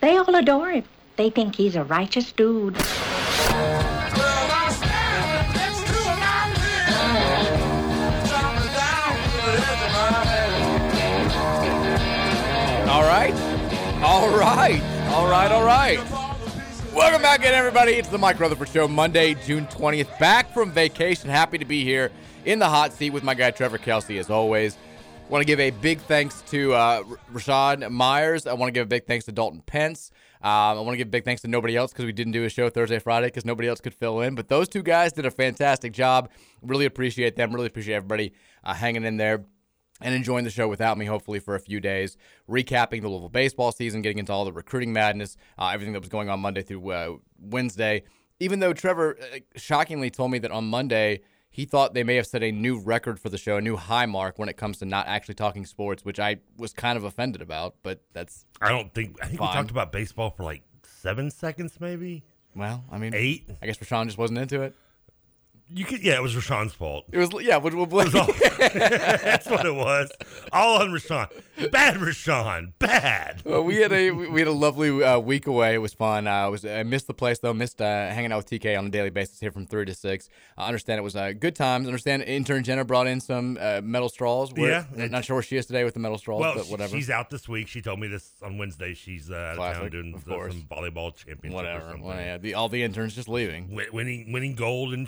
they all adore him. They think he's a righteous dude. All right. All right. All right. All right. Welcome back again, everybody. It's the Mike Rutherford Show, Monday, June 20th. Back from vacation. Happy to be here in the hot seat with my guy, Trevor Kelsey, as always. Want to give a big thanks to uh, Rashad Myers. I want to give a big thanks to Dalton Pence. Um, I want to give big thanks to nobody else because we didn't do a show Thursday, Friday because nobody else could fill in. But those two guys did a fantastic job. Really appreciate them. Really appreciate everybody uh, hanging in there and enjoying the show without me, hopefully, for a few days, recapping the Louisville baseball season, getting into all the recruiting madness, uh, everything that was going on Monday through uh, Wednesday. Even though Trevor uh, shockingly told me that on Monday he thought they may have set a new record for the show, a new high mark when it comes to not actually talking sports, which I was kind of offended about, but that's. I don't think. I think fine. we talked about baseball for like seven seconds, maybe. Well, I mean, eight. I guess Rashawn just wasn't into it. You could, yeah, it was Rashawn's fault. It was, yeah, we'll, we'll blame. All, that's what it was. All on Rashawn. Bad Rashawn. Bad. Well, we had a we had a lovely uh, week away. It was fun. Uh, was I missed the place though. Missed uh, hanging out with TK on a daily basis here from three to six. I understand it was uh, good times. I understand intern Jenna brought in some uh, metal straws. We're, yeah, not sure where she is today with the metal straws, well, but whatever. She's out this week. She told me this on Wednesday. She's uh, out Classic, of town doing of the, some volleyball championship. Whatever. Well, yeah, the, all the interns just leaving. Winning winning gold in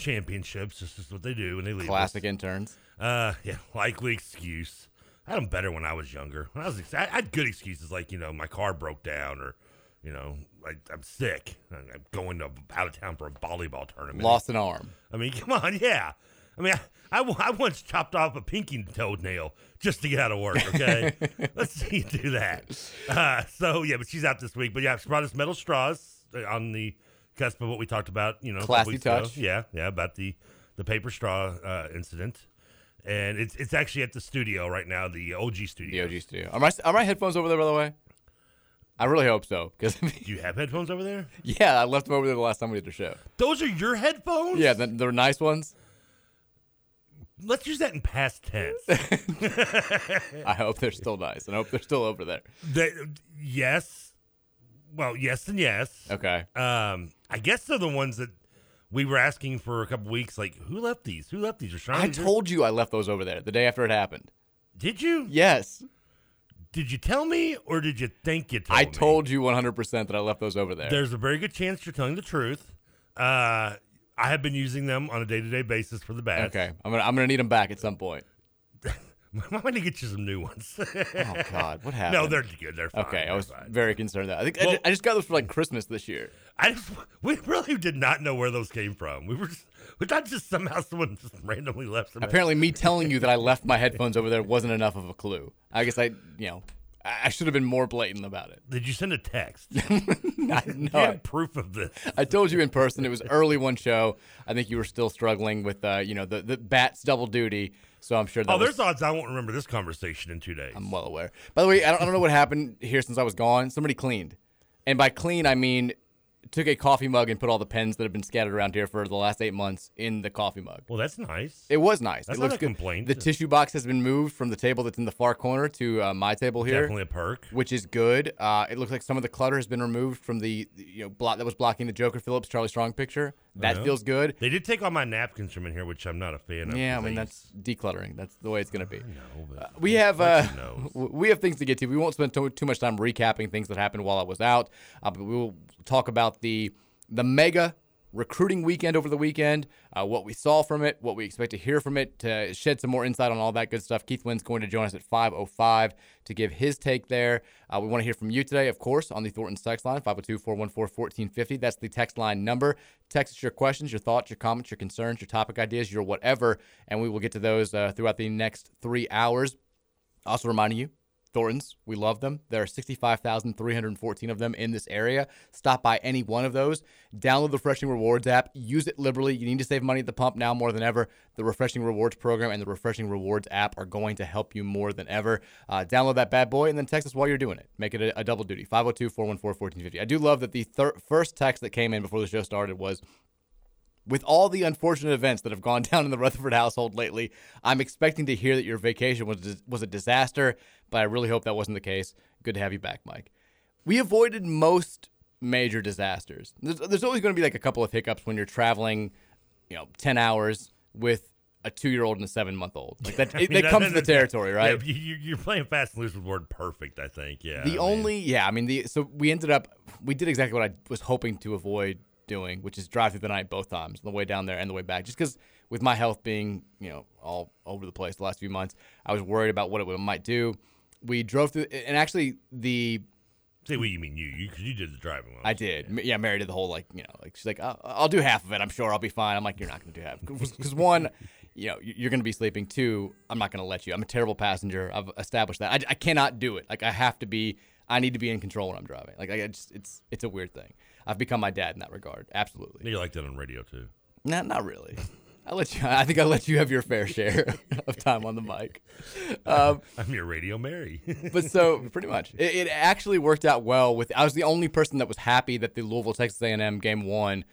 championships. This is what they do when they leave. Classic us. interns. Uh, yeah, likely excuse. I had them better when I was younger. When I was, I had good excuses like you know my car broke down or, you know, I, I'm sick. I'm going to out of town for a volleyball tournament. Lost an arm. I mean, come on, yeah. I mean, I, I, I once chopped off a pinky toenail just to get out of work. Okay, let's see you do that. Uh, so yeah, but she's out this week. But yeah, she brought us metal straws uh, on the cusp of what we talked about. You know, Classy weeks ago. Yeah, yeah, about the the paper straw uh, incident. And it's it's actually at the studio right now, the OG studio. The OG studio. Are my are my headphones over there by the way? I really hope so because Do you have headphones over there? yeah, I left them over there the last time we did the show. Those are your headphones? Yeah, the, they're nice ones. Let's use that in past tense. I hope they're still nice, and I hope they're still over there. They, yes. Well, yes and yes. Okay. Um, I guess they're the ones that we were asking for a couple weeks. Like, who left these? Who left these? Rashawn, I told you I left those over there the day after it happened. Did you? Yes, Did you tell me, or did you think you told I me? told you 100% that I left those over there. There's a very good chance you're telling the truth. Uh, I have been using them on a day to day basis for the bats. okay, I'm gonna I'm gonna need them back at some point. I'm going to get you some new ones. Oh God, what happened? No, they're good. They're fine. Okay, I was very concerned that I think I, Well- I just got those for like Christmas this year. I just, we really did not know where those came from. We were just, we thought just somehow someone just randomly left them. Apparently, me telling you that I left my headphones over there wasn't enough of a clue. I guess I, you know, I should have been more blatant about it. Did you send a text? I, no, proof of this. I told you in person. It was early one show. I think you were still struggling with, uh, you know, the the bats double duty. So I'm sure that Oh, was- there's odds I won't remember this conversation in two days. I'm well aware. By the way, I don't, I don't know what happened here since I was gone. Somebody cleaned, and by clean I mean took a coffee mug and put all the pens that have been scattered around here for the last eight months in the coffee mug. Well, that's nice. It was nice. That's it not looks a good. complaint. The tissue box has been moved from the table that's in the far corner to uh, my table here. Definitely a perk. Which is good. Uh, it looks like some of the clutter has been removed from the the, you know block that was blocking the Joker Phillips Charlie Strong picture. That feels good. They did take all my napkins from in here, which I'm not a fan of. Yeah, I mean that's decluttering. That's the way it's going to be. know, but Uh, we have uh, you know. w- we have things to get to. We won't spend too, too much time recapping things that happened while I was out. Uh, but we will talk about the the mega recruiting weekend over the weekend, uh, what we saw from it, what we expect to hear from it, to shed some more insight on all that good stuff. Keith Wynn's going to join us at 5:05 to give his take there. Uh, we want to hear from you today, of course, on the Thornton text line 502-414-1450. That's the text line number. Text us your questions, your thoughts, your comments, your concerns, your topic ideas, your whatever, and we will get to those uh, throughout the next three hours. Also reminding you, Thorntons, we love them. There are 65,314 of them in this area. Stop by any one of those. Download the Refreshing Rewards app. Use it liberally. You need to save money at the pump now more than ever. The Refreshing Rewards program and the Refreshing Rewards app are going to help you more than ever. Uh, download that bad boy and then text us while you're doing it. Make it a, a double duty. 502 414 1450. I do love that the thir- first text that came in before the show started was with all the unfortunate events that have gone down in the Rutherford household lately, I'm expecting to hear that your vacation was was a disaster, but I really hope that wasn't the case. Good to have you back, Mike. We avoided most major disasters. There's, there's always going to be like a couple of hiccups when you're traveling, you know, 10 hours with a two-year-old and a seven-month-old. Like that, I it, mean, that comes to the territory, right? Yeah, you, you're playing fast and loose with the word perfect. I think. Yeah. The I mean, only, yeah, I mean, the so we ended up, we did exactly what I was hoping to avoid doing, which is drive through the night both times, on the way down there and the way back. Just because with my health being, you know, all over the place the last few months, I was worried about what it might do. We drove through, and actually the Say what you mean you you 'cause you did the driving. I did. M- Yeah, Mary did the whole like, you know, like she's like, I'll, I'll do half of it. I'm sure I'll be fine. I'm like, you're not going to do half because one, you know, you- you're going to be sleeping. Two, I'm not going to let you. I'm a terrible passenger. I've established that. I, I cannot do it. Like I have to be. I need to be in control when I'm driving. Like I just, it's it's a weird thing. I've become my dad in that regard. Absolutely. You like that on radio too. Not not really. I let you. I think I let you have your fair share of time on the mic. Um, I'm your radio Mary. but so pretty much, it, it actually worked out well. With I was the only person that was happy that the Louisville Texas A&M game one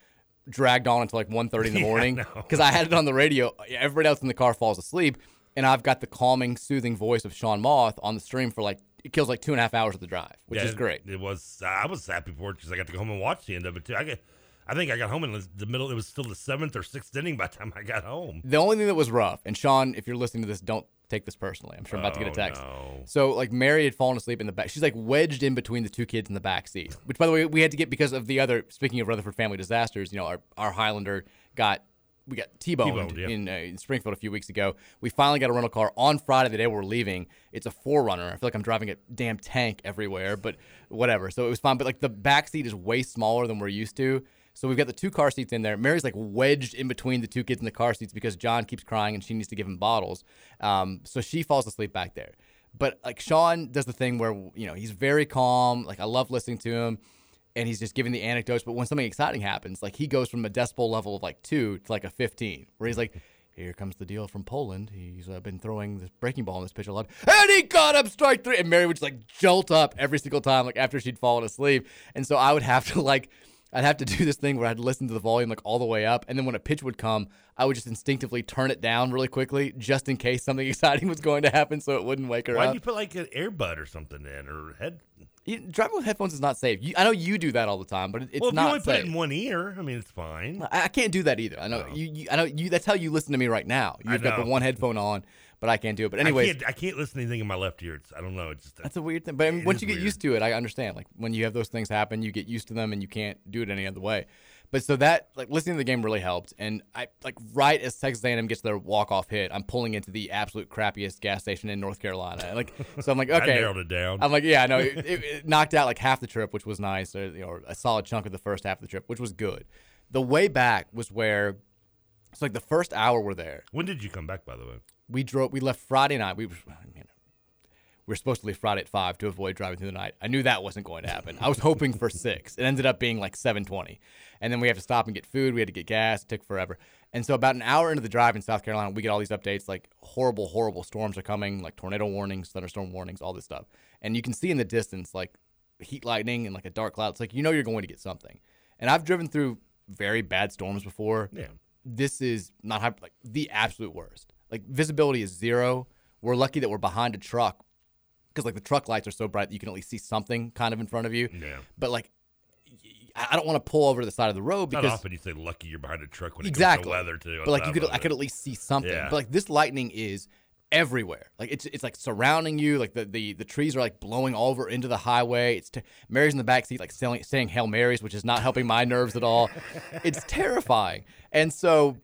dragged on until like 1.30 in the Yeah, I morning because I had it on the radio. Everybody else in the car falls asleep, and I've got the calming, soothing voice of Sean Moth on the stream for like it kills like two and a half hours of the drive, which Yeah, is great. It was. I was happy for it because I got to go home and watch the end of it too. I get. I think I got home in the middle. It was still the seventh or sixth inning by the time I got home. The only thing that was rough, and Sean, if you're listening to this, don't take this personally. I'm sure I'm about to get a Oh, text. no. So like Mary had fallen asleep in the back. She's like wedged in between the two kids in the back seat. Which by the way, we had to get because of the other. Speaking of Rutherford family disasters, you know, our our Highlander got. We got T-boned, T-boned, yeah. in, uh, in Springfield a few weeks ago. We finally got a rental car on Friday, the day we're leaving. It's a 4Runner. I feel like I'm driving a damn tank everywhere, but whatever. So it was fine. But like the back seat is way smaller than we're used to. So we've got the two car seats in there. Mary's like wedged in between the two kids in the car seats because John keeps crying and she needs to give him bottles. Um, so she falls asleep back there. But like Sean does the thing where you know he's very calm. Like I love listening to him, and he's just giving the anecdotes. But when something exciting happens, like he goes from a decibel level of like two to like a fifteen, where he's like. Here comes the deal from Poland. He's uh, been throwing this breaking ball in this pitch a lot, and he got up strike three. And Mary would just like jolt up every single time, like after she'd fallen asleep. And so I would have to like I'd have to do this thing where I'd listen to the volume like all the way up, and then when a pitch would come, I would just instinctively turn it down really quickly, just in case something exciting was going to happen, so it wouldn't wake her up. Why up. did you put like an earbud or something in or head? You- driving with headphones is not safe. You, I know you do that all the time, but it, it's well, if not you only safe. put it in one ear, I mean, it's fine. I, I can't do that either. I know oh. you, you. I know you. That's how you listen to me right now. You've got the one headphone on, but I can't do it. But I can't, I can't listen to anything in my left ear. It's, I don't know. It's just That's a weird thing. But I mean, once you get weird. used to it, I understand. Like when you have those things happen, you get used to them and you can't do it any other way. But so that like listening to the game really helped. And I like right as Texas A&M gets their walk off hit, I'm pulling into the absolute crappiest gas station in North Carolina. Like so, I'm like okay, narrowed it down. I'm like yeah, no, it, it, it knocked out like half the trip, which was nice, or you know, a solid chunk of the first half of the trip, which was good. The way back was where it's like the first hour we're there. When did you come back, by the way? We drove. We left Friday night. We, mean, we were supposed to leave Friday at five to avoid driving through the night. I knew that wasn't going to happen. I was hoping for six. It ended up being like seven twenty, and then we have to stop and get food. We had to get gas. It took forever. And so about an hour into the drive in South Carolina, we get all these updates like horrible, horrible storms are coming, like tornado warnings, thunderstorm warnings, all this stuff. And you can see in the distance like heat lightning and like a dark cloud. It's like you know you're going to get something. And I've driven through very bad storms before. Yeah. This is not like the absolute worst. Like visibility is zero. We're lucky that we're behind a truck because like the truck lights are so bright that you can at least see something kind of in front of you. Yeah. But like I don't want to pull over to the side of the road Not because often you say lucky you're behind a truck when it exactly comes to weather too. But like you could, I could at least see something. Yeah. But like this lightning is everywhere. Like it's it's like surrounding you. Like the the, the trees are like blowing over into the highway. It's t- Mary's in the back seat like saying, saying hail marys, which is not helping my nerves at all. It's terrifying. And so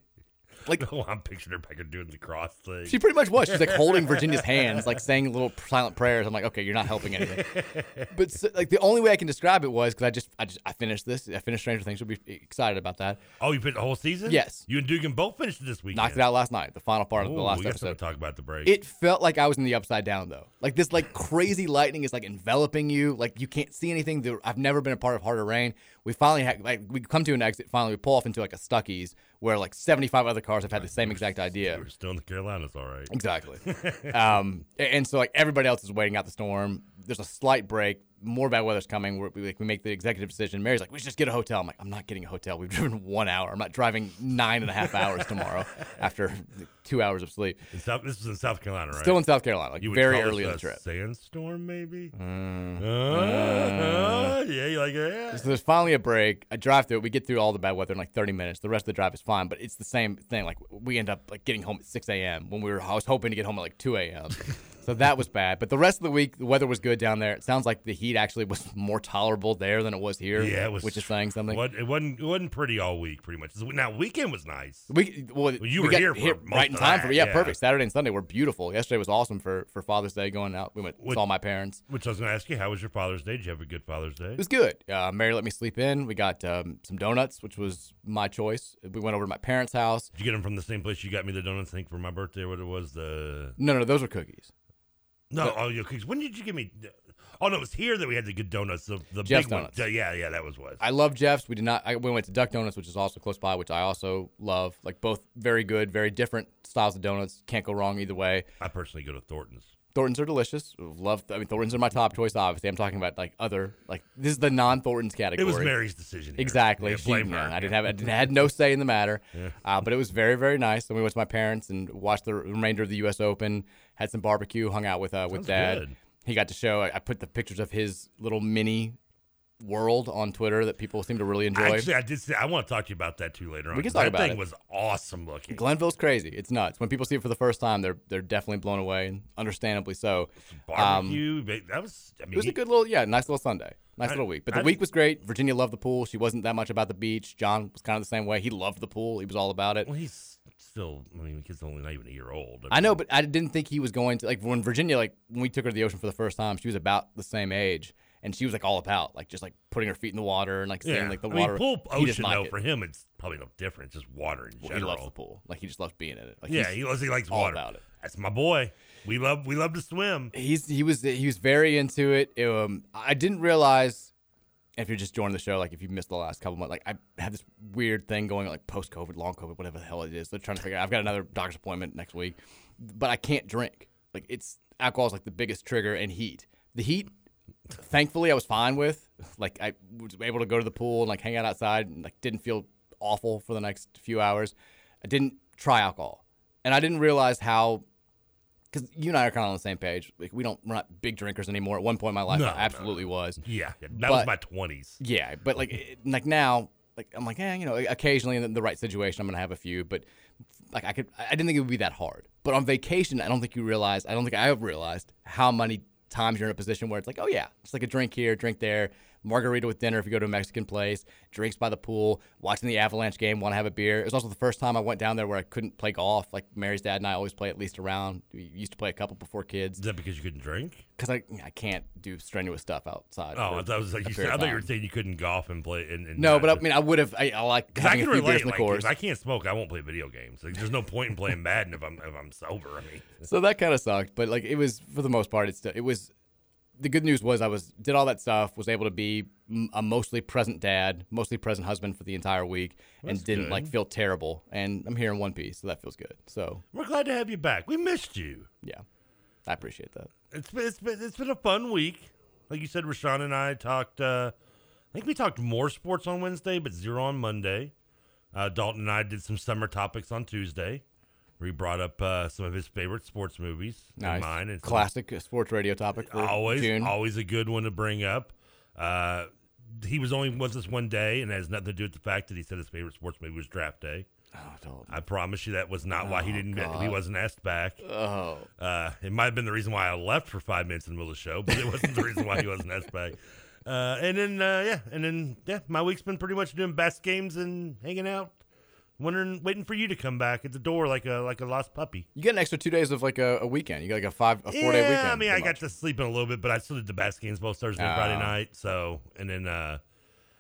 like oh, I'm picturing her back there doing the cross thing. she pretty much was. She's like holding Virginia's hands, like saying little silent prayers. I'm like, okay, you're not helping anything. But so, like the only way I can describe it was because I just I just I finished this. I finished Stranger Things. You'll be excited about that. Oh, you finished the whole season? Yes. You and Dugan both finished it this weekend. Knocked it out last night. The final part of the Ooh, last we episode. to talk about the break. It felt like I was in the upside down though. Like this like crazy lightning is like enveloping you. Like you can't see anything. There- I've never been a part of harder rain. We finally had like we come to an exit. Finally, we pull off into like a Stuckey's where like 75 other cars have had the same exact idea. We're still in the Carolinas, all right. Exactly. um, and so like everybody else is waiting out the storm. There's a slight break. More bad weather's coming. We're, we like we make the executive decision. Mary's like, we should just get a hotel. I'm like, I'm not getting a hotel. We've driven one hour. I'm not driving nine and a half hours tomorrow after two hours of sleep. South, this is in South Carolina, right? Still in South Carolina, like You very early in the trip. Sandstorm, maybe. Mm. Uh, uh, yeah, you like it? So there's finally a break. I drive through it. We get through all the bad weather in like 30 minutes. The rest of the drive is fine, but it's the same thing. Like we end up like getting home at 6 a.m. when we were. I was hoping to get home at like 2 a.m. so that was bad. But the rest of the week, the weather was good down there. It sounds like the heat actually was more tolerable there than it was here. Yeah, it was. which is saying something. What, it wasn't. It wasn't pretty all week, pretty much. Now weekend was nice. We well, you we were here for right time that, for yeah, yeah. perfect. Saturday and Sunday were beautiful. Yesterday was awesome for for Father's Day. Going out, we went Which- saw my parents. Which I was going to ask you, how was your Father's Day? Did you have a good Father's Day? It was good. Uh, Mary let me sleep in. We got um, some donuts, which was my choice. We went over to my parents' house. Did you get them from the same place you got me the donuts? I think for my birthday, what it was the No, no, those were cookies. no. The- oh, yeah, cookies. When did you give me? Oh no, it was here that we had the good donuts. The the Jeff's big one. Donuts. Yeah, yeah, that was what. I love Jeff's. We did not. I, we went to Duck Donuts, which is also close by, which I also love. Like both very good, very different styles of donuts. Can't go wrong either way. I personally go to Thornton's. Thornton's are delicious. Love. I mean, Thornton's are my top choice. Obviously, I'm talking about like other like this is the non Thornton's category. It was Mary's decision. here. Exactly. Yeah, blame yeah, her. I didn't have. I didn't, had no say in the matter. Yeah. Uh, but it was very, very nice. And we went to my parents and watched the remainder of the U.S. Open. Had some barbecue. Hung out with uh, with Sounds dad. good. He got to show. I, I put the pictures of his little mini world on Twitter that people seem to really enjoy. Actually, I did. Say, I want to talk to you about that too later on. We can talk that about thing it. was awesome looking. Glenville's crazy. It's nuts. When people see it for the first time, they're they're definitely blown away, and understandably so. Um, Barbecue. ba- that was. I mean, it was a good little, yeah, nice little Sunday, nice I- little week. But I the week didn't- was great. Virginia loved the pool. She wasn't that much about the beach. John was kind of the same way. He loved the pool. He was all about it. Well, he's still. I mean, the kid's only not even a year old. I know, but I didn't think he was going to like when Virginia like when we took her to the ocean for the first time. She was about the same age, and she was like all about like just like putting her feet in the water and like seeing Yeah, like the I mean, water. pool he ocean though it. for him, it's probably no different. It's just water in Well, general. he loves the pool. Like he just loves being in it. Like, yeah, he loves. He likes all water. about it. That's my boy. We love. We love to swim. He's he was he was very into it. Um, I didn't realize if you're just joining the show, like if you missed the last couple months, like I have this weird thing going, like post COVID, long COVID, whatever the hell it is. They're trying to figure. out. I've got another doctor's appointment next week, but I can't drink. Like it's alcohol is like the biggest trigger, and heat. The heat, thankfully, I was fine with. Like I was able to go to the pool and like hang out outside, and like didn't feel awful for the next few hours. I didn't try alcohol, and I didn't realize how because you and I are kind of on the same page. Like we don't, we're not big drinkers anymore. At one point in my life, No, I no, absolutely was. Yeah, that was my twenties. Yeah, but like, it- like now, like I'm like, eh, you know, occasionally in the right situation, I'm gonna have a few. But like, I could, I didn't think it would be that hard. But on vacation, I don't think you realize. I don't think I have realized how many times you're in a position where it's like, oh yeah, it's like a drink here, drink there. Margarita with dinner if you go to a Mexican place, drinks by the pool, watching the Avalanche game, want to have a beer. It was also the first time I went down there where I couldn't play golf. Like Mary's dad and I always play at least around. We used to play a couple before kids Is that because you couldn't drink? because I I can't do strenuous stuff outside. Oh, thought was like you said. I thought you were saying you couldn't golf and play. And, and No, but I mean, I would have. I, I like 'Cause I can a few beers relate. in the Like, course. if I can't smoke, I won't play video games. Like, there's no point in playing Madden if I'm if I'm sober. I mean, So that kind of sucked, but like it was for the most part. It's it was. The good news was I was did all that stuff, was able to be a mostly present dad, mostly present husband for the entire week, and didn't good. like feel terrible. And I'm here in one piece, so that feels good. So we're glad to have you back. We missed you. yeah, I appreciate that. It's been it's been it's been a fun week. Like you said, Rashawn and I talked. Uh, I think we talked more sports on Wednesday, but zero on Monday. Uh, Dalton and I did some summer topics on Tuesday. He brought up uh, some of his favorite sports movies. and Nice, mine and classic uh, sports radio topic for always June. always a good one to bring up. Uh, he was only was this one day, and it has nothing to do with the fact that he said his favorite sports movie was Draft Day. Oh. I promise you that was not why he Oh, didn't. Get, he wasn't asked back. Oh. Uh, it might have been the reason why I left for five minutes in the middle of the show, but it wasn't the reason why he wasn't asked back. Uh, and then uh, yeah, and then yeah, my week's been pretty much doing best games and hanging out, wondering, waiting for you to come back at the door like a like a lost puppy. You get an extra two days of like a, a weekend. You got like a five, a four day Yeah, weekend. I mean, I got to sleep in a little bit, but I still did the best games both Thursday and Friday night. So, and then uh,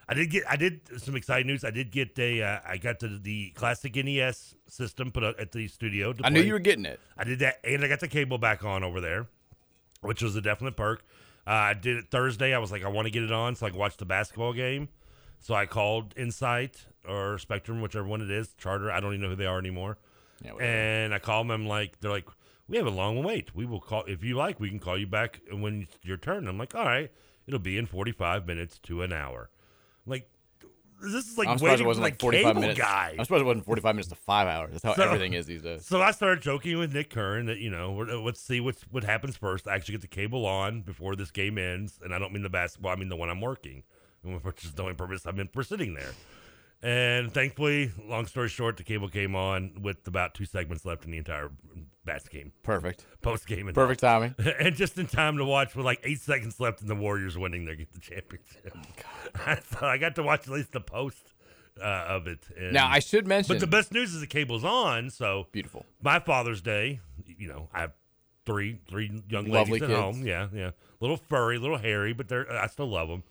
I did get, I did some exciting news. I did get a, uh, I got the, the classic NES system put up at the studio. to I knew you were getting it. I did that, and I got the cable back on over there, which was a definite perk. Uh, I did it Thursday. I was like, I want to get it on so I can watch the basketball game. So I called Insight or Spectrum, whichever one it is, Charter. I don't even know who they are anymore. Yeah, and I call them. I'm like, they're like, we have a long wait. We will call if you like. We can call you back when it's your turn. I'm like, all right, it'll be in 45 minutes to an hour. I'm like, this is like I'm waiting it wasn't for like 45 cable minutes. guy. I'm surprised it wasn't 45 minutes to five hours. That's how So- everything is these days. So I started joking with Nick Kern that you know we're, uh, let's see what's what happens first. I actually get the cable on before this game ends, and I don't mean the basketball. I mean the one I'm working, which is the only purpose I'm in for sitting there. And thankfully, long story short, the cable came on with about two segments left in the entire bats game. Perfect. Post game. Perfect timing. and just in time to watch with like eight seconds left and the Warriors winning, they get the championship. so I got to watch at least the post uh, of it. And, Now, I should mention- but the best news is the cable's on. So beautiful. My Father's Day, you know, I have three three young Lovely ladies at kids. home. Yeah, yeah, little furry, little hairy, but they're I still love them.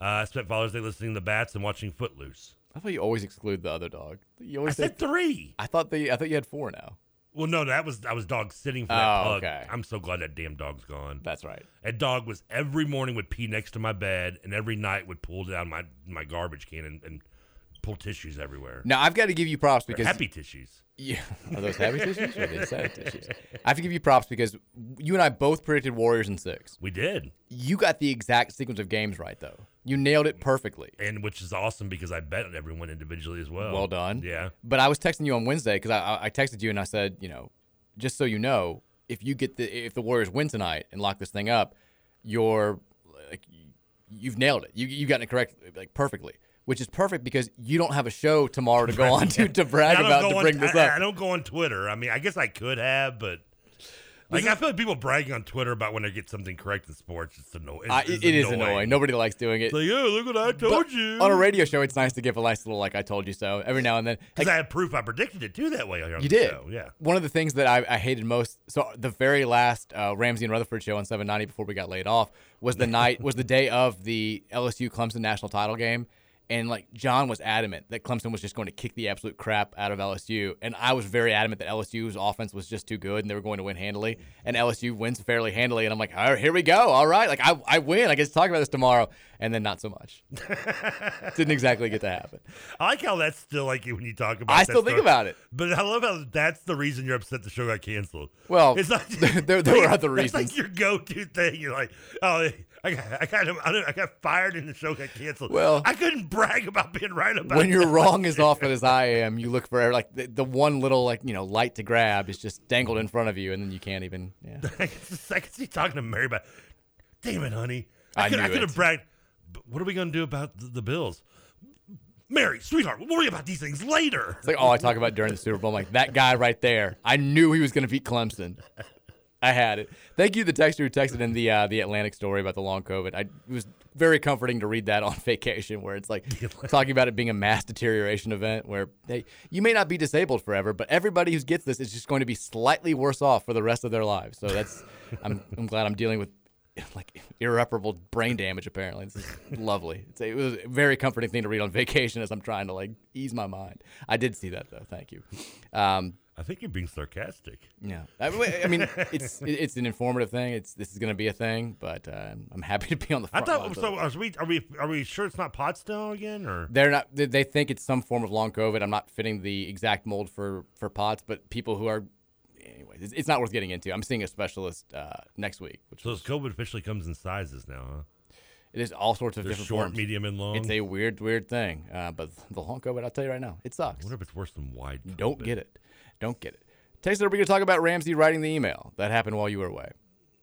Uh, I spent Father's Day listening to the Bats and watching Footloose. I thought you always exclude the other dog. You always I said three. I thought they. I thought you had four now. Well, no, that was I was dog sitting for that Oh, pug. okay. I'm so glad that damn dog's gone. That's right. That dog was every morning would pee next to my bed, and every night would pull down my my garbage can and, and pull tissues everywhere. Now I've got to give you props They're because happy tissues. Yeah, are those happy tissues or are they sad tissues? I have to give you props because you and I both predicted Warriors in six. We did. You got the exact sequence of games right though. You nailed it perfectly. and which is awesome because I bet on everyone individually as well. Well done. Yeah. But I was texting you on Wednesday because I, I texted you and I said, you know, just so you know, if you get the if the Warriors win tonight and lock this thing up, you're like you've nailed it. You you've gotten it correct like perfectly. Which is perfect because you don't have a show tomorrow to go on to, to brag about to on- bring this I, up. I don't go on Twitter. I mean, I guess I could have, but like I feel like people bragging on Twitter about when they get something correct in sports. It's annoying. I, it is annoying. Nobody likes doing it. It's like, yeah, look what I told But you. On a radio show, it's nice to give a nice little like I told you so every now and then. Because I had proof I predicted it too that way. On You did. Show. Yeah. One of the things that I, I hated most, so the very last uh, Ramsey and Rutherford show on 790 before we got laid off was the night was the day of the LSU Clemson national title game, and like John was adamant that Clemson was just going to kick the absolute crap out of LSU, and I was very adamant that LSU's offense was just too good and they were going to win handily, and LSU wins fairly handily, and I'm like, all right, here we go, all right, like I, I win, I get to talk about this tomorrow, and then not so much. Didn't exactly get to happen. I like how that's still like when you talk about. I still think story. about it. But I love how that's the reason you're upset the show got canceled. Well, it's not. there- there were other reasons. That's like your go-to thing. You're like, oh, I got, I got, I don't- I got fired and the show got canceled. Well- I couldn't brag about being right about. when you're that. wrong as often as I am, you look for like the, the one little like you know light to grab is just dangled in front of you, and then you can't even. Yeah. I can see- talking to Mary about. Damn it, honey. I could, I could have bragged. But what are we gonna do about the, the Bills? Mary, sweetheart, we'll worry about these things later. It's like all I talk about during the Super Bowl. I'm like that guy right there. I knew he was going to beat Clemson. I had it. Thank you, the texter who texted in the uh, the Atlantic story about the long COVID. I, it was very comforting to read that on vacation, where it's like talking about it being a mass deterioration event, where hey, you may not be disabled forever, but everybody who gets this is just going to be slightly worse off for the rest of their lives. So that's I'm I'm glad I'm dealing with like irreparable brain damage. Apparently, this is lovely. It's a, it was a very comforting thing to read on vacation as I'm trying to like ease my mind. I did see that though. Thank you. Um, I think you're being sarcastic. yeah, I mean, I mean, it's it's an informative thing. It's this is going to be a thing, but uh, I'm happy to be on the I thought so. Are we? Are we? Are we sure it's not Pottstown again? Or They're not. They, they think it's some form of long COVID. I'm not fitting the exact mold for for POTS, but people who are, anyway, it's, it's not worth getting into. I'm seeing a specialist uh, next week, which so COVID officially comes in sizes now, huh? it is all sorts of There's different short, forms. medium, and long. It's a weird, weird thing. Uh, but the long COVID, I'll tell you right now, it sucks. I wonder if it's worse than wide. You don't get it. Don't get it. Texter, we're going to talk about Ramsey writing the email that happened while you were away.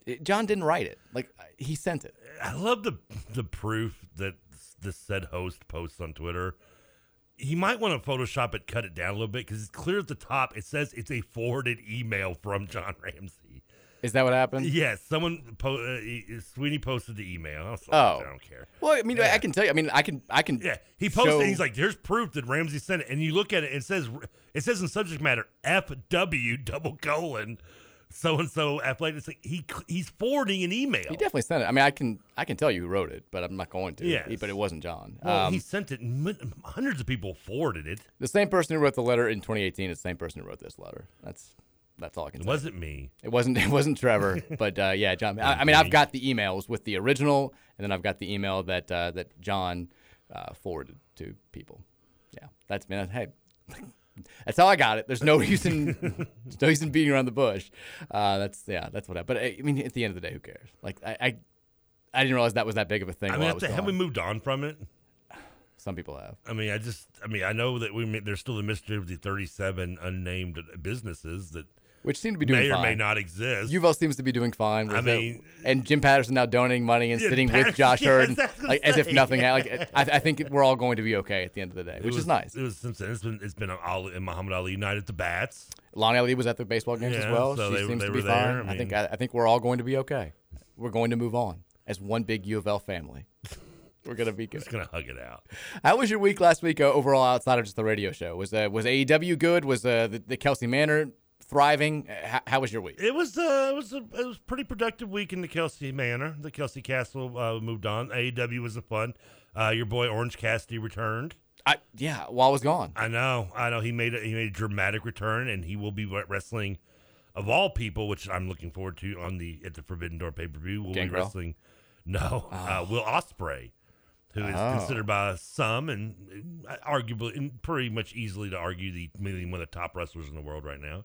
It- John didn't write it. Like he sent it. I love the the proof that this said host posts on Twitter, he might want to Photoshop it, cut it down a little bit because it's clear at the top. It says it's a forwarded email from John Ramsey. Is that what happened? Yes, someone po- uh, Sweeney posted the email. I was like, Oh. I don't care. Well, I mean, I can tell you. I mean, I can, I can. Yeah, he posted. show- He's like, "There's proof that Ramsey sent it," and you look at it. It says, "It says in subject matter FW double colon so and so athletic." It's like he he's forwarding an email. He definitely sent it. I mean, I can, I can tell you who wrote it, but I'm not going to. Yeah, But it wasn't John. Well, Um, he sent it. Hundreds of people forwarded it. the same person who wrote the letter in 2018 is the same person who wrote this letter. That's, that's all I can. It say. wasn't me. It wasn't. It wasn't Trevor. but uh, yeah, John. I, I mean, I've got the emails with the original, and then I've got the email that uh, that John uh, forwarded to people. Yeah, that's man. Hey, that's how I got it. There's no reason. there's no reason beating around the bush. Uh, that's yeah. That's what. I, but I, I mean, at the end of the day, who cares? Like I, I, I didn't realize that was that big of a thing. I mean, I have, was to- have we moved on from it? Some people have. I mean, I just, I mean, I know that we there's still the mystery of the 37 unnamed businesses that Which seem to be doing may or fine. may not exist. U of L seems to be doing fine. I mean- and Jim Patterson now donating money and Yeah, sitting Patterson- with Josh Heird, and, I was gonna like as if nothing. Like I, I think we're all going to be okay at the end of the day, which was, is nice. It was since it's been it's been Ali and Muhammad Ali United at the bats. Lonnie Ali was at the baseball games as well. so she they- seems they to were be there. fine. I I, think I, I think we're all going to be okay. We're going to move on as one big U of L family. We're gonna be good. Just gonna hug it out. How was your week last week uh, overall outside of just the radio show? Was uh, was AEW good? Was uh, the, the Kelsey Manor thriving? Uh, how, how was your week? It was uh, it was a it was a pretty productive week in the Kelsey Manor. The Kelsey Castle uh, moved on. AEW was a fun. Uh, your boy Orange Cassidy returned. I yeah, while I was gone. I know, I know. He made a, he made a dramatic return, and he will be wrestling of all people, which I'm looking forward to on the at the Forbidden Door pay per view. Will be wrestling. No, uh, Will Ospreay, who is Oh. considered by some and uh, arguably and pretty much easily to argue the maybe one of the top wrestlers in the world right now.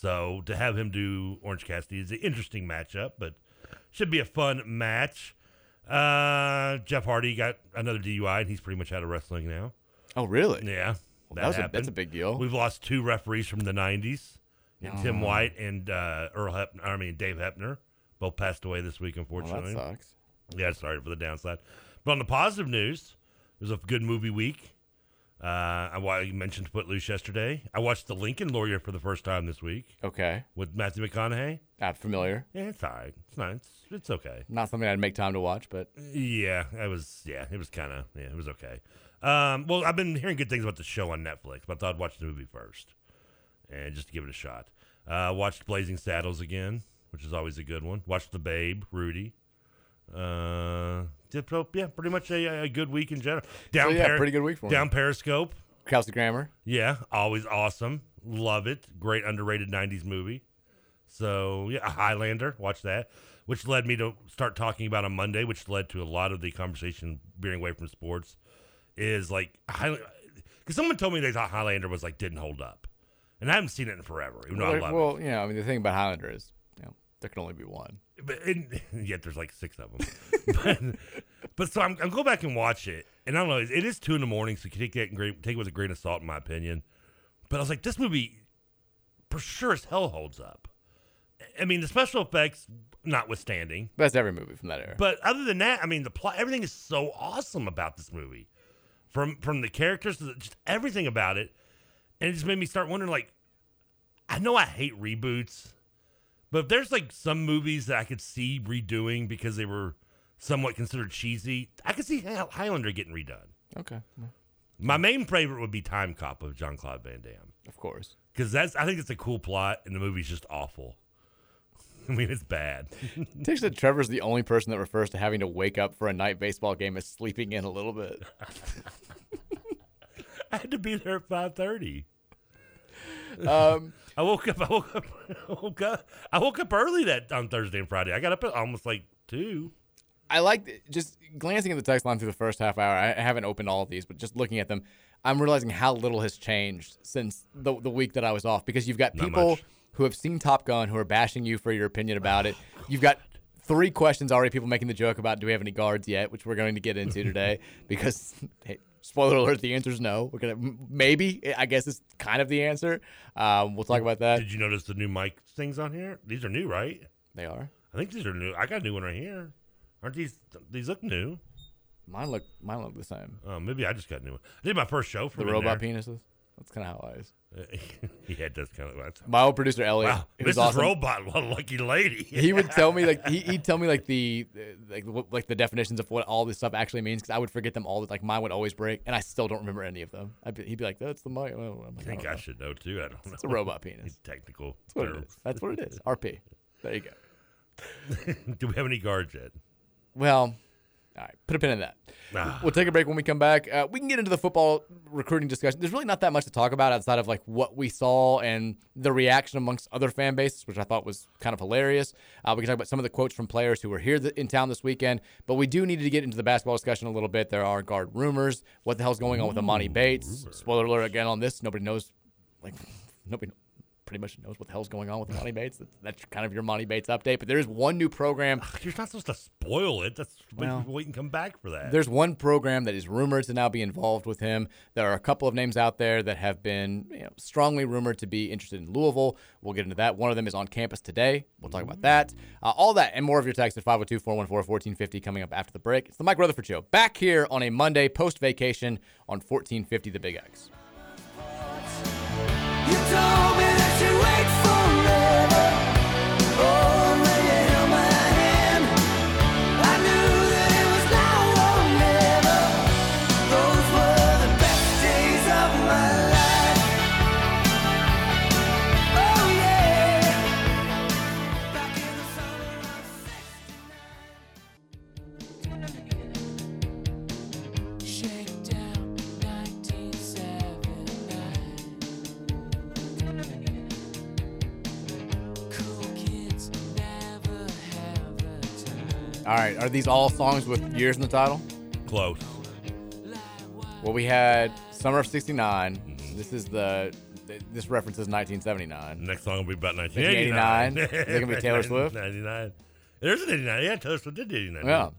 So to have him do Orange Cassidy is an interesting matchup, but should be a fun match. Uh, Jeff Hardy got another DUI, and he's pretty much out of wrestling now. Oh really? Yeah, Well, that was a- that's a big deal. We've lost two referees from the '90s, and Tim Oh. White and uh, Earl Hep- I mean Dave Hebner, both passed away this week. Unfortunately, That sucks. Yeah, sorry for the downside. But on the positive news, it was a good movie week. Uh, I you mentioned Footloose yesterday. I watched The Lincoln Lawyer for the first time this week Okay, with Matthew McConaughey. not familiar. Yeah, it's all right. It's not. It's, it's okay. Not something I'd make time to watch, but Yeah, it was. Yeah, it was kind of. Yeah, it was okay. Um, well, I've been hearing good things about the show on Netflix, but I thought I'd watch the movie first, and just to give it a shot. Uh, watched Blazing Saddles again, which is always a good one. Watched The Babe, Rudy. Uh, yeah, pretty much a, a good week in general. Down yeah, pretty good week for. Down Periscope. Kelsey Grammer. Yeah, always awesome. Love it. Great underrated '90s movie. So yeah, Highlander. Watch that, which led me to start talking about on Monday, which led to a lot of the conversation veering away from sports. Is like because someone told me they thought Highlander was like didn't hold up, and I haven't seen it in forever. Even though I well, love well, you know, I mean, the thing about Highlander is, you know, there can only be one. It, but and yet there's like six of them. but, but so I'm, I'm go back and watch it, and I don't know. It is two in the morning, so you can take that and take it with a grain of salt, in my opinion. But I was like, this movie, for sure as hell, holds up. I mean, the special effects notwithstanding, That's every movie from that era. but other than that, I mean, the plot, everything is so awesome about this movie, from from the characters, to the, just everything about it, and it just made me start wondering. Like, I know I hate reboots, but if there's like some movies that I could see redoing because they were somewhat considered cheesy, I could see Highlander getting redone. okay, My main favorite would be Time Cop of John Claude Van Damme of course. because that's I think it's a cool plot, and the movie's just awful. I mean, it's bad. Takes that Trevor's the only person that refers to having to wake up for a night baseball game as sleeping in a little bit. I had to be there at five thirty. Um, I woke up. I woke up. I woke up. I woke up early that on Thursday and Friday. I got up at almost like two. I like just glancing at the text line through the first half hour. I haven't opened all of these, but just looking at them, I'm realizing how little has changed since the the week that I was off. Because you've got Not people much. who have seen Top Gun who are bashing you for your opinion about it. You've got three questions already. People making the joke about do we have any guards yet, which we're going to get into today. because hey, spoiler alert, the answer is no. We're gonna maybe. I guess it's kind of the answer. Um, we'll talk about that. Did you notice the new mic things on here? These are new, right? They are. I think these are new. I got a new one right here. Aren't these? These look new. Mine look mine look the same. Oh, maybe I just got a new one. I did my first show for The robot penises. That's kind of how I is. yeah, it does kind of. That's, My old producer Elliot, wow, who's Mrs. awesome, Robot, what a lucky lady. he would tell me like he, he'd tell me like the like what- like the definitions of what all this stuff actually means because I would forget them all. Like mine would always break, and I still don't remember any of them. I'd be, he'd be like, "That's the mic." Well, I like, think don't I should know too. I don't know. It's a robot penis. He's technical. That's what it terms. That's what it is. RP. There you go. Do we have any guards yet? Well, all right. Put a pin in that. Ah. We'll take a break when we come back. Uh, we can get into the football recruiting discussion. There's really not that much to talk about outside of like what we saw and the reaction amongst other fan bases, which I thought was kind of hilarious. Uh, we can talk about some of the quotes from players who were here th- in town this weekend, but we do need to get into the basketball discussion a little bit. There are guard rumors. What the hell's going on with Emoni Bates? Spoiler alert again on this. Nobody knows. Like nobody pretty much knows what the hell's going on with Monty Bates. That's, that's kind of your Monty Bates update. But there is one new program. You're not supposed to spoil it. That's Well, well, wait and come back for that. There's one program that is rumored to now be involved with him. There are a couple of names out there that have been you know, strongly rumored to be interested in Louisville. We'll get into that. One of them is on campus today. We'll talk about that. Uh, all that and more of your text at 502 414 1450 coming up after the break. It's the Mike Rutherford Show back here on a Monday post vacation on 1450 The Big X. All right. Are these all songs with years in the title? Close. Well, we had Summer of 69. Mm-hmm. This is the. This references 1979. Next song will be about 1989. 1989. Is it going to be Taylor Swift? 99. There's an 89. Yeah, Taylor Swift did 89. Yeah.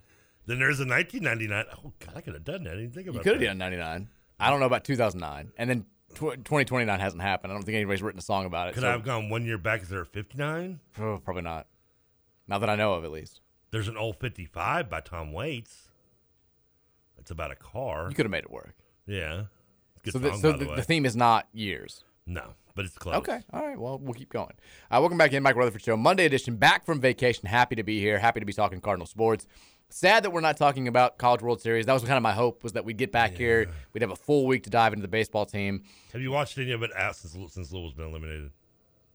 Then there's a 1999. Oh, God, I could have done that. I didn't think about You could have done 99. I don't know about 2009. And then tw- 2029 hasn't happened. I don't think anybody's written a song about it. Could so- I have gone one year back? Is there a 59? Oh, probably not. Not that I know of, at least. There's an old 55 by Tom Waits. It's about a car. You could have made it work. Yeah. Good so song, the, so the, the, theme is not years. No, but it's close. Okay. All right. Well, we'll keep going. Uh, welcome back in, Mike Rutherford Show, Monday edition. Back from vacation. Happy to be here. Happy to be talking Cardinal sports. Sad that we're not talking about College World Series. That was kind of my hope was that we'd get back here. We'd have a full week to dive into the baseball team. Have you watched any of it out since, since Louisville's been eliminated?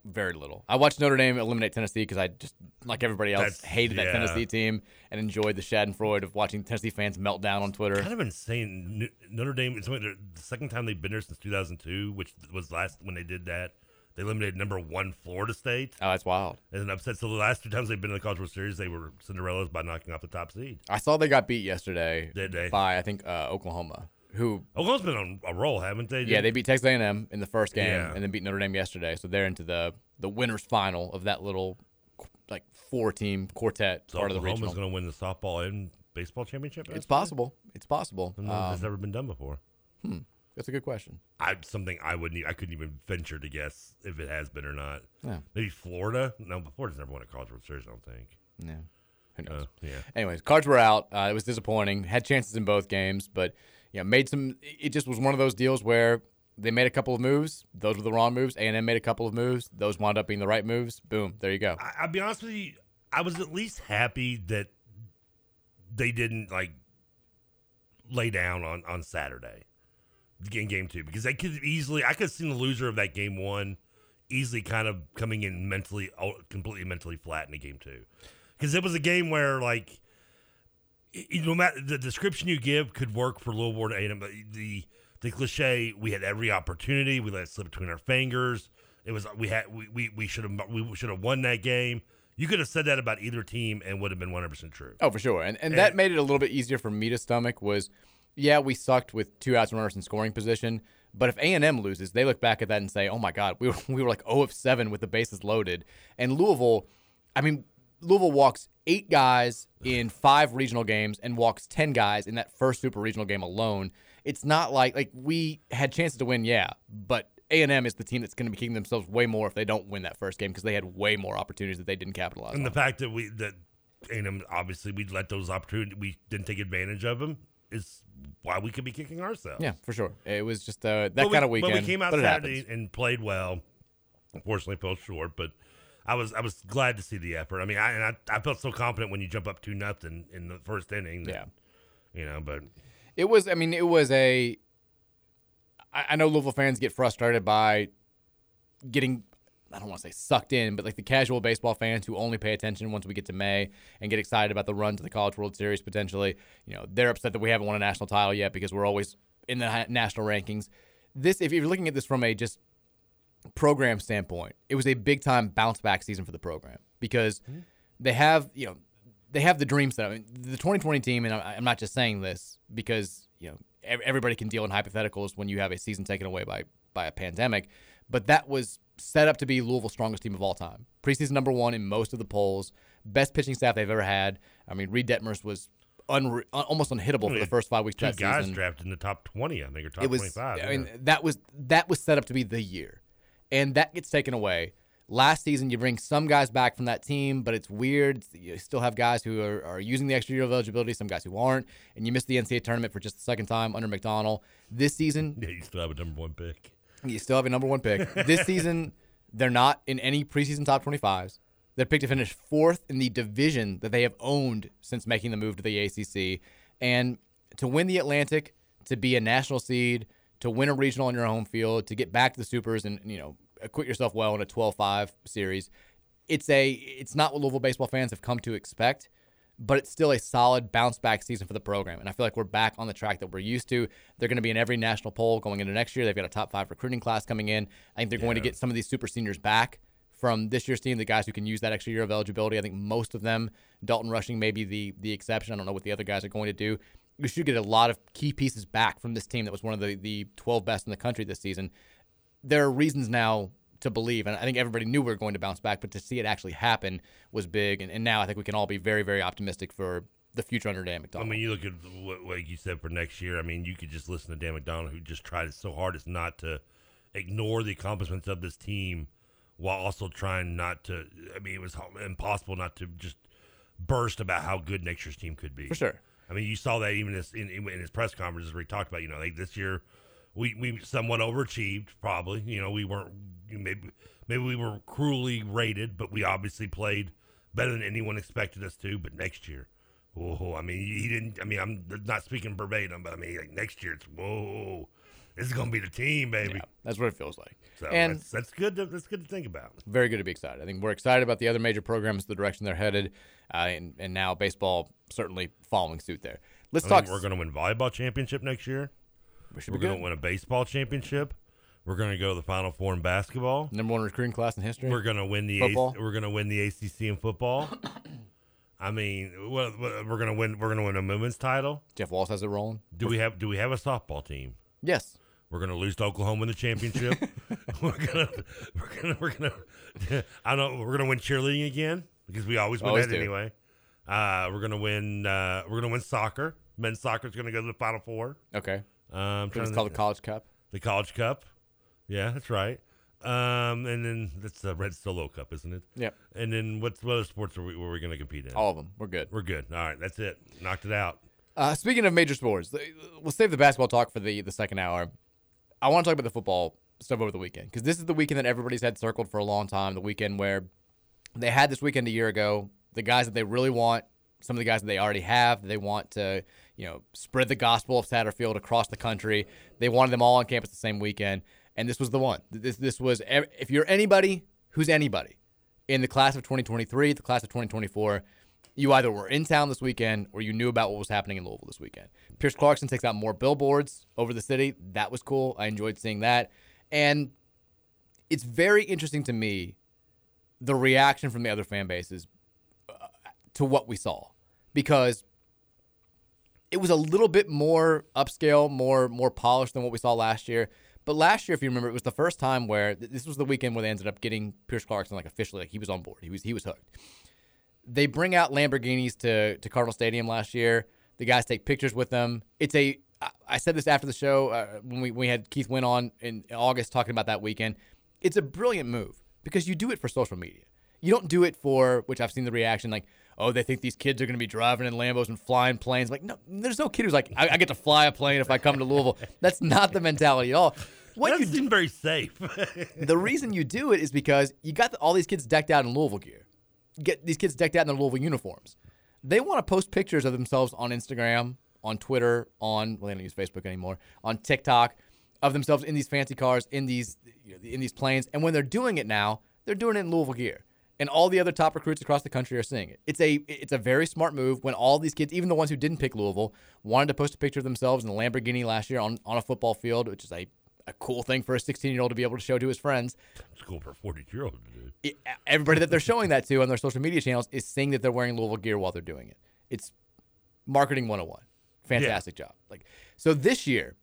Very little. I watched Notre Dame eliminate Tennessee because I just, like everybody else, That's- hated that yeah. Tennessee team and enjoyed the Schadenfreude of watching Tennessee fans melt down on Twitter. Kind of insane. Notre Dame. It's only the second time they've been there since 2002, which was last when they did that. They eliminated number one Florida State. Oh, that's wild. And then upset. So the last two times they've been in the College World Series, they were Cinderellas by knocking off the top seed. I saw they got beat yesterday Did they? by I think uh, Oklahoma, who Oklahoma's been on a roll, haven't they? yeah they beat Texas A&M in the first game Yeah. and then beat Notre Dame yesterday, so they're into the the winners final of that little like four team quartet So part of the Oklahoma's going to win the softball and baseball championship. It's possible. It's possible. I don't know if it's Um, never been done before. hmm, that's a good question. I something I wouldn't. I couldn't even venture to guess if it has been or not. Yeah. Maybe Florida. No, Florida's never won a College World Series. I don't think. Yeah. Who knows? Uh, yeah. Anyways, cards were out. Uh, it was disappointing. Had chances in both games, but yeah, made some. It just was one of those deals where they made a couple of moves. Those were the wrong moves. A and M made a couple of moves. Those wound up being the right moves. Boom. There you go. I, I'll be honest with you. I was at least happy that they didn't like lay down on on Saturday in game two because they could easily. I could have seen the loser of that game one easily kind of coming in mentally, oh, completely mentally flat in a game two because it was a game where like you know, matter the description you give could work for Louisville to A&M, but the the cliche we had every opportunity, we let it slip between our fingers. It was we had we we, we should have we should have won that game. You could have said that about either team and would have been one hundred percent true. Oh, for sure. And and that made it a little bit easier for me to stomach was, yeah, we sucked with two outs and runners in scoring position. But if A and M loses, they look back at that and say, "Oh my God, we were we were like 0 of seven with the bases loaded." And Louisville, I mean, Louisville walks eight guys in five regional games and walks ten guys in that first super regional game alone. It's not like like we had chances to win, yeah, but A and M is the team that's going to be kicking themselves way more if they don't win that first game because they had way more opportunities that they didn't capitalize And on. the fact that we that A&M obviously we let those opportunities we didn't take advantage of them is why we could be kicking ourselves. Yeah, for sure. It was just uh, that But we- kind of weekend. But we came out Saturday and played well. Unfortunately, fell short, but I was I was glad to see the effort. I mean, I and I, I felt so confident when you jump up two nothing in the first inning. that, Yeah. you know, but It was. I mean, it was a. I, I know Louisville fans get frustrated by getting. I don't want to say sucked in, but like the casual baseball fans who only pay attention once we get to May and get excited about the run to the College World Series potentially. You know, they're upset that we haven't won a national title yet because we're always in the national rankings. This, if you're looking at this from a just program standpoint, it was a big time bounce back season for the program because hmm. they have, you know, they have the dream set. I mean, the 2020 team, and I'm not just saying this because you know everybody can deal in hypotheticals when you have a season taken away by by a pandemic, but that was set up to be Louisville's strongest team of all time. Preseason number one in most of the polls, best pitching staff they've ever had. I mean, Reid Detmers was unre- almost unhittable for the first five weeks two of that guys season drafted in the top twenty, I think, or top was, twenty-five. I mean, yeah. that was that was set up to be the year, and that gets taken away. Last season, you bring some guys back from that team, but it's weird. You still have guys who are, are using the extra year of eligibility, some guys who aren't, and you missed the NCAA tournament for just the second time under McDonnell. This season, yeah, you still have a number one pick. you still have a number one pick. This season, they're not in any preseason top 25s. They're picked to finish fourth in the division that they have owned since making the move to the ACC. And to win the Atlantic, to be a national seed, to win a regional on your home field, to get back to the Supers and, you know, acquit yourself well in a 12-5 series, it's a it's not what Louisville baseball fans have come to expect but it's still a solid bounce back season for the program. And I feel like we're back on the track that we're used to. They're going to be in every national poll going into next year. They've got a top five recruiting class coming in. I think they're going to get some of these super seniors back from this year's team, the guys who can use that extra year of eligibility. I think most of them, Dalton Rushing may be the, the exception. I don't know what the other guys are going to do. You should get a lot of key pieces back from this team that was one of the, the 12 best in the country this season. There are reasons now to believe, and I think everybody knew we were going to bounce back, but to see it actually happen was big. And, and now I think we can all be very, very optimistic for the future under Dan McDonnell. I mean, you look at what, like you said for next year. I mean, you could just listen to Dan McDonnell, who just tried so hard as not to ignore the accomplishments of this team, while also trying not to. I mean, it was impossible not to just burst about how good next year's team could be. For sure. I mean, you saw that even in, in, his press conferences where he talked about, you know, like this year we, we somewhat overachieved, probably. You know, we weren't maybe maybe we were cruelly rated, but we obviously played better than anyone expected us to. But next year, whoa! I mean, he didn't. I mean, I'm not speaking verbatim, but I mean, like next year, it's whoa. This is gonna be the team, baby. Yeah, that's what it feels like. So and that's, that's good. To, that's good to think about. very good to be excited. I think we're excited about the other major programs, the direction they're headed, uh, and, and now baseball certainly following suit there. Let's I talk. we're gonna win volleyball championship next year. We should We're be gonna win a baseball championship. We're gonna go to the Final Four in basketball. Number one recruiting class in history. We're gonna win the Football. AC, we're gonna win the ACC in football. I mean, what, we're gonna win. We're gonna win a women's title. Jeff Walz has it rolling. Do we have Do we have a softball team? Yes. We're gonna lose to Oklahoma in the championship. we're gonna we're gonna we're gonna I don't know. We're gonna win cheerleading again because we always win Always that do. anyway. Uh, we're gonna win. Uh, we're gonna win soccer. Men's soccer is gonna go to the Final Four. Okay. Um, It's called the College Cup. The College Cup. Yeah, that's right. Um, and then that's the Red Solo Cup, isn't it? Yep. And then what's what other sports are we, were we going to compete in? All of them. We're good. We're good. All right, that's it. Knocked it out. Uh, speaking of major sports, we'll save the basketball talk for the the second hour. I want to talk about the football stuff over the weekend because this is the weekend that everybody's had circled for a long time. The weekend where they had this weekend a year ago. The guys that they really want, some of the guys that they already have, they want to, you know, spread the gospel of Satterfield across the country. They wanted them all on campus the same weekend, and this was the one. This this was if you're anybody who's anybody in the class of 2023, the class of 2024, you either were in town this weekend or you knew about what was happening in Louisville this weekend. Pierce Clarkson takes out more billboards over the city. That was cool. I enjoyed seeing that. And it's very interesting to me the reaction from the other fan bases uh, to what we saw because it was a little bit more upscale, more more polished than what we saw last year. But last year, if you remember, it was the first time where this was the weekend where they ended up getting Pierce Clarkson like officially like he was on board. He was he was hooked. They bring out Lamborghinis to to Cardinal Stadium last year. The guys take pictures with them. It's a I said this after the show uh, when we, we had Keith went on in August talking about that weekend. It's a brilliant move because you do it for social media. You don't do it for which I've seen the reaction like, oh, they think these kids are going to be driving in Lambos and flying planes. Like, no, there's no kid who's like, I, I get to fly a plane if I come to Louisville. That's not the mentality at all. What That you seemed very safe. the reason you do it is because you got the, all these kids decked out in Louisville gear. Get these kids decked out in their Louisville uniforms. They want to post pictures of themselves on Instagram, on Twitter, on well, they don't use Facebook anymore, on TikTok, of themselves in these fancy cars, in these you know, in these planes. And when they're doing it now, they're doing it in Louisville gear. And all the other top recruits across the country are seeing it. It's a it's a very smart move when all these kids, even the ones who didn't pick Louisville, wanted to post a picture of themselves in a Lamborghini last year on, on a football field, which is a a cool thing for a 16 year old to be able to show to his friends. It's cool for a 42 year old to do. Everybody that they're showing that to on their social media channels is seeing that they're wearing Louisville gear while they're doing it. It's marketing 101. Fantastic job. Like so this year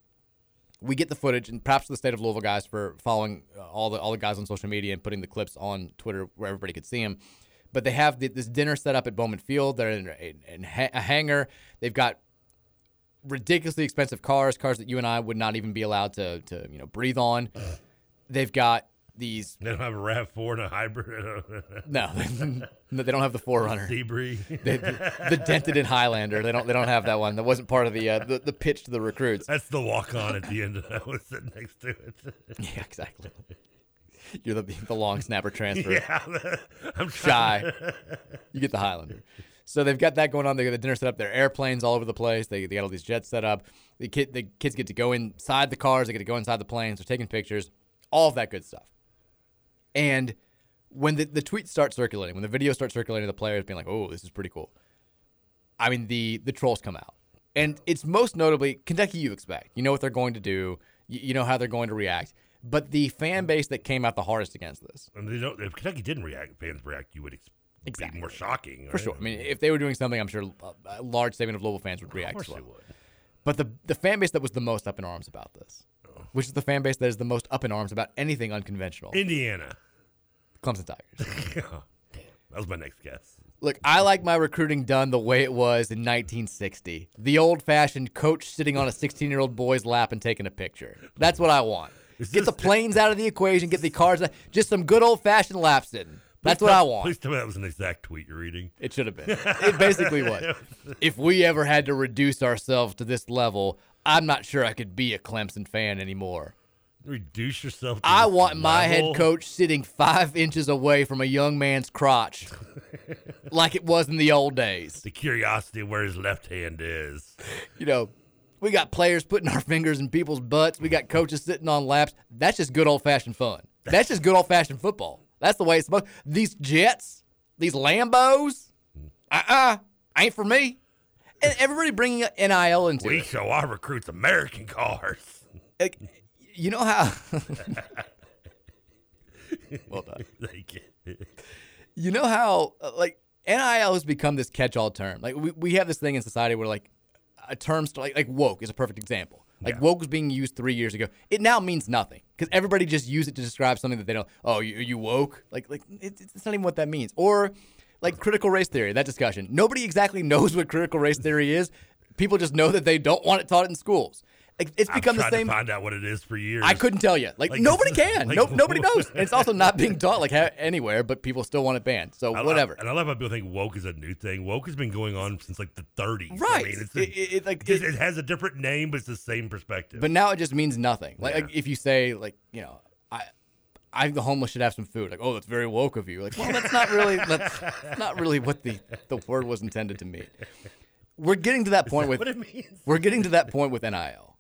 we get the footage and perhaps the state of Louisville guys for following uh, all the all the guys on social media and putting the clips on Twitter where everybody could see them. But they have the, this dinner set up at Bowman Field. They're in, in, in ha- a hangar. They've got ridiculously expensive cars, cars that you and I would not even be allowed to to you know breathe on. They've got these. They don't have a RAV4 and a hybrid. No, no, they don't have the 4Runner. Debris. the, the, the dented in Highlander. They don't. They don't have that one. That wasn't part of the uh, the, the pitch to the recruits. That's the walk on at the end. Of that was sitting next to it. Yeah, exactly. You're the the long snapper transfer. Yeah, I'm shy. You get the Highlander. So they've got that going on. They got the dinner set up. There are airplanes all over the place. They, they got all these jets set up. The kid the kids get to go inside the cars. They get to go inside the planes. They're taking pictures. All of that good stuff. And when the, the tweets start circulating, when the videos start circulating, the players being like, "Oh, this is pretty cool." I mean, the the trolls come out, and it's most notably Kentucky. You expect, you know what they're going to do, you, you know how they're going to react. But the fan base that came out the hardest against this, And they don't. If Kentucky didn't react, fans react, you would ex- Exactly. more shocking. for sure. I mean, if they were doing something, I'm sure a- large segment of Louisville fans would react course as well. they would. But the the fan base that was the most up in arms about this, oh. which is the fan base that is the most up in arms about anything unconventional, Indiana. Clemson Tigers. Oh, damn. That was my next guess. Look, I like my recruiting done the way it was in 1960. The old fashioned coach sitting on a 16 year old boy's lap and taking a picture. That's what I want. Get the planes out of the equation, get the cars, out- just some good old fashioned lap sitting. That's Please what tell- I want. Please tell me that was an exact tweet you're reading. It should have been. It basically was. If we ever had to reduce ourselves to this level, I'm not sure I could be a Clemson fan anymore. Reduce yourself. To I want my head coach sitting five inches away from a young man's crotch, like it was in the old days. The curiosity of where his left hand is. You know, we got players putting our fingers in people's butts. We got coaches sitting on laps. That's just good old fashioned fun. That's just good old fashioned football. That's the way it's supposed. These Jets, these Lambos, uh uh ain't for me. And everybody bringing NIL into We it. show our recruits American cars. Like, you know how? well done. Thank you. You know how uh, like NIL has become this catch-all term. Like we, we have this thing in society where like a term like like woke is a perfect example. Like Yeah. woke was being used three years ago. It now means nothing because everybody just use it to describe something that they don't. Oh, you, you woke? Like like it, it's not even what that means. Or like critical race theory. That discussion. Nobody exactly knows what critical race theory is. People just know that they don't want it taught in schools. Like it's become the same. to find out what it is for years. I couldn't tell you. Like, Like, nobody can. like- no, nobody knows. And it's also not being taught like anywhere, but people still want it banned. So I whatever. and I love how people think woke is a new thing. Woke has been going on since like the 30s. I Right. mean, it's It- it- it, like, it- it has a different name, but it's the same perspective. But now it just means nothing. Like, Yeah. like if you say like you know I. I think the homeless should have some food. Like, oh, that's very woke of you. Like, well, that's not really that's not really what the, the word was intended to mean. We're getting to that point with what it means? we're getting to that point with NIL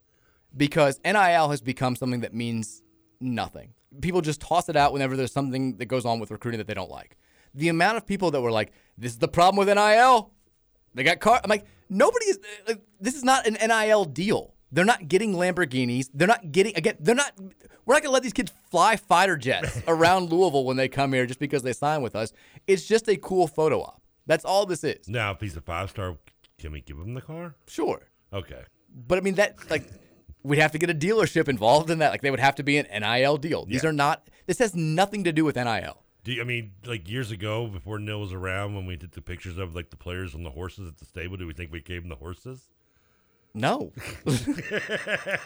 because NIL has become something that means nothing. People just toss it out whenever there's something that goes on with recruiting that they don't like. The amount of people that were like, "This is the problem with NIL." They got car. I'm like, nobody is. Uh, like, this is not an NIL deal. They're not getting Lamborghinis. They're not getting again. They're not. We're not gonna let these kids fly fighter jets around Louisville when they come here just because they sign with us. It's just a cool photo op. That's all this is. now, if he's a five star, can we give him the car? Sure. Okay. But I mean that like we'd have to get a dealership involved in that. Like they would have to be an NIL deal. These Yeah. are not. This has nothing to do with NIL. Do you, I mean like years ago before Nil was around when we did the pictures of like the players on the horses at the stable? Do we think we gave him the horses? No,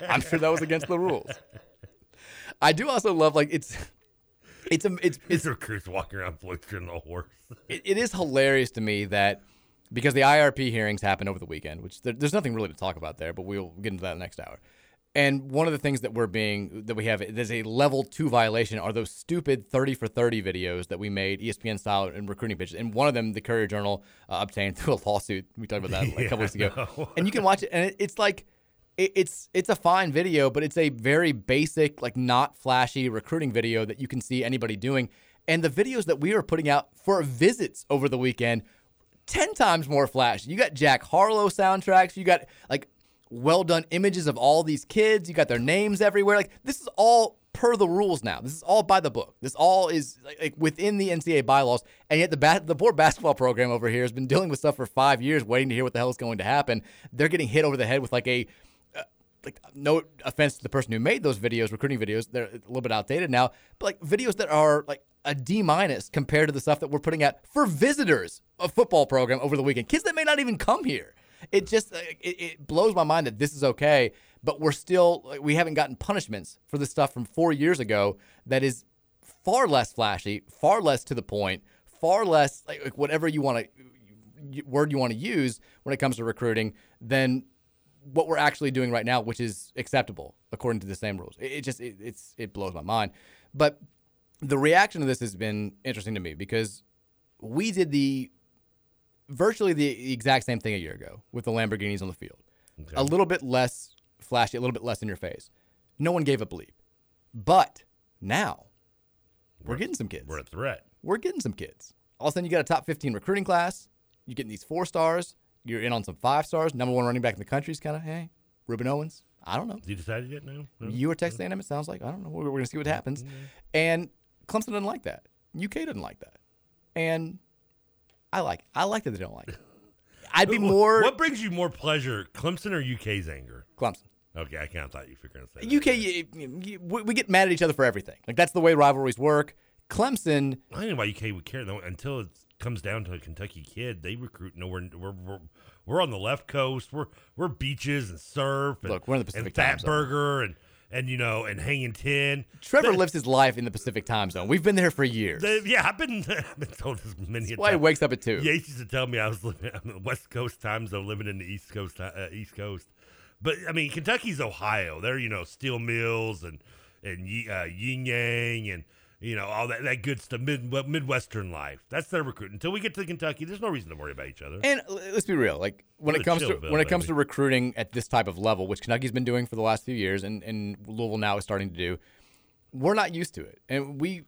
I'm sure that was against the rules. I do also love like it's it's um, a it's it's recruits walking around floating a horse. it, it is hilarious to me that because the IRP hearings happened over the weekend, which there, there's nothing really to talk about there, but we'll get into that next hour. And one of the things that we're being that we have there's a level two violation are those stupid 30 for 30 videos that we made ESPN style and recruiting pitches. And one of them, the Courier Journal uh, obtained through a lawsuit. We talked about that like, a couple weeks ago. And you can watch it, and it, it's like it, it's it's a fine video, but it's a very basic, like not flashy recruiting video that you can see anybody doing. And the videos that we are putting out for visits over the weekend, ten times more flashy. You got Jack Harlow soundtracks. You got like well done images of all these kids. You got their names everywhere. Like this is all per the rules now. This is all by the book. This all is like, like within the NCAA bylaws. And yet the ba- the poor basketball program over here has been dealing with stuff for five years, waiting to hear what the hell is going to happen. They're getting hit over the head with like a uh, like no offense to the person who made those videos, recruiting videos, they're a little bit outdated now, but like videos that are like a D minus compared to the stuff that we're putting out for visitors a football program over the weekend, kids that may not even come here. It just uh, it, it blows my mind that this is okay, but we're still we haven't gotten punishments for the stuff from four years ago that is far less flashy, far less to the point, far less like, whatever you want to word you want to use when it comes to recruiting than what we're actually doing right now, which is acceptable according to the same rules. It, it just it, it's it blows my mind. But the reaction to this has been interesting to me because we did the virtually the exact same thing a year ago with the Lamborghinis on the field. A little bit less flashy, a little bit less in your face. No one gave a bleep. But now we're, getting some kids. We're a threat. We're getting some kids. All of a sudden, you got a top 15 recruiting class. You're getting these four stars. You're in on some five stars. Number one running back in the country is kind of, hey, Rueben Owens. I don't know. Has he decided yet? No. No? You were texting A&M, it sounds like. I don't know. We're, we're going to see what happens. And Clemson doesn't like that. UK doesn't like that. And I like it. I like that they don't like it. I'd be more What brings you more pleasure, Clemson or UK's anger? Clemson. Okay, I kind of thought you were going to say. UK, you, you- we get mad at each other for everything. Like that's the way rivalries work. Clemson, I don't know why UK would care though. Until it comes down to a Kentucky kid, they recruit nowhere. We're, we're we're on the left coast. We're we're beaches and surf. And, Look, we're in the Pacific and Fat. Burger and and you know and hanging ten. Trevor lives his life in the Pacific time zone. We've been there for years. they- yeah, I've been I've been told this many. That's why he wakes up at two. Yates used to tell me I was living on the West Coast time zone, living in the East Coast uh, East Coast. But I mean, Kentucky's Ohio. They're you know steel mills and and uh, yin yang and you know all that that good stuff. Mid, midwestern life. That's their recruit. Until we get to Kentucky, there's no reason to worry about each other. And let's be real, like when We're it comes to Chillville, when it comes baby. to recruiting at this type of level, which Kentucky's been doing for the last few years, and, and Louisville now is starting to do, we're not used to it, and we,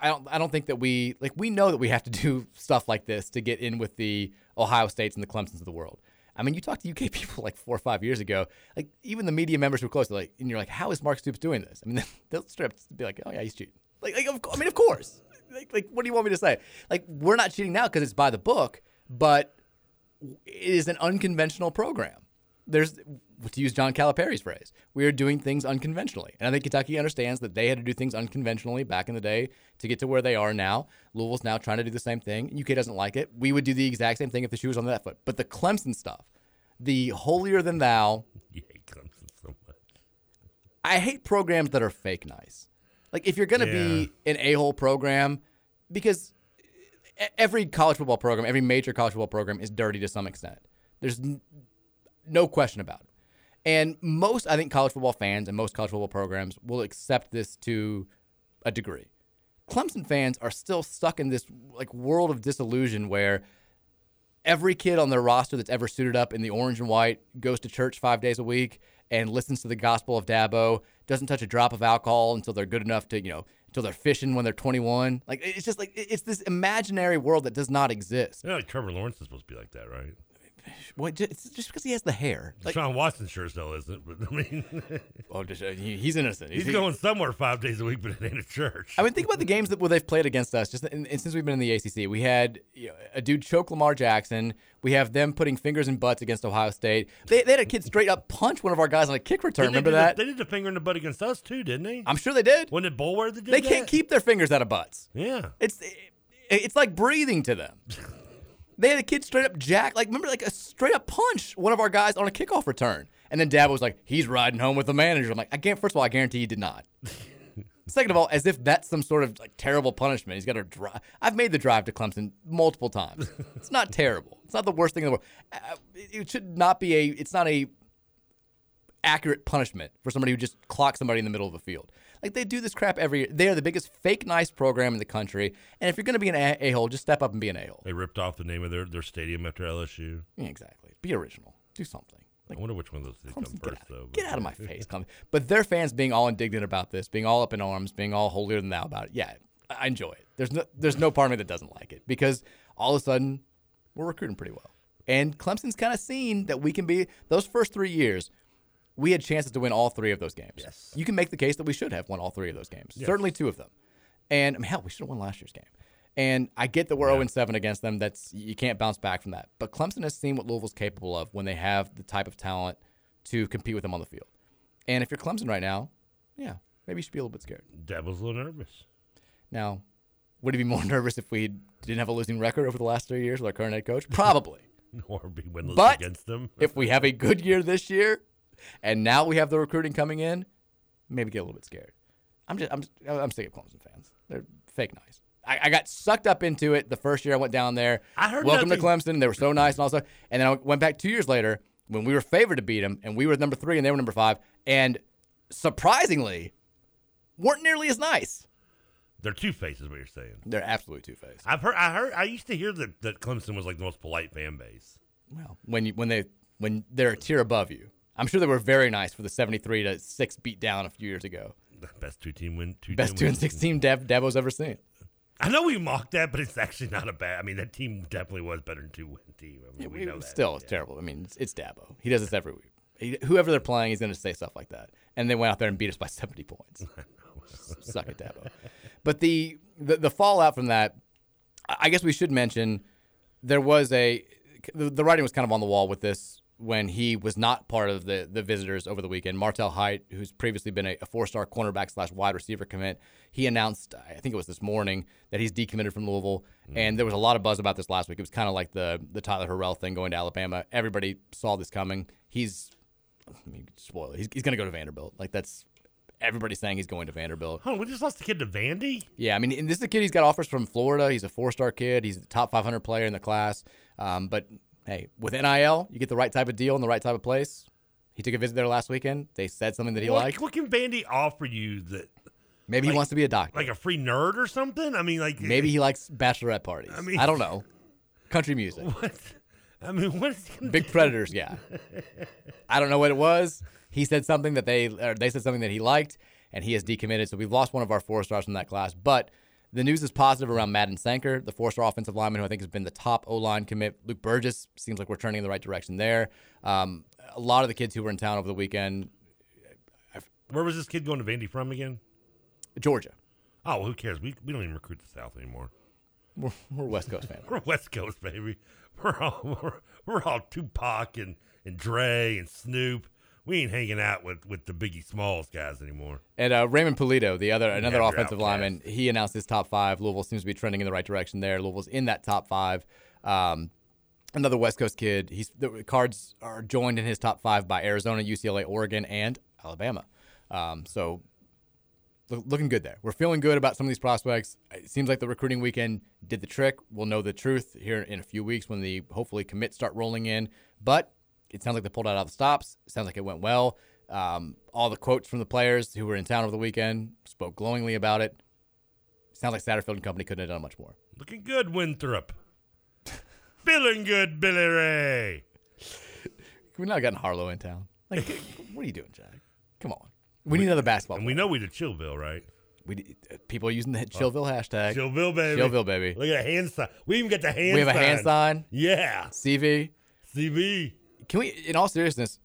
I don't, I don't think that we like we know that we have to do stuff like this to get in with the Ohio States and the Clemsons of the world. I mean, you talked to UK people like four or five years ago, like even the media members who were close, they're like, and you're like, how is Mark Stoops doing this? I mean, they'll strip to be like, oh yeah, he's cheating. Like, like of, I mean, of course. Like, like, what do you want me to say? Like, we're not cheating now because it's by the book, but it is an unconventional program. There's, to use John Calipari's phrase, we are doing things unconventionally. And I think Kentucky understands that they had to do things unconventionally back in the day to get to where they are now. Louisville's now trying to do the same thing. UK doesn't like it. We would do the exact same thing if the shoe was on that foot. But the Clemson stuff, the holier than thou, You hate Clemson so much. I hate programs that are fake nice. Like if you're going to be an a-hole program, because every college football program, every major college football program is dirty to some extent. There's n- no question about it. And most, I think, college football fans and most college football programs will accept this to a degree. Clemson fans are still stuck in this like world of disillusion where every kid on their roster that's ever suited up in the orange and white goes to church five days a week and listens to the gospel of Dabo, doesn't touch a drop of alcohol until they're good enough to, you know, until they're fishing when they're 21. Like it's just like it's this imaginary world that does not exist. Know, like Trevor Lawrence is supposed to be like that, right? Well, just, just because he has the hair. Like, Sean Watson sure as hell isn't. But I mean, oh, just, uh, he- he's innocent. he's going somewhere five days a week, but it ain't a church. I mean, think about the games that where they've played against us. Just in, in- since we've been in the ACC, we had you know, a dude choke Lamar Jackson. We have them putting fingers in butts against Ohio State. They, they had a kid straight up punch one of our guys on a kick return. Didn't they Remember do the- that? they did the finger in the butt against us too, didn't they? I'm sure they did. Wasn't it Bulwer that did They that? can't keep their fingers out of butts. Yeah. It's it's like breathing to them. They had a kid straight up jack, like remember, like a straight up punch one of our guys on a kickoff return, and then Dabo was like, "He's riding home with the manager." I'm like, I can't. First of all, I guarantee he did not. Second of all, as if that's some sort of like terrible punishment. He's got to drive. I've made the drive to Clemson multiple times. it's not terrible. It's not the worst thing in the world. It should not be a. It's not a accurate punishment for somebody who just clocks somebody in the middle of the field. Like they do this crap every year. They are the biggest fake nice program in the country. And if you're going to be an a hole, just step up and be an a hole. They ripped off the name of their, their stadium after LSU. Yeah, exactly. Be original. Do something. I wonder which one of those did come first, get out, though. Get out of my face, Clemson. But their fans being all indignant about this, being all up in arms, being all holier than thou about it. Yeah, I enjoy it. There's no, there's no part of me that doesn't like it because all of a sudden we're recruiting pretty well, and Clemson's kind of seen that we can be. Those first three years, we had chances to win all three of those games. Yes, you can make the case that we should have won all three of those games. Yes. Certainly two of them, and I mean, hell, we should have won last year's game. And I get that we're 0 7 against them. That's you can't bounce back from that. But Clemson has seen what Louisville's capable of when they have the type of talent to compete with them on the field. And if you're Clemson right now, yeah, maybe you should be a little bit scared. Dabo's a little nervous. Now, would he be more nervous if we didn't have a losing record over the last three years with our current head coach? Probably. or be winless but against them. if we have a good year this year, and now we have the recruiting coming in, maybe get a little bit scared. I'm just I'm I'm sick of Clemson fans. They're fake nice. I, I got sucked up into it the first year I went down there. I heard welcome nothing- to Clemson. They were so nice and all stuff. And then I went back two years later when we were favored to beat them, and we were number three and they were number five, and surprisingly, weren't nearly as nice. They're two faces. What you're saying? They're absolutely two faced. I've heard. I heard. I used to hear that that Clemson was like the most polite fan base. Well, when you when they when they're a tier above you, I'm sure they were very nice for the 73 to six beat down a few years ago. The best two team win. Two Best team two and six team Dev Dabo's ever seen. I know we mocked that, but it's actually not a bad. I mean, that team definitely was better than two win team. I mean, we know that. Still, it's terrible. I mean, it's, it's Dabo. He does this every week. He, whoever they're playing, he's going to say stuff like that. And they went out there and beat us by 70 points. Suck it, Dabo. But the, the the fallout from that, I I guess we should mention, there was a the, the writing was kind of on the wall with this when he was not part of the the visitors over the weekend. Martel Hight, who's previously been a, a four star cornerback slash wide receiver commit, he announced I think it was this morning that he's decommitted from Louisville. And there was a lot of buzz about this last week. It was kind of like the the Tyler Harrell thing going to Alabama. Everybody saw this coming. He's I mean, spoil it. He's, he's going to go to Vanderbilt. Like that's everybody's saying he's going to Vanderbilt. Oh, we just lost the kid to Vandy. Yeah, I mean, and this is a kid. He's got offers from Florida. He's a four-star kid. He's the top 500 player in the class. Um, but hey, with NIL, you get the right type of deal in the right type of place. He took a visit there last weekend. They said something that he what, liked. What can Vandy offer you that? Maybe he wants to be a doctor. Like a free nerd or something? I mean, like Maybe he likes bachelorette parties. I mean- I don't know. Country music. What? I mean, what is he Big do? Predators Yeah, I don't know what it was. He said something that they or they said something that he liked, and he has decommitted. So we've lost one of our four stars from that class. But the news is positive around Madden Sanker, the four star offensive lineman who I think has been the top O line commit. Luke Burgess seems like we're turning in the right direction there. Um, a lot of the kids who were in town over the weekend, Where was this kid going to Vandy from again? Georgia. Oh, who cares? We we don't even recruit the South anymore. We're, we're West Coast fans. We're West Coast, baby. We're all we're, we're all Tupac and, and Dre and Snoop. We ain't hanging out with, with the Biggie Smalls guys anymore. And uh, Raymond Polito, the other another Never offensive outcast. lineman, he announced his top five. Louisville seems to be trending in the right direction there. Louisville's in that top five. Um, another West Coast kid. He's the Cards are joined in his top five by Arizona, UCLA, Oregon, and Alabama. Um, so loo- looking good there. We're feeling good about some of these prospects. It seems like the recruiting weekend did the trick. We'll know the truth here in a few weeks when the hopefully commits start rolling in. But it sounds like they pulled out all the stops. It sounds like it went well. Um, all the quotes from the players who were in town over the weekend spoke glowingly about it. Sounds like Satterfield and company couldn't have done much more. Looking good, Winthrop. Feeling good, Billy Ray. We not gotten Harlow in town. Like, what are you doing, Jack? Come on. We need another basketball. And we know we did Chillville, right? We uh, people are using the Chillville hashtag. Chillville, baby. Chillville, baby. Look at a hand sign. We even got the hand we have sign. a hand sign. Yeah. CV. CV. Can we, in all seriousness,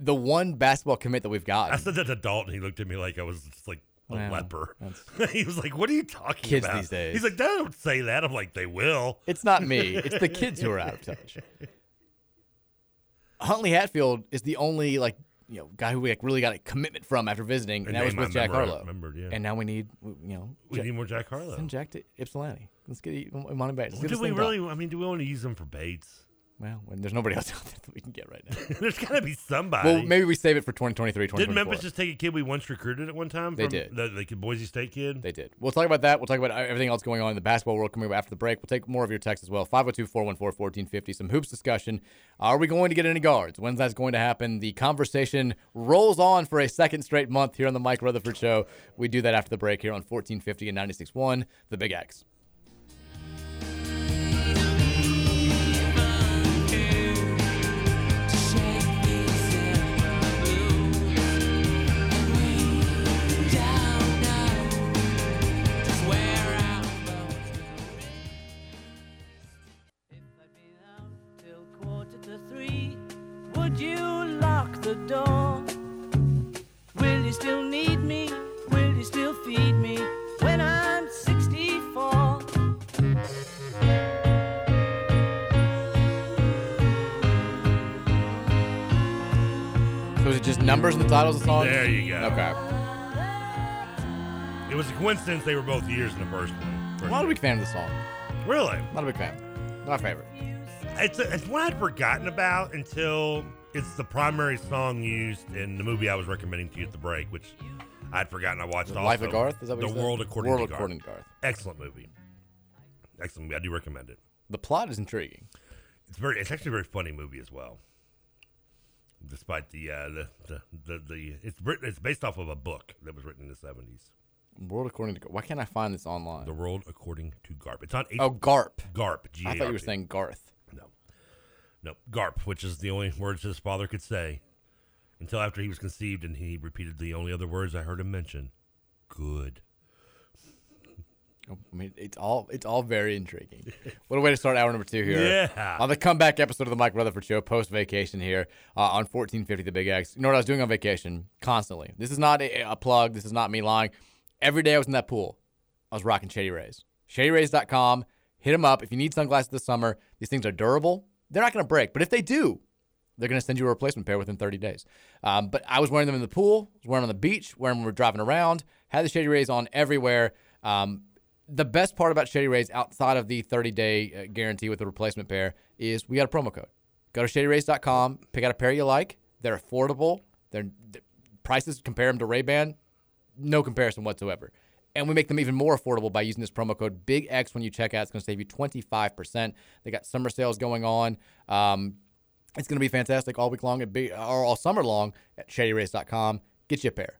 the one basketball commit that we've got. I said that to Dalton. He looked at me like I was just like a Wow, leper. he was like, "What are you talking Kids about?" these days. He's like, "Don't say that." I'm like, "They will." it's not me. It's the kids who are out of touch. Huntley Hatfield is the only like you know guy who we like really got a commitment from after visiting, and that was with Jack Harlow. remembered, yeah. And now we need you know We Jack- need more Jack Harlow. Send Jack to Ypsilanti. Let's get him on him back. Let's do we really? I mean, do we want to use them for baits? Well, when there's nobody else out there that we can get right now. There's got to be somebody. well, maybe we save it for 2023, Did 2024. Memphis just take a kid we once recruited at one time? They from did. The, the Boise State kid? They did. We'll talk about that. We'll talk about everything else going on in the basketball world coming up after the break. We'll take more of your texts as well. 502 414 1450. Some hoops discussion. Are we going to get any guards? When's that's going to happen? The conversation rolls on for a second straight month here on the Mike Rutherford Show. We do that after the break here on 1450 and 96.1, The Big X. you lock the door? Will you still need me? Will you still feed me when I'm 64? So is it just numbers in the titles of the song? There you go. Okay. It was a coincidence they were both years in the first one. I'm not a big fan of the song. Really? Not a big fan. Not my favorite. It's, a, it's one I'd forgotten about until it's the primary song used in the movie I was recommending to you at the break, which I'd forgotten I watched The also. Life of Garth? Is that what The? World According World to Garth. According to Garth. Excellent movie. Excellent movie. I do recommend it. The plot is intriguing. It's very. It's actually a very funny movie as well. Despite the uh, the, the the the it's written, it's based off of a book that was written in the seventies. World According to Garth. Why can't I find this online? The World According to Garp. It's on. H- Oh, Garp. Garp. I thought you were saying Garth. No. Garp, which is the only words his father could say until after he was conceived, and he repeated the only other words I heard him mention. Good. I mean, it's all it's all very intriguing. what a way to start hour number two here. Yeah. On the comeback episode of the Mike Rutherford Show, post vacation here uh, on 1450 The Big X. You know what I was doing on vacation? Constantly. This is not a, a plug. This is not me lying. Every day I was in that pool, I was rocking Shady Rays. ShadyRays.com. Hit them up if you need sunglasses this summer. These things are durable. They're not going to break, but if they do, they're going to send you a replacement pair within 30 days. Um, but I was wearing them in the pool, was wearing them on the beach, wearing them when we were driving around, had the Shady Rays on everywhere. Um, the best part about Shady Rays outside of the 30 day uh, guarantee with the replacement pair is we got a promo code. Go to shadyrays.com, pick out a pair you like. They're affordable. They're, th- prices compare them to Ray-Ban, no comparison whatsoever. And we make them even more affordable by using this promo code Big X when you check out. It's going to save you 25%. They got summer sales going on. Um, it's going to be fantastic all week long at Big, or all summer long at shadyrays.com. Get you a pair.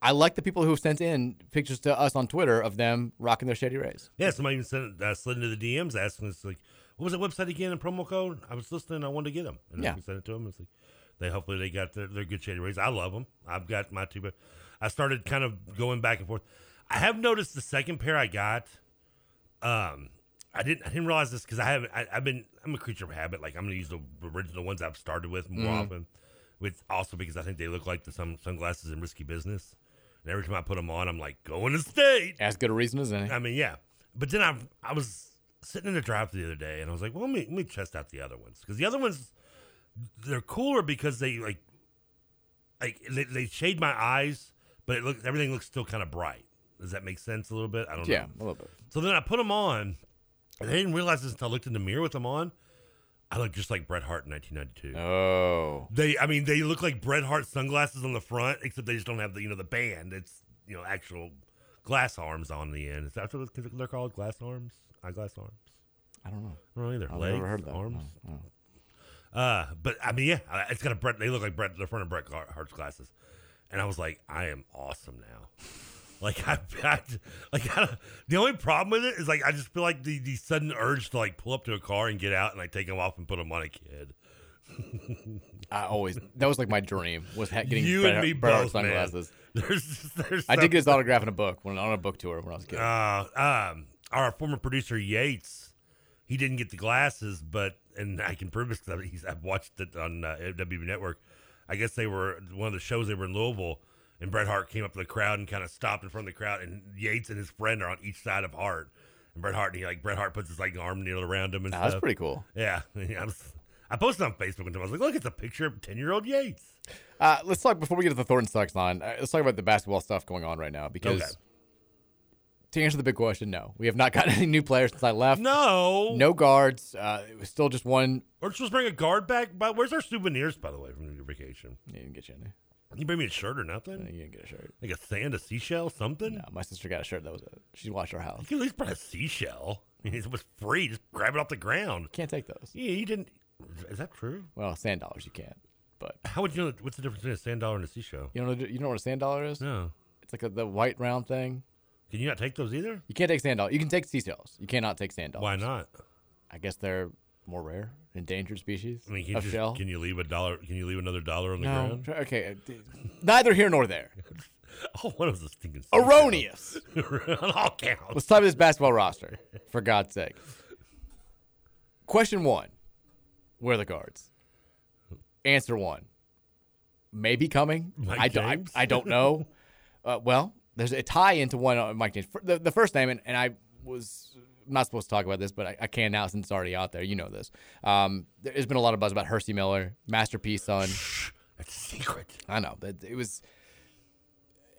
I like the people who sent in pictures to us on Twitter of them rocking their Shady Rays. Yeah, somebody even sent uh, slid into the DMs asking us like, "What was that website again and promo code?" I was listening. I wanted to get them, and Yeah. sent it to them. It's like, they hopefully they got their, their good shady rays. I love them. I've got my two, but I started kind of going back and forth. I have noticed the second pair I got. Um, I didn't I didn't realize this because I haven't. I, I've been I'm a creature of habit. Like I'm gonna use the original ones I've started with more Mhm. often. With also because I think they look like the some sunglasses in risky business. And every time I put them on, I'm like going to state. As good a reason as any. I mean, yeah. But then I I was sitting in the drive the other day, and I was like, well, let me let me test out the other ones because the other ones they're cooler because they like like they, they shade my eyes, but it looks everything looks still kind of bright. Does that make sense a little bit? I don't Yeah, know. Yeah, a little bit. So then I put them on, and I didn't realize this until I looked in the mirror with them on. I look just like Bret Hart in 1992. Oh. They, I mean, they look like Bret Hart sunglasses on the front, except they just don't have the, you know, the band. It's, you know, actual glass arms on the end. Is that what they're called? Glass arms? Eyeglass arms? I don't know. I don't know either. I've Legs, never heard that. arms. No, no. Uh, but I mean, yeah, it's got a Bret. They look like Bret. The front of Bret Hart's glasses, and I was like, I am awesome now. Like I, I like I, the only problem with it is like I just feel like the, the sudden urge to like pull up to a car and get out and like take them off and put them on a kid. I always that was like my dream was ha- getting You Bret, and me Bret both, man. sunglasses. There's, there's I did get his autograph in a book when on a book tour when I was a kid. Uh, um, our former producer Yates, he didn't get the glasses, but and I can prove this because I've watched it on uh, WB Network. I guess they were one of the shows they were in Louisville, and Bret Hart came up to the crowd and kind of stopped in front of the crowd, and Yates and his friend are on each side of Hart, and Bret Hart, he like Bret Hart puts his like arm needle around him and stuff. that's pretty cool. Yeah, I, was, I posted on Facebook and I was like, look, it's a picture of ten year old Yates. Uh, let's talk before we get to the Thornton Sucks line. Uh, let's talk about the basketball stuff going on right now because Okay. to answer the big question, no, we have not gotten any new players since I left. No, no guards. Uh, it was still just one. We're supposed to bring a guard back. But where's our souvenirs, by the way, from your vacation? You didn't get you any. You bring me a shirt or nothing? You didn't get a shirt. Like a sand, a seashell, something? No, my sister got a shirt that was a. She washed our house. You can at least buy a seashell. I mean, it was free. Just grab it off the ground. Can't take those. Yeah, you didn't. Is that true? Well, sand dollars you can't. But how would you know? What's the difference between a sand dollar and a seashell? You know, you know what a sand dollar is? No. It's like a, the white round thing. Can you not take those either? You can't take sand dollars. You can take seashells. You cannot take sand dollars. Why not? I guess they're more rare, endangered species I mean, can you, of just, shell. can you leave a dollar? Can you leave another dollar on the no. ground? Okay. uh, Neither here nor there. oh, what was this stinking? Erroneous. on all counts. Let's type this basketball roster, for God's sake. Question one: Where are the guards? Answer one: Maybe coming. I, don't, I, I don't know. uh, well, there's a tie into one on Mike James. The, the first name, and, and I was not supposed to talk about this, but I, I can now since it's already out there. You know this. Um, there's been a lot of buzz about Hersey Miller, Master P's son. That's secret. I know. But it was.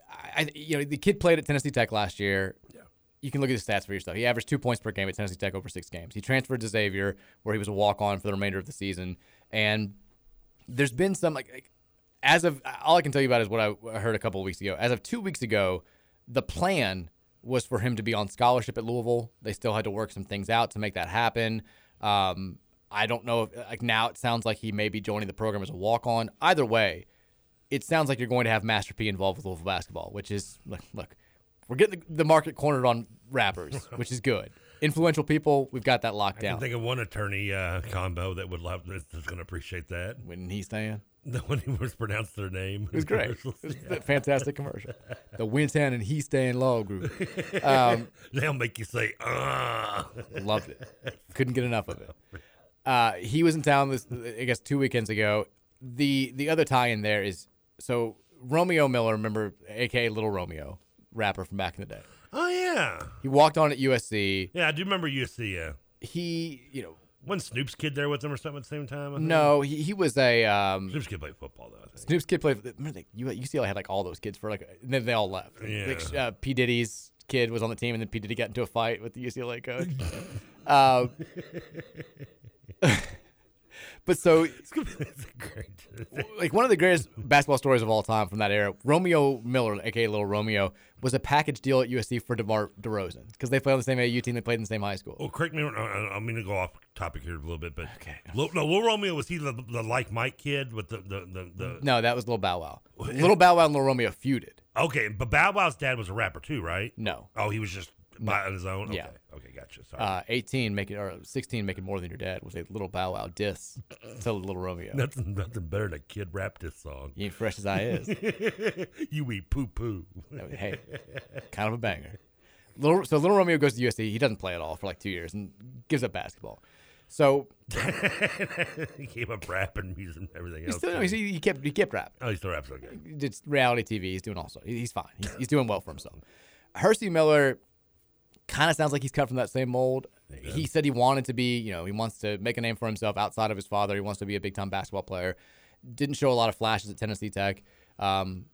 I, you know, the kid played at Tennessee Tech last year. Yeah. You can look at the stats for yourself. He averaged two points per game at Tennessee Tech over six games. He transferred to Xavier, where he was a walk on for the remainder of the season. And there's been some like, like as of all I can tell you about is what I heard a couple of weeks ago. As of two weeks ago, the plan was for him to be on scholarship at Louisville. They still had to work some things out to make that happen. Um, I don't know if like now it sounds like he may be joining the program as a walk on. Either way, it sounds like you're going to have Master P involved with Louisville basketball, which is look, look we're getting the, the market cornered on rappers, which is good. Influential people, we've got that locked I down. can think of one attorney uh, combo that would love that's going to appreciate that. When he's saying the one who mispronounced their name, it was great. It was a fantastic commercial. The Wintown and He Stand Law Group. Um, They'll make you say, "Ah." Loved it. Couldn't get enough of it. Uh, he was in town this, I guess, two weekends ago. The the other tie in there is so Romeo Miller, remember, aka Little Romeo, rapper from back in the day. Oh yeah, he walked on at USC. Yeah, I do remember USC. Yeah, he you know. When Snoop's kid there with him or something at the same time? No, he, he was a um, Snoop's kid played football though. I think. Snoop's kid played. Remember they, UCLA had like all those kids for like, and then they all left. Yeah. Like, uh, P Diddy's kid was on the team, and then P Diddy got into a fight with the UCLA coach. uh, but so, like one of the greatest basketball stories of all time from that era, Romeo Miller, aka Little Romeo, was a package deal at USC for DeMar DeRozan because they played on the same AU team, they played in the same high school. Oh, correct me. I'm going to go off topic here a little bit, but okay. no, Lil Romeo was he the, the like Mike kid with the the the, the No, that was Little Bow Wow. Little Bow Wow and Little Romeo feuded. Okay, but Bow Wow's dad was a rapper too, right? No. Oh, he was just by on his own. Okay. Yeah. Okay, gotcha. Sorry. Uh, 18 making or 16 making more than your dad was a Little Bow Wow diss to Little Romeo. nothing, nothing better than a kid rap this song. You ain't fresh as I is. you eat poo poo. hey, kind of a banger. Little, so Little Romeo goes to USC. He doesn't play at all for like two years and gives up basketball. So he gave up rap and music and everything else. still, he's, he kept he kept rapping. Oh, he still raps okay. It's reality TV. He's doing also. He's fine. He's, he's doing well for himself. Hersey Miller kind of sounds like he's cut from that same mold. He said he wanted to be, you know, he wants to make a name for himself outside of his father. He wants to be a big time basketball player. Didn't show a lot of flashes at Tennessee Tech. Um,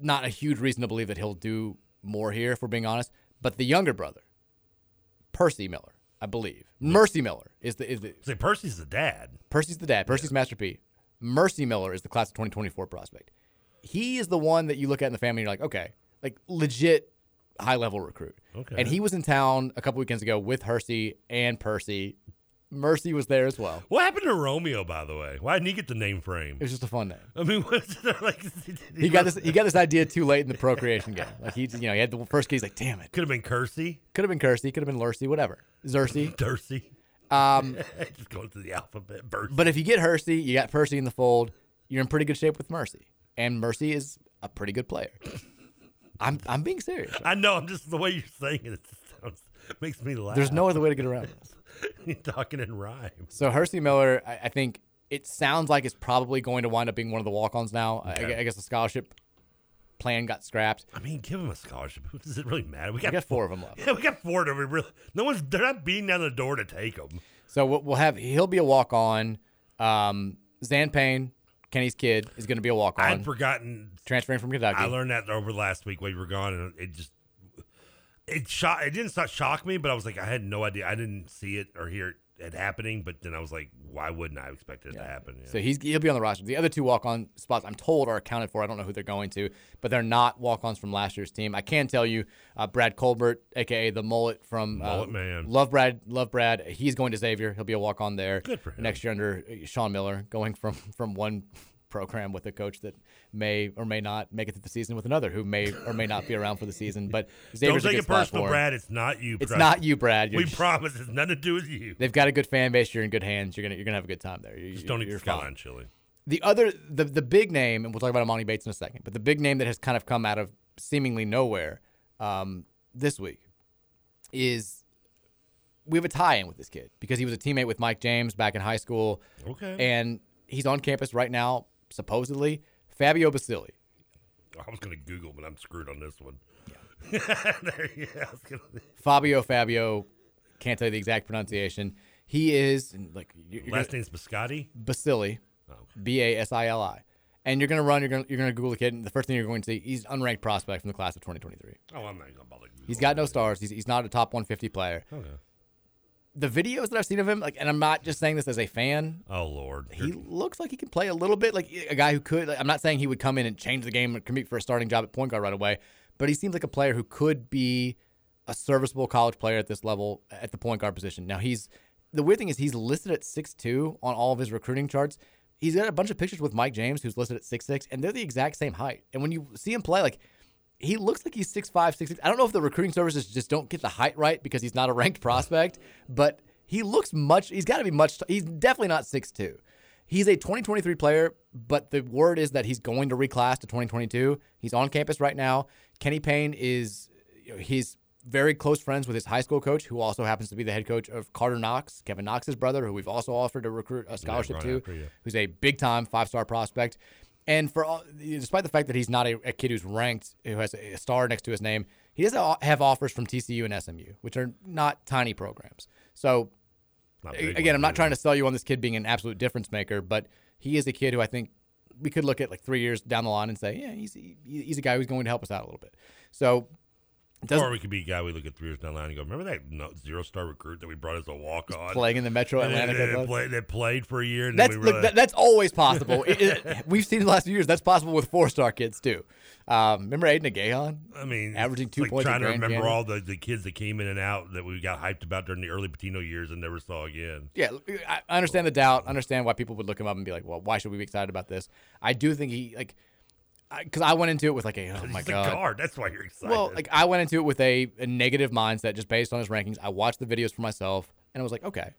not a huge reason to believe that he'll do more here, if we're being honest. But the younger brother, Percy Miller, I believe, Mercy Miller is the is the. Say Percy's the dad. Percy's the dad. Percy's Master P. Mercy Miller is the class of 2024 prospect. He is the one that you look at in the family and you're like, okay, like legit high level recruit. Okay. And he was in town a couple weekends ago with Hersey and Percy. Mercy was there as well. What happened to Romeo, by the way? Why didn't he get the name frame? It was just a fun name. I mean, what's like? He got this. He got this idea too late in the procreation game. Like he, you know, he had the first kid. He's like, "Damn it!" Could have been Kersey. Could have been Kersey. Could have been Lursey. Whatever. Zersey. Dursey. Um, just going through the alphabet. Bursey. but if you get Hersey, you got Percy in the fold. You're in pretty good shape with Mercy, and Mercy is a pretty good player. I'm I'm being serious. I know. I'm just the way you're saying it. It sounds makes me laugh. There's no other way to get around this. You're talking in rhyme. So Hersey Miller, I, I think it sounds like it's probably going to wind up being one of the walk-ons now. I- Okay. I, guess the scholarship plan got scrapped. I mean, give him a scholarship. Does it really matter? We We got four of them left. Yeah, we got four of them. We really, no one's. They're not beating down the door to take them. So we'll, we'll have he'll be a walk-on. Um, Zan Payne, Kenny's kid, is going to be a walk-on. I'd forgotten. transferring from Kentucky. I learned that over last week while you were gone, and it just. it shock. It didn't shock me, but I was like, I had no idea. I didn't see it or hear it happening. But then I was like, why wouldn't I expect it to happen? Yeah. So he's he'll be on the roster. The other two walk-on spots, I'm told, are accounted for. I don't know who they're going to, but they're not walk-ons from last year's team. I can tell you, uh, Brad Colbert, aka the mullet from uh, man. love Brad, love Brad. He's going to Xavier. He'll be a walk-on there. Good for him. Next year under uh, Sean Miller, going from from one program with a coach that may or may not make it through the season with another who may or may not be around for the season. But Xavier's Don't a take it personal. Brad. It's not you. It's Brad. It's not you, Brad. You're we just- promise. It's nothing to do with you. They've got a good fan base. You're in good hands. You're gonna you're gonna have a good time there. You, Just don't eat fine. skyline chili. The other, the the big name, and we'll talk about Emoni Bates in a second, but the big name that has kind of come out of seemingly nowhere um, this week is we have a tie-in with this kid because he was a teammate with Mike James back in high school. Okay. And he's on campus right now, supposedly. Fabio Basili. I was going to Google, but I'm screwed on this one. Yeah. yeah gonna, Fabio Fabio, can't tell you the exact pronunciation. He is like last gonna- name's Biscotti. Basili, oh, B A S I L I. And you're gonna run. You're gonna you're gonna Google the kid, and the first thing you're going to see, he's unranked prospect from the class of 2023. Oh, I'm not going to bother. He's got no stars. He's, he's not a top 150 player. Okay. The videos that I've seen of him, like, and I'm not just saying this as a fan. Oh Lord, He looks like he can play a little bit, like a guy who could. Like, I'm not saying he would come in and change the game and compete for a starting job at point guard right away, but he seems like a player who could be a serviceable college player at this level at the point guard position. Now he's the weird thing is he's listed at six two on all of his recruiting charts. He's got a bunch of pictures with Mike James, who's listed at six six, and they're the exact same height. And when you see him play, like he looks like he's 6'5, 6'6. I don't know if the recruiting services just don't get the height right because he's not a ranked prospect, but he looks much, he's got to be much, he's definitely not 6'2. He's a 2023 player, but the word is that he's going to reclass to 2022. He's on campus right now. Kenny Payne is, you know, he's very close friends with his high school coach, who also happens to be the head coach of Carter Knox, Kevin Knox's brother, who we've also offered to recruit a scholarship right to, who's a big time five star prospect. And for all, despite the fact that he's not a, a kid who's ranked, who has a star next to his name, he does have offers from TCU and SMU, which are not tiny programs. So Not a- big again, I'm not either. trying to sell you on this kid being an absolute difference maker, but he is a kid who I think we could look at like three years down the line and say, yeah, he's he's a guy who's going to help us out a little bit. So doesn't Or we could be a guy we look at three years down the line and go, remember that no, zero star recruit that we brought as a walk on? playing in the Metro Atlanta. That, played, played for a year. And That's look, that, that's always possible. It- it- we've seen in the last few years that's possible with four star kids too. Um, remember Aidan Igiehon? I mean, averaging two like points. Trying to remember all the, the kids that came in and out that we got hyped about during the early Pitino years and never saw again. Yeah, I I understand the doubt. Understand why people would look him up and be like, "Well, why should we be excited about this?" I do think he like, because I, went into it with like a, "Oh my He's god." guard. That's why you're excited. Well, like I went into it with a, a negative mindset just based on his rankings. I watched the videos for myself, and I was like, okay,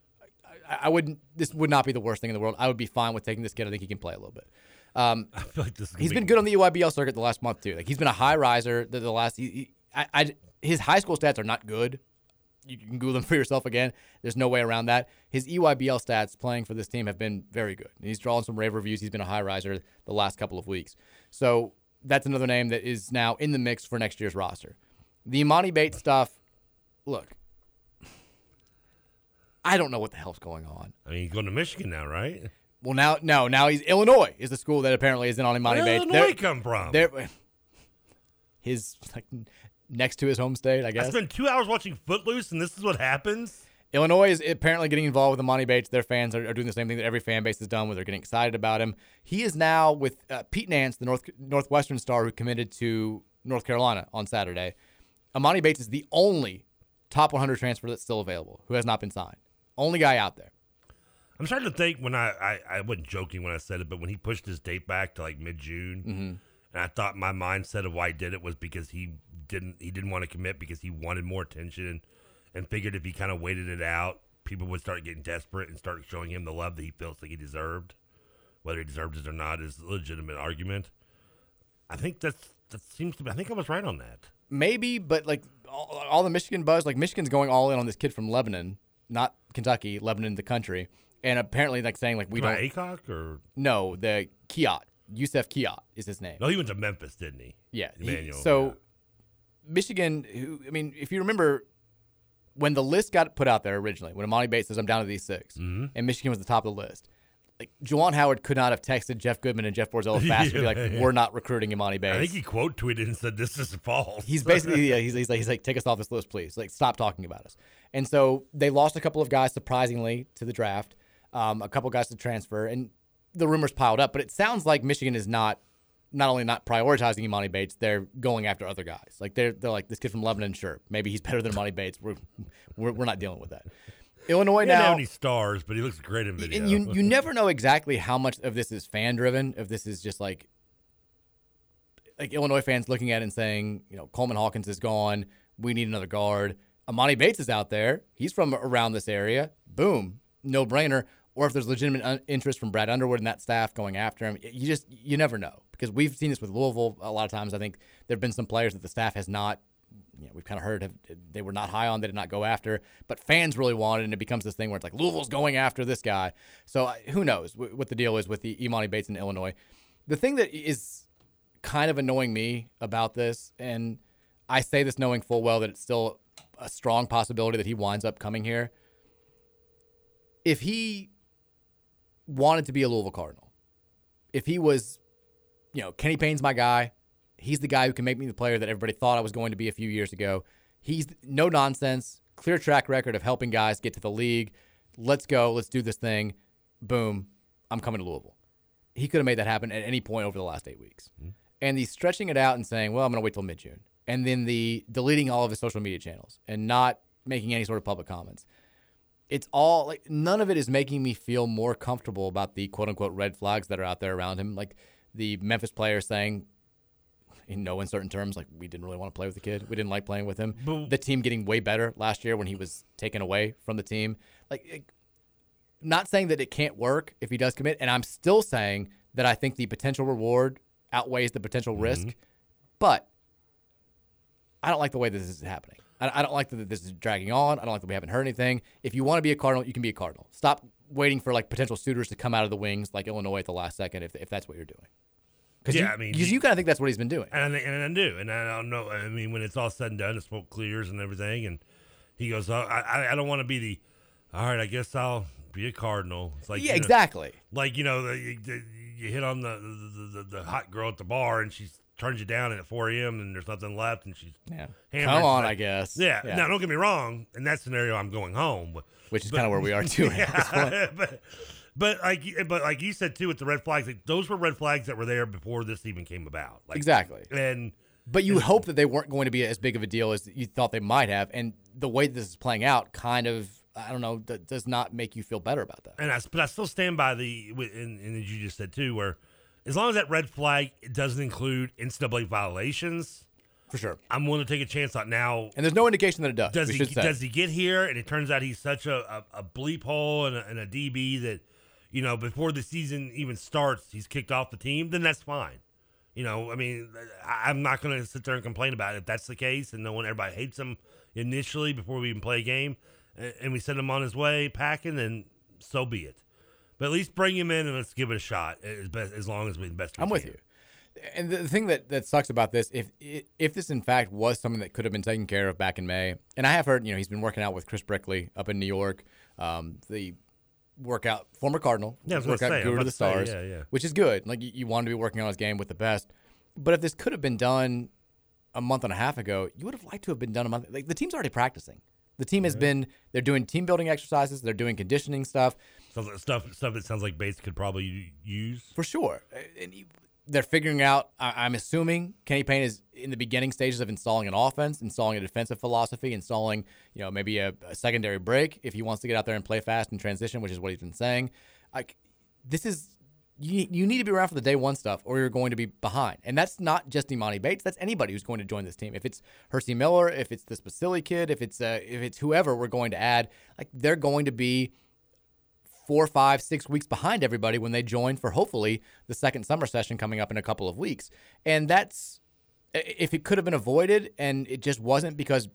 I, I wouldn't. This would not be the worst thing in the world. I would be fine with taking this kid. I think he can play a little bit. Um, I feel like this he's be- been good on the EYBL circuit the last month too. Like he's been a high riser. The, the last, he, he- I, I, his high school stats are not good. You can Google them for yourself again. There's no way around that. His EYBL stats playing for this team have been very good. He's drawn some rave reviews. He's been a high riser the last couple of weeks. So that's another name that is now in the mix for next year's roster. The Emoni Bates stuff, look, I don't know what the hell's going on. I mean, he's going to Michigan now, right? Well, now, no, now he's Illinois is the school that apparently is in on Emoni Where Bates. Illinois They're- come from? they're- his like next to his home state, I guess. I spent two hours watching Footloose, and this is what happens. Illinois is apparently getting involved with Emoni Bates. Their fans are, are doing the same thing that every fan base has done, where they're getting excited about him. He is now with uh, Pete Nance, the North Northwestern star who committed to North Carolina on Saturday. Emoni Bates is the only top 100 transfer that's still available who has not been signed. Only guy out there. I'm starting to think when I, I I wasn't joking when I said it, but when he pushed his date back to like mid June, Mhm. and I thought my mindset of why he did it was because he didn't he didn't want to commit because he wanted more attention, and figured if he kind of waited it out, people would start getting desperate and start showing him the love that he feels like he deserved, whether he deserved it or not is a legitimate argument. I think that's that seems to be. I think I was right on that. Maybe, but like all, all the Michigan buzz, like Michigan's going all in on this kid from Lebanon, not Kentucky, Lebanon, the country, and apparently like saying like we don't. Acock or No, the Kiat, Youssef Khayat is his name. no, he went to Memphis, didn't he? Yeah. he- Emmanuel. so Michigan, who I mean, if you remember when the list got put out there originally, when Emoni Bates says I'm down to these 6 Mm-hmm. and Michigan was the top of the list, like Juwan Howard could not have texted Jeff Goodman and Jeff Borzello faster. and be like, Yeah, yeah. we're not recruiting Emoni Bates. I think he quote tweeted and said, "This is false." He's basically yeah, he's, he's like he's like take us off this list, please. Like stop talking about us. And so they lost a couple of guys surprisingly to the draft, um, a couple guys to transfer, and the rumors piled up. But it sounds like Michigan is not not only not prioritizing Emoni Bates, they're going after other guys. Like they're they're like this kid from Lebanon, sure, maybe he's better than Emoni Bates. We're we're, we're not dealing with that. Illinois He now have any stars, but he looks great in video. and you you never know exactly how much of this is fan driven, if this is just like like Illinois fans looking at it and saying, you know, Coleman Hawkins is gone, we need another guard. Emoni Bates is out there. He's from around this area. Boom, no brainer. Or if there's legitimate un- interest from Brad Underwood and that staff going after him, you just you never know because we've seen this with Louisville a lot of times. I think there have been some players that the staff has not you know, we've kind of heard have, they were not high on, they did not go after, but fans really wanted, and it becomes this thing where it's like Louisville's going after this guy. So uh, who knows wh- what the deal is with the Emoni Bates in Illinois. The thing that is kind of annoying me about this, and I say this knowing full well that it's still a strong possibility that he winds up coming here. If he wanted to be a Louisville Cardinal, if he was, you know, Kenny Payne's my guy, He's the guy who can make me the player that everybody thought I was going to be a few years ago. He's no nonsense, clear track record of helping guys get to the league. Let's go. Let's do this thing. Boom. I'm coming to Louisville. He could have made that happen at any point over the last eight weeks. Mm-hmm. And the stretching it out and saying, well, I'm going to wait till mid June. And then the deleting all of his social media channels and not making any sort of public comments. It's all like none of it is making me feel more comfortable about the quote unquote red flags that are out there around him. Like the Memphis players saying, in no uncertain terms, like we didn't really want to play with the kid. We didn't like playing with him. But- the team getting way better last year when he was taken away from the team. Like, it- not saying that it can't work if he does commit, and I'm still saying that I think the potential reward outweighs the potential mm-hmm. risk. But I don't like the way this is happening. I, I don't like that this is dragging on. I don't like that we haven't heard anything. If you want to be a Cardinal, you can be a Cardinal. Stop waiting for like potential suitors to come out of the wings like Illinois at the last second if, if that's what you're doing. Because Yeah, you, I mean, you, you kind of think that's what he's been doing. And I, and I do, and I don't know. I mean, when it's all said and done, the smoke clears and everything, and he goes, oh, I, I- don't want to be the. All right, I guess I'll be a cardinal. It's like Yeah, you know, exactly. like you know, the, you, the- you hit on the the, the the hot girl at the bar, and she turns you down at 4 a.m. and there's nothing left, and she's Yeah. hammered. Come on, Like, I guess. Yeah. Yeah. Now, don't get me wrong. In that scenario, I'm going home, but, Which is kinda where we are, too, at this point. Yeah, but, but like, but like you said too, with the red flags, like, those were red flags that were there before this even came about. Like, Exactly. And But you hope that they weren't going to be as big of a deal as you thought they might have. And the way this is playing out kind of, I don't know, does not make you feel better about that. and I, but I still stand by the, and, and as you just said too, where as long as that red flag doesn't include NCAA violations, for sure, I'm willing to take a chance on now. And there's no indication that it does. Does he does he get here and it turns out he's such a, a, a bleep hole and a, and a DB that you know before the season even starts he's kicked off the team? Then that's fine. You know, I mean, I'm not going to sit there and complain about it if that's the case and no one everybody hates him initially before we even play a game and, we send him on his way packing. Then so be it. But at least bring him in and let's give it a shot as best as long as we best. we I'm with you. And the the thing that, that sucks about this, if if this in fact was something that could have been taken care of back in May, and I have heard, you know, he's been working out with Chris Brickley up in New York, um, the workout former Cardinal, Yeah, I was gonna workout say, guru to the to say, stars, yeah, yeah. which is good. Like you, you want to be working on his game with the best, but if this could have been done a month and a half ago, you would have liked to have been done a month. Like the team's already practicing. The team has been they're doing team building exercises, they're doing conditioning stuff. Like stuff stuff that sounds like Bates could probably use. For sure. And they're figuring out, I- I'm assuming Kenny Payne is in the beginning stages of installing an offense, installing a defensive philosophy, installing, you know, maybe a, a secondary break if he wants to get out there and play fast and transition, which is what he's been saying. Like, this is, you, you need to be around for the day one stuff or you're going to be behind. And that's not just Emoni Bates. That's anybody who's going to join this team. If it's Hercy Miller, if it's this Basili kid, if it's, uh, if it's whoever we're going to add, like, they're going to be four, five, six weeks behind everybody when they join for hopefully the second summer session coming up in a couple of weeks. And that's if it could have been avoided and it just wasn't because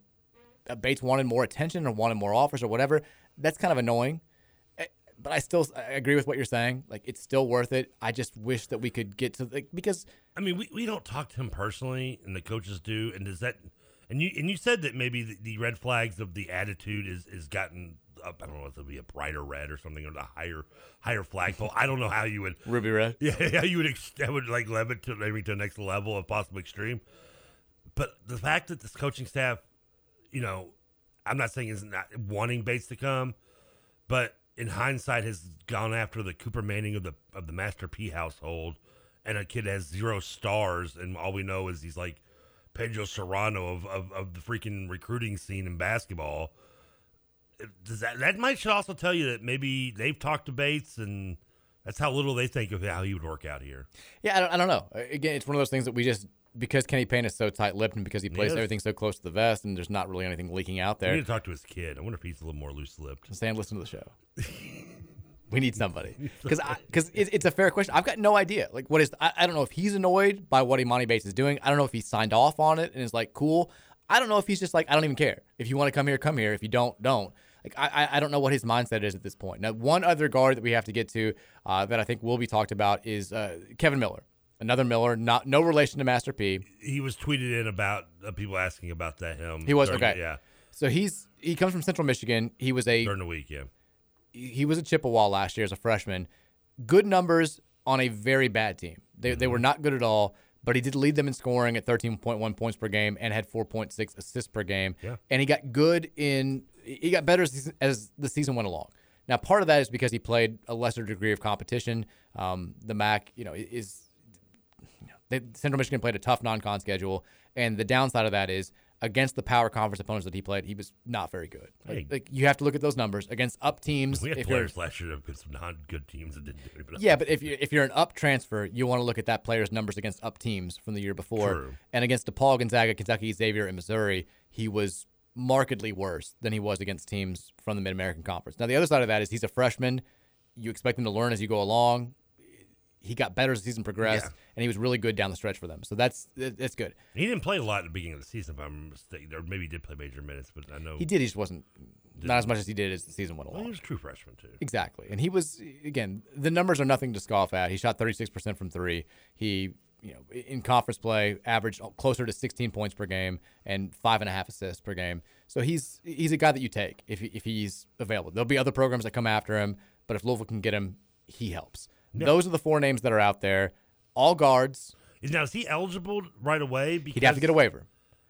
uh, Bates wanted more attention or wanted more offers or whatever, that's kind of annoying. Eh, But I still I agree with what you're saying. Like it's still worth it. I just wish that we could get to like because I mean, we, we don't talk to him personally, and the coaches do. And does that? And you and you said that maybe the, the red flags of the attitude is is gotten I don't know if it'll be a brighter red or something or the higher higher flagpole. I don't know how you would Ruby red. Yeah, how you would ex- that would like levitate to maybe to the next level of possible extreme. But the fact that this coaching staff, you know, I'm not saying is not wanting Bates to come, but in hindsight has gone after the Cooper Manning of the of the Master P household, and a kid has zero stars, and all we know is he's like Pedro Cerrano of, of, of the freaking recruiting scene in basketball. Does that that might should also tell you that maybe they've talked to Bates and that's how little they think of how he would work out here. Yeah, I don't, I don't know. Again, it's one of those things that we just because Kenny Payne is so tight-lipped and because he plays Yes. everything so close to the vest, and there's not really anything leaking out We there. need to talk to his kid. I wonder if he's a little more loose-lipped. Sam, listen to the show. we need somebody because because it, it's a fair question. I've got no idea. Like, what is? I, I don't know if he's annoyed by what Emoni Bates is doing. I don't know if he signed off on it and is like cool. I don't know if he's just like I don't even care. If you want to come here, come here. If you don't, don't. Like I, I- don't know what his mindset is at this point. Now, one other guard that we have to get to uh, that I think will be talked about is uh, Kevin Miller. Another Miller, not no relation to Master P. He was tweeted in about uh, people asking about that him. He was during- okay. Yeah, So he's he comes from Central Michigan. He was a during the week. Yeah, he was a Chippewa last year as a freshman. Good numbers on a very bad team. They, they were not good at all, but he did lead them in scoring at 13.1 points per game and had 4.6 assists per game. Yeah. And he got good in, he got better as, as the season went along. Now, part of that is because he played a lesser degree of competition. Um, the MAC, you know, is you know, they, Central Michigan played a tough non-con schedule, and the downside of that is against the power conference opponents that he played, he was not very good. Like, Hey. like, you have to look at those numbers against up teams. we had if players last year been some non-good teams that didn't do anything. yeah, but if you if you're an up transfer, you want to look at that player's numbers against up teams from the year before. True. And against DePaul, Gonzaga, Kentucky, Xavier, and Missouri, he was markedly worse than he was against teams from the Mid American Conference. Now the other side of that is he's a freshman. You expect him to learn as you go along. He got better as the season progressed, Yeah. and he was really good down the stretch for them. So that's it- it's good. he didn't play a lot at the beginning of the season, if I'm mistaken, or maybe he did play major minutes, but I know He did. He just wasn't not as much as he did as the season went Well, along. he was a true freshman too. Exactly. And he was again, the numbers are nothing to scoff at. He shot 36% from 3. He, you know, in conference play averaged closer to 16 points per game and five and a half assists per game. So he's he's a guy that you take if he- if he's available. There'll be other programs that come after him, but if Louisville can get him, he helps. Those are the four names that are out there. All guards. Is now is he eligible right away? Because, He'd have to get a waiver.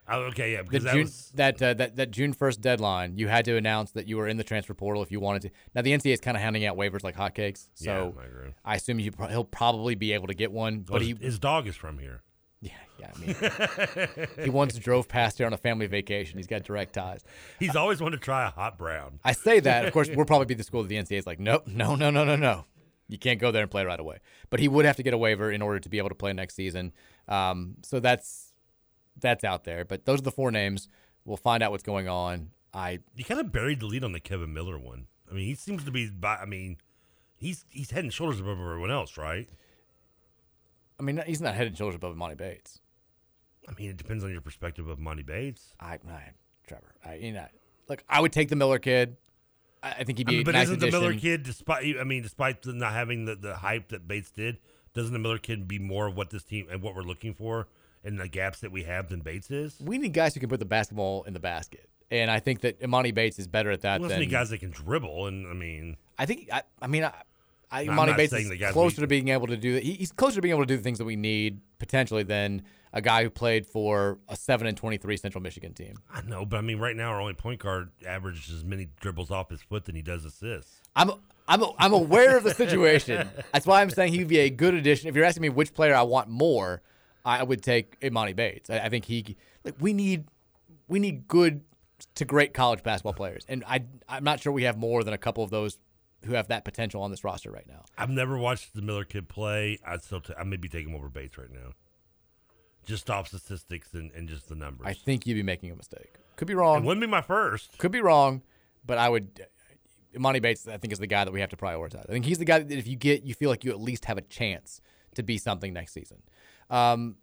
Oh, okay, yeah, because that June, was that uh, that that June first deadline, you had to announce that you were in the transfer portal if you wanted to. Now the NCAA is kind of handing out waivers like hotcakes, so Yeah, I. I assume you pro- he'll probably be able to get one. But But he, his, his dog is from here. yeah, yeah, I mean, he once drove past here on a family vacation. He's got direct ties. He's always wanted to try a hot brown. I say that, of course, we'll probably be the school that the NCAA is like, nope, no, no, no, no, no. You can't go there and play right away. But he would have to get a waiver in order to be able to play next season. Um, so that's that's out there. But those are the four names. We'll find out what's going on. I You kind of buried the lead on the Kevin Miller one. I mean, he seems to be. I mean, he's he's head and shoulders above everyone else, right? I mean, he's not head and shoulders above Monty Bates. I mean, it depends on your perspective of Monty Bates. I, I Trevor, I, you know, look, I would take the Miller kid. I, I think he'd I be mean, a but nice isn't the Miller kid, despite I mean, despite the not having the, the hype that Bates did, doesn't the Miller kid be more of what this team and what we're looking for and the gaps that we have than Bates is? We need guys who can put the basketball in the basket, and I think that Emoni Bates is better at that Well, than any guys that can dribble, and I mean, I think. I, I mean, I, I, I'm Emoni Bates is closer we- to being able to do. He, he's closer to being able to do the things that we need potentially than a guy who played for a seven and twenty three Central Michigan team. I know, but I mean, right now our only point guard averages as many dribbles off his foot than he does assists. I'm I'm I'm aware of the situation. That's why I'm saying he would be a good addition. If you're asking me which player I want more, I would take Emoni Bates. I, I think he like we need we need good to great college basketball players, and I I'm not sure we have more than a couple of those who have that potential on this roster right now. I've never watched the Miller kid play. I'd still, t- I may be taking over Bates right now, just off statistics and, and just the numbers. I think you'd be making a mistake. Could be wrong. It wouldn't be my first. Could be wrong, but I would. Emoni Bates, I think, is the guy that we have to prioritize. I think he's the guy that if you get, you feel like you at least have a chance to be something next season. Um,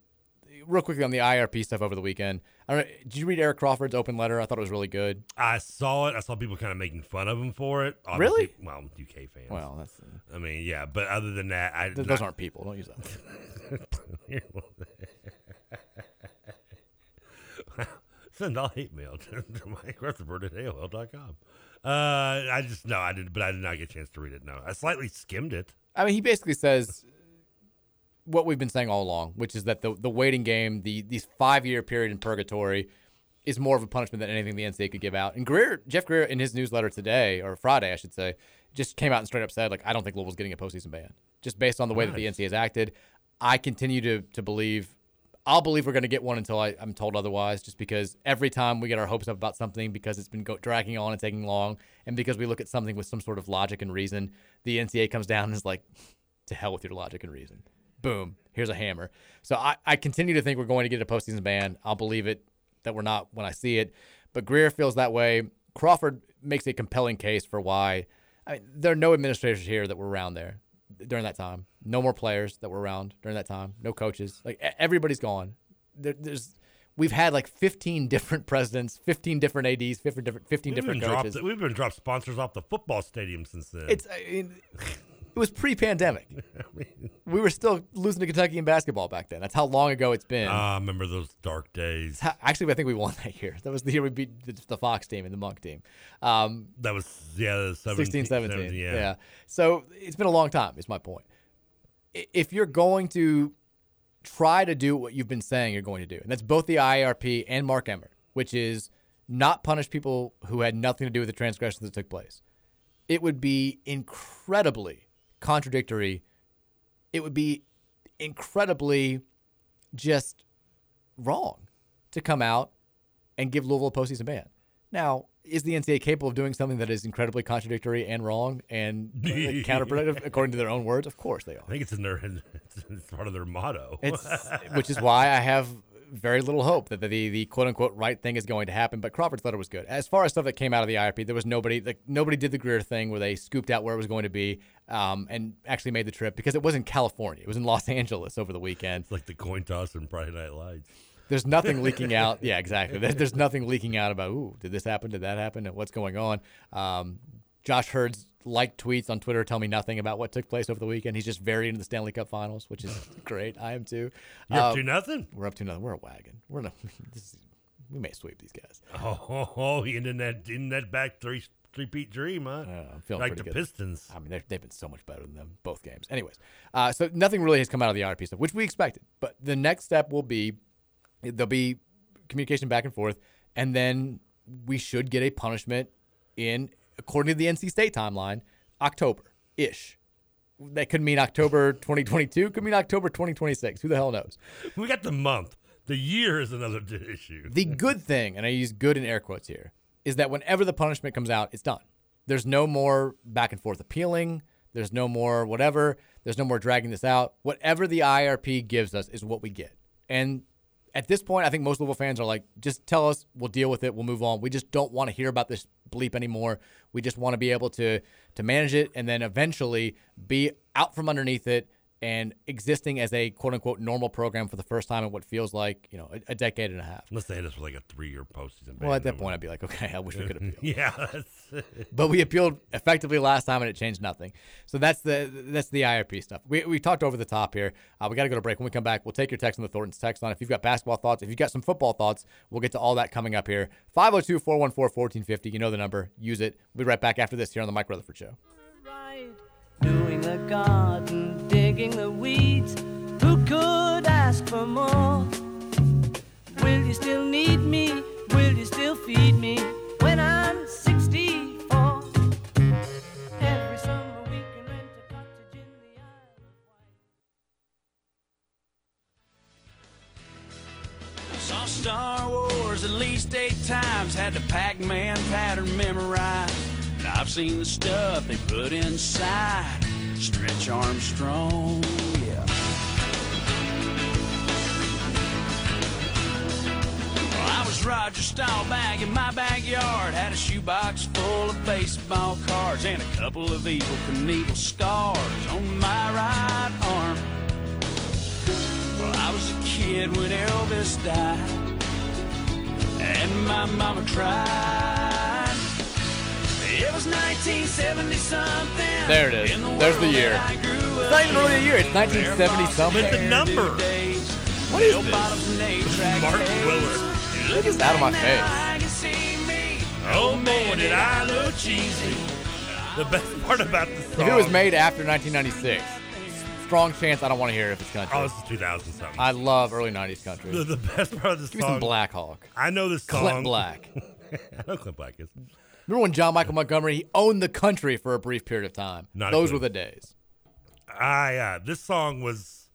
real quickly on the IRP stuff over the weekend. I don't know, did you read Eric Crawford's open letter? I thought it was really good. I saw it. I saw people kind of making fun of him for it. Really? Well, UK fans. Well, that's. I mean, yeah, but other than that, I Th- those aren't people. Don't use that. Send all hate mail to, to Mike Rutherford at AOL.com. Uh, I just no, I did, but I did not get a chance to read it. No, I slightly skimmed it. I mean, he basically says what we've been saying all along, which is that the the waiting game, the these five year period in purgatory, is more of a punishment than anything the NCAA could give out. And Greer, Jeff Greer, in his newsletter today or Friday, I should say, just came out and straight up said, like, I don't think Louisville's getting a postseason ban, just based on the way that the Nice. NCAA has acted. I continue to to believe. I'll believe we're going to get one until I, I'm told otherwise, just because every time we get our hopes up about something because it's been go, dragging on and taking long, and because we look at something with some sort of logic and reason, the NCAA comes down and is like, to hell with your logic and reason. Boom, here's a hammer. So I, I continue to think we're going to get a postseason ban. I'll believe it that we're not when I see it. But Greer feels that way. Crawford makes a compelling case for why. I mean, there are no administrators here that were around there during that time. No more players that were around during that time. No coaches. Like everybody's gone. There, there's we've had like 15 different presidents, 15 different ads, 15 different 15 We've different been coaches. dropped. We've been dropped sponsors off the football stadium since then. It's I mean, it was pre-pandemic. we were still losing to Kentucky in basketball back then. That's how long ago it's been. Ah, remember those dark days? Actually, I think we won that year. That was the year we beat the, the Fox team and the Monk team. Um, That was yeah, the 16, 17, 17. yeah. yeah. So it's been a long time, is my point. If you're going to try to do what you've been saying you're going to do, and that's both the IARP and Mark Emmert, which is not punish people who had nothing to do with the transgressions that took place, it would be incredibly contradictory. It would be incredibly just wrong to come out and give Louisville a postseason ban. Now, is the NCAA capable of doing something that is incredibly contradictory and wrong and counterproductive according to their own words? Of course they are. I think it's in their it's part of their motto. Which is why I have very little hope that the, the, the quote unquote right thing is going to happen. But Crawford's letter was good. As far as stuff that came out of the IRP, there was nobody like nobody did the Greer thing where they scooped out where it was going to be um, and actually made the trip because it was in California. It was in Los Angeles over the weekend. It's like the coin toss in Friday Night Lights. There's nothing leaking out. Yeah, exactly. There's nothing leaking out about, ooh, did this happen? Did that happen? And what's going on? Um, Josh Heird's like tweets on Twitter tell me nothing about what took place over the weekend. He's just very into the Stanley Cup Finals, which is great. I am too. You're up Um, to nothing. We're up to nothing. We're a wagon. We're in a, this is, we may sweep these guys. Oh, oh, oh in that in that back three three peat dream, huh? I'm feeling like the good. Pistons. I mean, they've, they've been so much better than them both games. Anyways, uh, so nothing really has come out of the IRP stuff, which we expected. But the next step will be there'll be communication back and forth, and then we should get a punishment in, according to the NC State timeline, October ish. That could mean October 2022, could mean October 2026. Who the hell knows? We got the month. The year is another issue. The good thing, and I use good in air quotes here, is that whenever the punishment comes out, it's done. There's no more back and forth appealing. There's no more whatever. There's no more dragging this out. Whatever the IRP gives us is what we get. And at this point, I think most Louisville fans are like, just tell us, we'll deal with it, we'll move on. We just don't want to hear about this bleep anymore. We just want to be able to to manage it and then eventually be out from underneath it and existing as a quote unquote normal program for the first time in what feels like, you know, a, a decade and a half. Unless they hit us with like a three year postseason. Well, at that point, I'd be like, okay, I wish we could appeal. yeah, that's but we appealed effectively last time, and it changed nothing. So that's the that's the IRP stuff. We, we talked over the top here. Uh, we got to go to break. When we come back, we'll take your text on the Thornton's text line. If you've got basketball thoughts, if you've got some football thoughts, we'll get to all that coming up here. 502 414 1450. You know the number. Use it. We'll be right back after this here on the Mike Rutherford Show. Doing the garden, digging the weeds. Who could ask for more? Will you still need me? Will you still feed me when I'm 64? Every summer we can rent a cottage in the Saw Star Wars at least eight times, had the Pac-Man pattern memorized. I've seen the stuff they put inside. Stretch Armstrong, yeah. I was Roger Staubach in my backyard. Had a shoebox full of baseball cards and a couple of evil Knievel scars on my right arm. Well, I was a kid when Elvis died, and my mama cried. It was 1970 something. There it is. the There's the year. that I grew It's not even really a in. year. It's 1970 something. But the number. What is this? Mark Mark Willard. It's just out of my face. Oh, man, did I look cheesy. The best part about the song. If it was made after 1996, strong chance I don't want to hear it if it's country. Oh, this is 2000 something. I love early 90s country. The, the best part of this Give me song. some Black Hawk. I know this song. Clint Black. I know Clint Black is. Remember when John Michael Montgomery he owned the country for a brief period of time? Not Those were the days. Uh, this song was.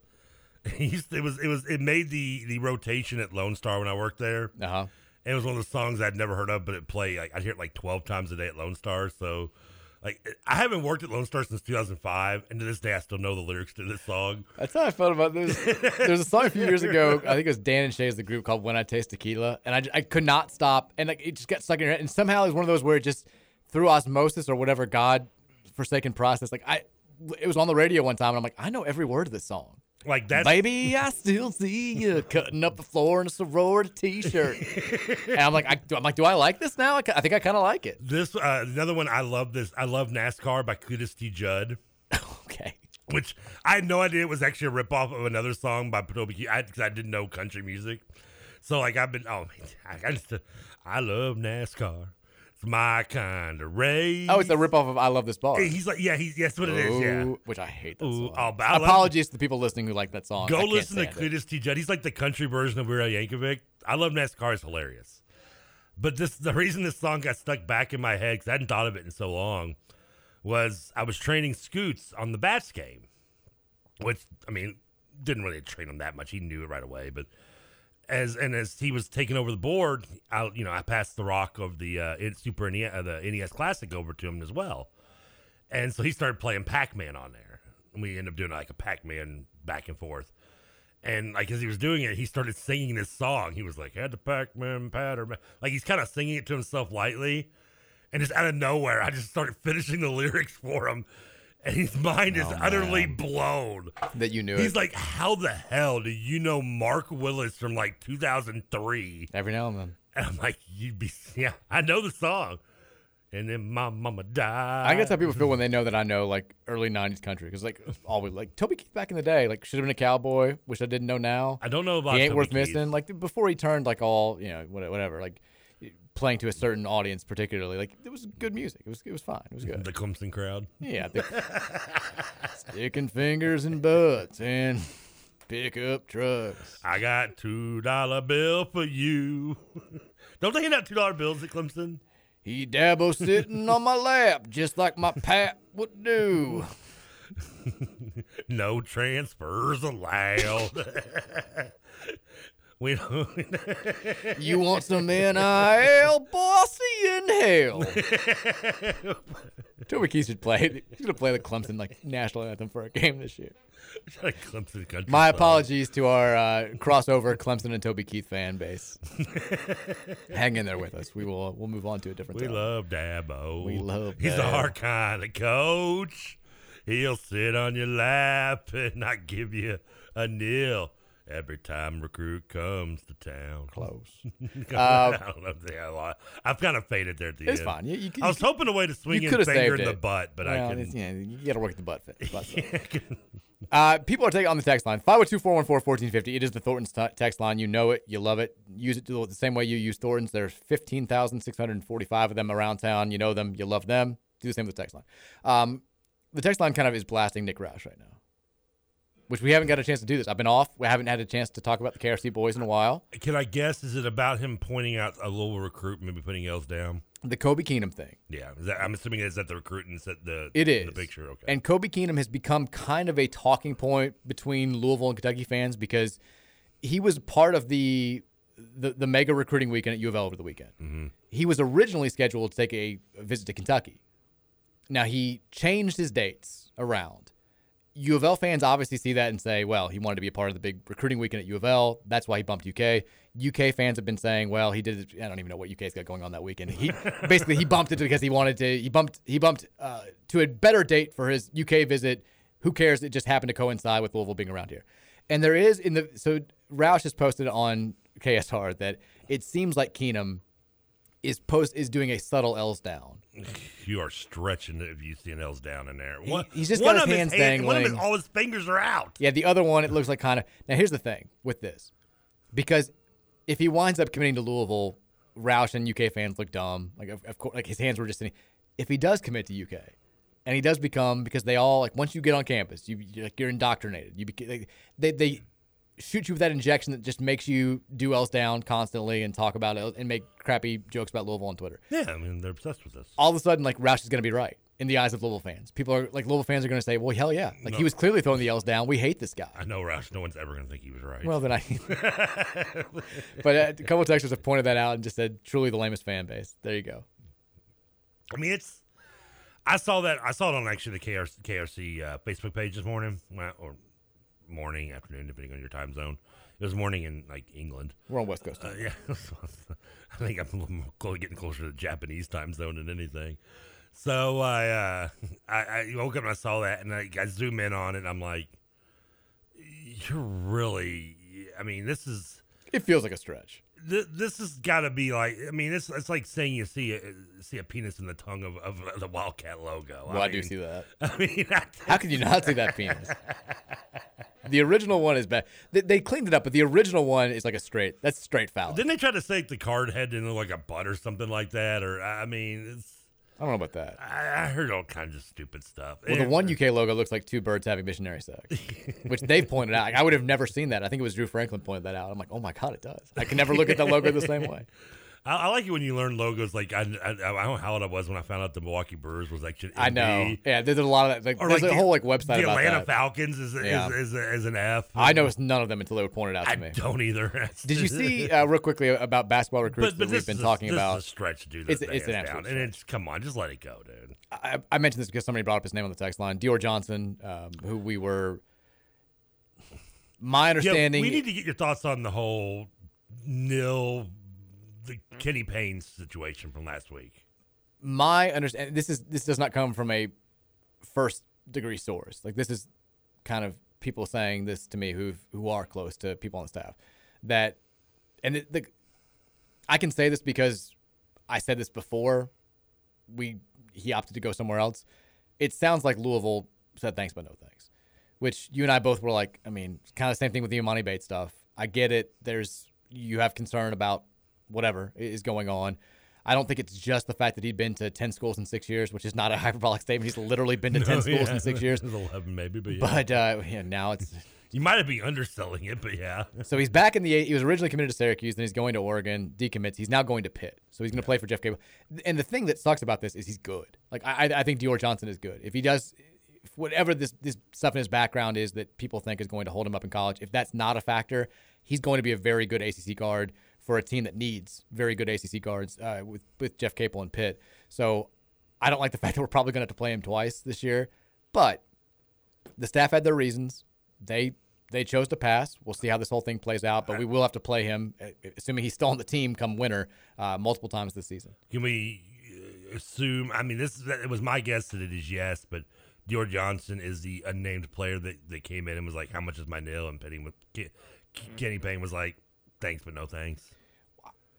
used- It was it was it made the the rotation at Lone Star when I worked there. Uh huh. And it was one of the songs I'd never heard of, but it played. Like, I'd hear it like twelve times a day at Lone Star. So, like, I haven't worked at Lone Star since 2005, and to this day, I still know the lyrics to this song. That's how I felt about this. There was a song a few years ago. I think it was Dan and Shay's the group called "When I Taste Tequila," and I I could not stop, and like it just got stuck in your head. And somehow it was one of those where it just through osmosis or whatever God forsaken process. Like I, it was on the radio one time, and I'm like, I know every word of this song. Like that, Baby, I still see you cutting up the floor in a sorority t-shirt. and I'm like, I, I'm like, do I like this now? I, I think I kind of like it. This uh, another one. I love this. I love NASCAR by Cletus T. Judd. okay. Which I had no idea it was actually a ripoff of another song by Toby Keith because I, didn't know country music. So like I've been oh man, I just I love NASCAR. It's my kind of race. Oh, it's a ripoff of "I Love This Bar." He's like yeah, he's yes, what it is. Yeah. Ooh, which I hate that Ooh, song. oh, Apologies to the people listening who like that song. I Go can't listen to stand it. Cletus T. Judd. He's like the country version of Weird Al Yankovic. I love NASCAR. It's hilarious. But this the reason this song got stuck back in my head because I hadn't thought of it in so long was I was training Scoots on the Bats game, which I mean didn't really train him that much. He knew it right away, but as and as he was taking over the board, I you know I passed the rock of the uh, Super NES, uh, the NES Classic over to him as well, and so he started playing Pac Man on there, and we ended up doing like a Pac Man back and forth. And like as he was doing it, he started singing this song. He was like, "Had the Pac-Man pattern," like he's kind of singing it to himself lightly, and just out of nowhere, I just started finishing the lyrics for him, and his mind is Oh, utterly blown. That you knew it. He's it. like, "How the hell do you know Mark Wills from like 2003?" Every now and then. And I'm like, "You'd be, yeah, I know the song." And then my mama died. I guess how people feel when they know that I know like early '90s country because like always like Toby Keith back in the day like should have been a cowboy, which I didn't know now. I don't know about he ain't Toby worth Keith. missing. Like before he turned like all you know whatever like playing to a certain audience particularly like it was good music. It was it was fine. It was good. The Clemson crowd. Yeah, think sticking fingers in butts and pickup trucks. I got two dollar bill for you. Don't they hand out two dollar bills at Clemson? He dabble sitting on my lap just like my pap would do. no transfers allowed. we don't. You want some NIL? I'll in hell. Toby Keith should play. He's gonna play the Clemson like national anthem for a game this year. Clemson country. My song. apologies to our uh, crossover Clemson and Toby Keith fan base. Hang in there with us. We will. We'll move on to a different. We love Dabo. We love He's Dabo. our kind of coach. He'll sit on your lap and not give you a nil every time recruit comes to town. Close. I don't know. if they had a lot- I've kind of faded there at the It's end. fine. You- you- I was hoping a way to swing you in finger in the butt, but Well, I it's- can. yeah, you got to work at the butt fit. butt. Uh, people are taking on the text line 502 414 1450. It is the Thornton's t- text line. You know it. You love it. Use it the same way you use Thornton's. There's 15,645 of them around town. You know them. You love them. Do the same with the text line. Um, the text line kind of is blasting Nick Roush right now, which we haven't got a chance to do this. I've been off. We haven't had a chance to talk about the KRC boys in a while. Can I guess? Is it about him pointing out a Louisville recruit, maybe putting L's down? The Kobe Keenum thing. Yeah, is that, I'm assuming is that the recruit and set the It is. the picture. Okay, And Kobe Keenum has become kind of a talking point between Louisville and Kentucky fans because he was part of the the, the mega recruiting weekend at U of L over the weekend. Mm-hmm. He was originally scheduled to take a visit to Kentucky. Now he changed his dates around. U of L fans obviously see that and say, well, he wanted to be a part of the big recruiting weekend at U of L. That's why he bumped UK. UK fans have been saying, well, he did. it- I don't even know what UK's got going on that weekend. He basically he bumped it because he wanted to. He bumped he bumped uh, to a better date for his UK visit. Who cares? It just happened to coincide with Louisville being around here. And there is in the so Roush has posted on KSR that it seems like Keenum is post is doing a subtle L's down. you are stretching if you see an L's down in there. He- One, he's just one got of his hands hand- One of dangling. all his fingers are out. Yeah, the other one it looks like kind of. Now here's the thing with this, because if he winds up committing to Louisville, Roush and UK fans look dumb. Like of, of course, like his hands were just sitting. If he does commit to UK, and he does become because they all like once you get on campus, you you're, like, you're indoctrinated. You like, they they shoot you with that injection that just makes you do else down constantly and talk about it and make crappy jokes about Louisville on Twitter. Yeah, I mean they're obsessed with this. All of a sudden, like Roush is going to be right in the eyes of Louisville fans. People are like Louisville fans are going to say, "Well, hell yeah! Like he was clearly throwing the L's down. We hate this guy." I know Roush. No one's ever going to think he was right. Well, then I. but uh, a couple of texters have pointed that out and just said, "Truly the lamest fan base." There you go. I mean, it's. I saw that. I saw it on actually the KRC, KRC uh, Facebook page this morning, or morning, afternoon, depending on your time zone. It was morning in like England. We're on West Coast. Uh, yeah, I think I'm a little more getting closer to the Japanese time zone than anything. So I, uh, I, I woke up and I saw that, and I, I zoom in on it, and I'm like, "You're really." I mean, this is. It feels like a stretch. Th- this has got to be like. I mean, it's it's like saying you see a see a penis in the tongue of, of the Wildcat logo. Well, I, do mean, see that. I mean, I- how could you not see that penis? The original one is bad. They, they cleaned it up, but the original one is like a straight. That's straight foul. Didn't they try to say the card head didn't like a butt or something like that? Or I mean, it's, I don't know about that. I, I heard all kinds of stupid stuff. Well, the one UK logo looks like two birds having missionary sex, which they've pointed out. Like, I would have never seen that. I think it was Drew Franklin pointed that out. I'm like, oh my god, it does. I can never look at that logo the same way. I, I like it when you learn logos. Like I, I, I don't know how old I was when I found out the Milwaukee Brewers was actually. I know. Yeah, there's a lot of that. Like, Or there's like a the- whole like website The Atlanta. Falcons is, Yeah. is, is, is an F. I noticed none of them until they were pointed out to I me. don't either. Did you see uh, real quickly about basketball recruits But, but that we've been a- talking this about? Is a stretch, dude. It's, It's, an absolute and it's come on, just let it go, dude. I, I mentioned this because somebody brought up his name on the text line. Dior Johnson, um, who we were. My understanding. Yeah, we need to get your thoughts on the whole nil, the Kenny Payne situation from last week. my understanding. This is this does not come from a first degree source. Like this is kind of people saying this to me who who are close to people on staff. That and the, the I can say this because I said this before. We he opted to go somewhere else. It sounds like Louisville said thanks but no thanks, which you and I both were like. I mean, kind of the same thing with the Emoni Bates stuff. I get it. There's you have concern about whatever is going on. I don't think it's just the fact that he'd been to ten schools in six years, which is not a hyperbolic statement. He's literally been to No, ten schools yeah. in six years. It was 11 maybe, but yeah. But uh, yeah, now it's You might have been underselling it, but yeah. so he's back in the eight. He was originally committed to Syracuse, then he's going to Oregon, decommits. He's now going to Pitt, so he's going to play for Jeff Capel. And the thing that sucks about this is he's good. Like I, I think Dior Johnson is good. If he does, if whatever this this stuff in his background is that people think is going to hold him up in college, if that's not a factor, he's going to be a very good ACC guard for a team that needs very good ACC guards uh, with with Jeff Capel and Pitt. So I don't like the fact that we're probably going to have to play him twice this year, but the staff had their reasons. They they chose to pass. We'll see how this whole thing plays out, but we will have to play him, uh, assuming he's still on the team come winter, uh, multiple times this season. Can we uh, assume? I mean, this it was my guess that it is yes, but Dior Johnson is the unnamed player that, that came in and was like, "How much is my nil?" And Penny with Ke- Kenny Payne was like, "Thanks, but no thanks."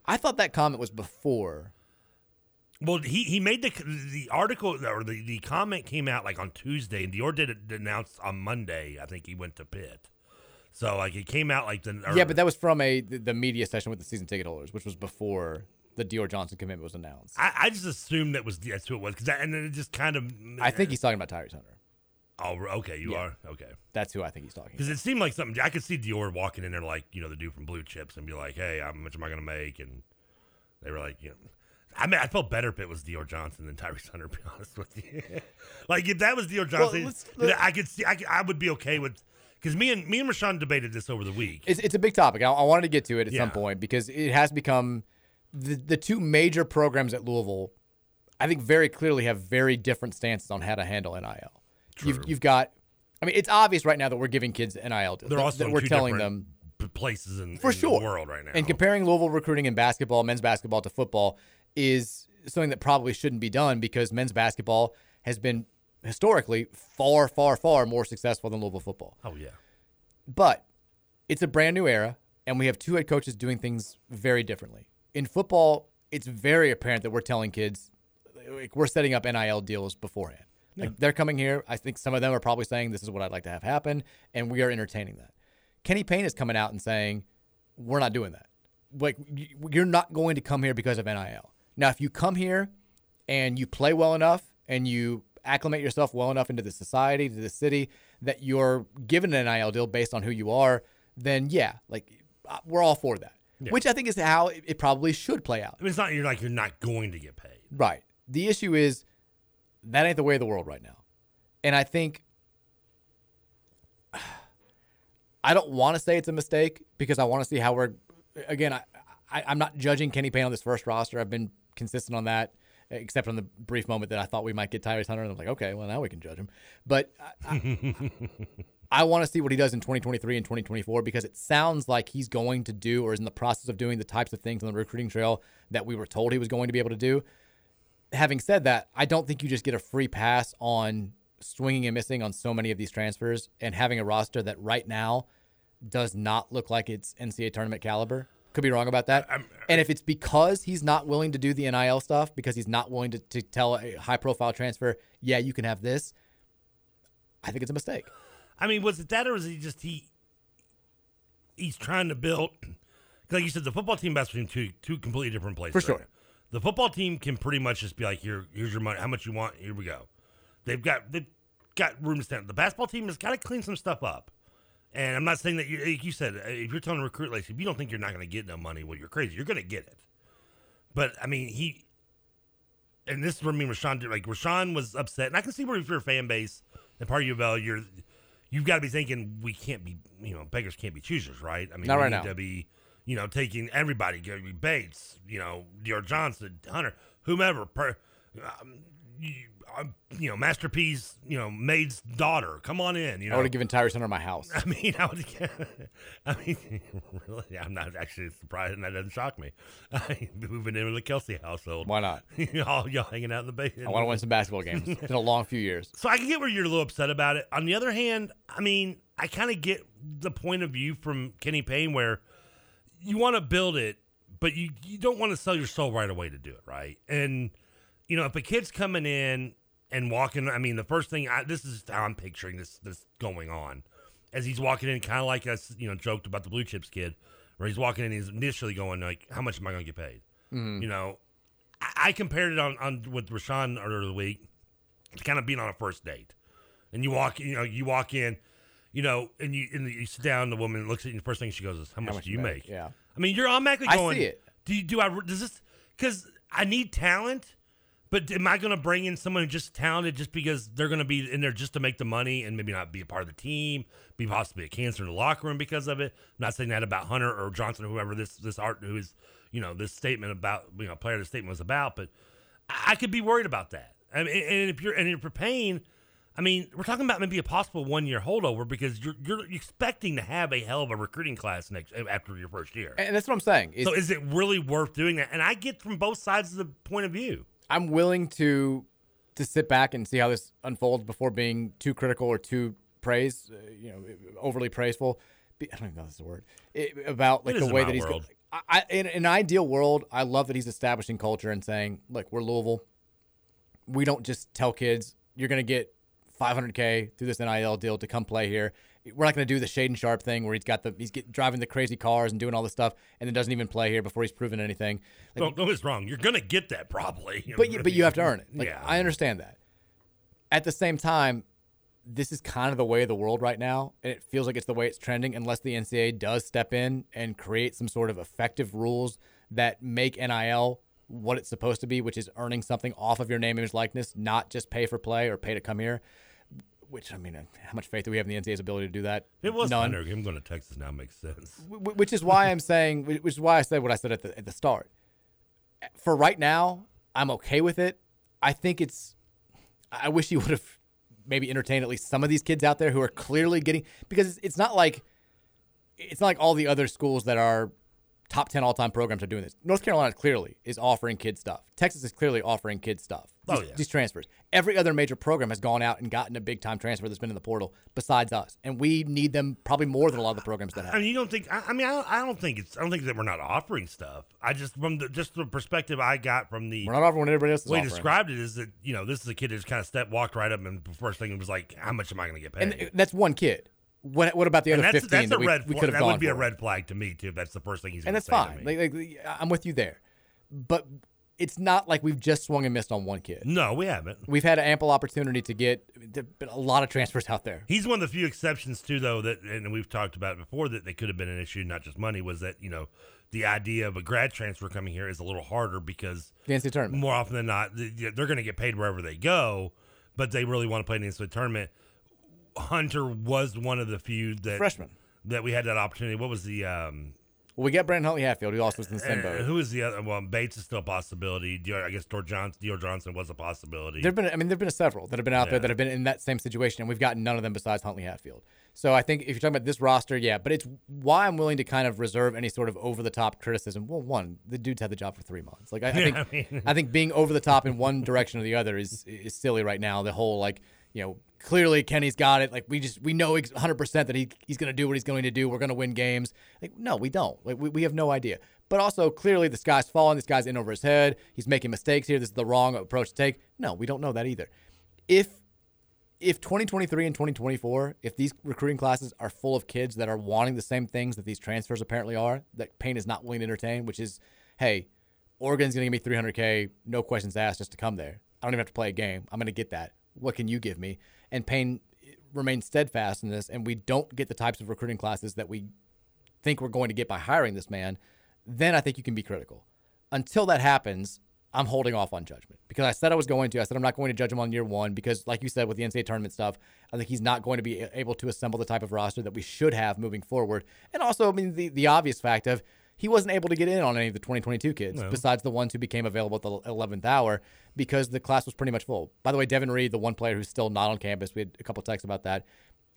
I thought that comment was before. Well, he, he made the the article or the, the comment came out like on Tuesday, and Dior did it announced on Monday. I think he went to Pitt, so like it came out like the Yeah, but that was from a the, the media session with the season ticket holders, which was before the Dior Johnson commitment was announced. I, I just assumed that was that's who it was because and then it just kind of I think he's talking about Tyrese Hunter. Oh, okay, you Yeah. are okay. That's who I think he's talking. Because it seemed like something I could see Dior walking in there like you know the dude from Blue Chips and be like, "Hey, how much am I gonna make?" And they were like, "You know." I mean, I felt better if it was Dior Johnson than Tyrese Hunter. To be honest with you, like if that was Dior Johnson, let's- then I could see, I, could- I would be okay with. Because me and me and Rashawn debated this over the week. It's, it's a big topic. I, I wanted to get to it at Yeah. some point because it has become the, the two major programs at Louisville. I think very clearly have very different stances on how to handle NIL. You've, you've got, I mean, it's obvious right now that we're giving kids NIL. deals, They're also we're telling them places in, for in sure the world right now. And comparing Louisville recruiting in basketball, men's basketball to football is something that probably shouldn't be done because men's basketball has been historically far, far, far more successful than Louisville football. oh yeah, But it's a brand new era, and we have two head coaches doing things very differently. In football, it's very apparent that we're telling kids, like, we're setting up NIL deals beforehand. Like they're coming here. I think some of them are probably saying this is what I'd like to have happen, and we are entertaining that. Kenny Payne is coming out and saying we're not doing that. like you're not going to come here because of NIL. Now, if you come here and you play well enough and you acclimate yourself well enough into the society, to the city, that you're given an NIL deal based on who you are, then yeah, like uh, we're all for that. Yeah. Which I think is how it it probably should play out. I mean, it's not you're like you're not going to get paid. Right. The issue is that ain't the way of the world right now. And I think I don't want to say it's a mistake because I want to see how we're again, I, I I'm not judging Kenny Payne on this first roster. I've been consistent on that, except on the brief moment that I thought we might get Tyrese Hunter. And I'm like, okay, well now we can judge him. But I, I, I want to see what he does in 2023 and 2024 because it sounds like he's going to do or is in the process of doing the types of things on the recruiting trail that we were told he was going to be able to do. Having said that, I don't think you just get a free pass on swinging and missing on so many of these transfers and having a roster that right now does not look like it's NCAA tournament caliber. Could be wrong about that. and if it's because he's not willing to do the NIL stuff, because he's not willing to, to tell a high profile transfer, yeah, you can have this, I think it's a mistake. I mean, was it that, or is he just he? He's trying to build, like you said, the football team basketball team two two completely different places. For sure. now. The football team can pretty much just be like, here, here's your money, how much you want, here we go. They've got they've got room to stand. The basketball team has got to clean some stuff up. And I'm not saying that you, like you said, if you're telling a recruit like if you don't think you're not going to get no money, well, you're crazy. You're going to get it. But I mean, he and this is where me and Rashawn did. Like Rashawn was upset, and I can see where if you're a fan base and part of your well, you're you've got to be thinking we can't be, you know, beggars can't be choosers, right? I mean, Not we right need now. to be, you know, taking everybody, Gary Bates, you know, Dior Johnson, Hunter, whomever, per, um, you, um, you know, Master P's, you know, maid's daughter. Come on in, you know, I would have given Tyrese Hunter my house. I mean, I would. I mean, really, I'm not actually surprised, and that doesn't shock me. Moving into the Kelsey household. Why not? All y'all hanging out in the basement. I want to win some basketball games. It's been a long few years. So I can get where you're a little upset about it. On the other hand, I mean, I kind of get the point of view from Kenny Payne where you want to build it, but you you don't want to sell your soul right away to do it, right? And you know, if a kid's coming in and walking, I mean, the first thing I, this is how I'm picturing this this going on, as he's walking in, kind of like us, you know, joked about the blue chips kid, where he's walking in, he's initially going like, "How much am I going to get paid?" Mhm. You know, I, I compared it on on with Rashawn earlier the week to kind of being on a first date, and you walk, you know, you walk in, you know, and you and you sit down, the woman looks at you, the first thing she goes is, "How much, do you make?" Yeah. I mean, you're automatically I going. see it. Do you do I does this because I need talent, but am I going to bring in someone who's just talented just because they're going to be in there just to make the money and maybe not be a part of the team, be possibly a cancer in the locker room because of it? I'm not saying that about Hunter or Johnson or whoever this this art who is you know this statement about you know player the statement was about, but I, I could be worried about that. I mean, and if you're and if you're paying. I mean, we're talking about maybe a possible one year holdover because you're you're expecting to have a hell of a recruiting class next after your first year. And that's what I'm saying. so is it really worth doing that? And I get from both sides of the point of view. I'm willing to to sit back and see how this unfolds before being too critical or too praise, uh, you know, overly praiseful. I don't even know if that's the word it, about like It the way that he's. world. I, I, in, in an ideal world, I love that he's establishing culture and saying, "Look, we're Louisville. We don't just tell kids you're going to get 500k through this NIL deal to come play here. We're not going to do the Shaedon Sharpe thing where he's got the he's get, driving the crazy cars and doing all this stuff and then doesn't even play here before he's proven anything. Like, Don't, don't get wrong. You're going to get that probably. but you, but you have to earn it. Like, yeah. I understand that. At the same time, this is kind of the way of the world right now, and it feels like it's the way it's trending. Unless the NCAA does step in and create some sort of effective rules that make NIL what it's supposed to be, which is earning something off of your name, image, likeness, not just pay for play or pay to come here. Which I mean, how much faith do we have in the NCAA's ability to do that? It was none. Hunter. Him going to Texas now makes sense. Which is why I'm saying, which is why I said what I said at the at the start. For right now, I'm okay with it. I think it's. I wish he would have maybe entertained at least some of these kids out there who are clearly getting because it's, it's not like it's not like all the other schools that are top 10 all-time programs are doing this. North Carolina clearly is offering kids stuff. Texas is clearly offering kids stuff. Oh, These, yeah. these transfers. Every other major program has gone out and gotten a big time transfer that's been in the portal besides us. And we need them probably more than a lot of the programs that have. I mean, you don't think? I, I mean, I don't, I don't think it's. I don't think that we're not offering stuff. I just from the just the perspective I got from the We're not offering what everybody else is way offering. described it is that you know this is a kid who's kind of stepped walked right up and the first thing was like, how much am I going to get paid? And that's one kid. What What about the And other that's, 15 that's that we, red we flag. could have That would be a red flag to me too. If that's the first thing he's and going that's to say fine. to me. Like, like, I'm with you there, but it's not like we've just swung and missed on one kid. No, we haven't. We've had ample opportunity to get been a lot of transfers out there. He's one of the few exceptions too, though that, and we've talked about before that they could have been an issue, not just money. Was that you know the idea of a grad transfer coming here is a little harder because The NCAA tournament. more often than not they're going to get paid wherever they go, but they really want to play in the NCAA tournament. Hunter was one of the few that Freshman. that we had that opportunity. What was the um, Well, we got Brandon Huntley Hatfield, who also was in the same uh, boat. who was the other? Well, Bates is still a possibility. Dior, I guess Dior Johnson, Dior Johnson was a possibility. There've been, I mean, there've been several that have been out Yeah. there that have been in that same situation, and we've gotten none of them besides Huntley Hatfield. So I think if you're talking about this roster, yeah, but it's why I'm willing to kind of reserve any sort of over the top criticism. Well, one, the dude's had the job for three months. Like I, I Yeah, think, I mean- I think being over the top in one direction or the other is is silly right now. The whole like, you know, clearly Kenny's got it. Like we just we know 100 percent that he he's going to do what he's going to do. We're going to win games. Like no, we don't. Like we, we have no idea. But also clearly this guy's falling. This guy's in over his head. He's making mistakes here. This is the wrong approach to take. No, we don't know that either. If if 2023 and 2024, if these recruiting classes are full of kids that are wanting the same things that these transfers apparently are, that Payne is not willing to entertain, which is, hey, Oregon's going to give me 300K, no questions asked, just to come there. I don't even have to play a game. I'm going to get that. What can you give me? And Payne remains steadfast in this, and we don't get the types of recruiting classes that we think we're going to get by hiring this man, then I think you can be critical. Until that happens, I'm holding off on judgment because I said I was going to. I said I'm not going to judge him on year one because, like you said, with the NCAA tournament stuff, I think he's not going to be able to assemble the type of roster that we should have moving forward. And also, I mean, the, the obvious fact of he wasn't able to get in on any of the 2022 kids No. besides the ones who became available at the 11th hour because the class was pretty much full. By the way, Devin Ree, the one player who's still not on campus, we had a couple texts about that.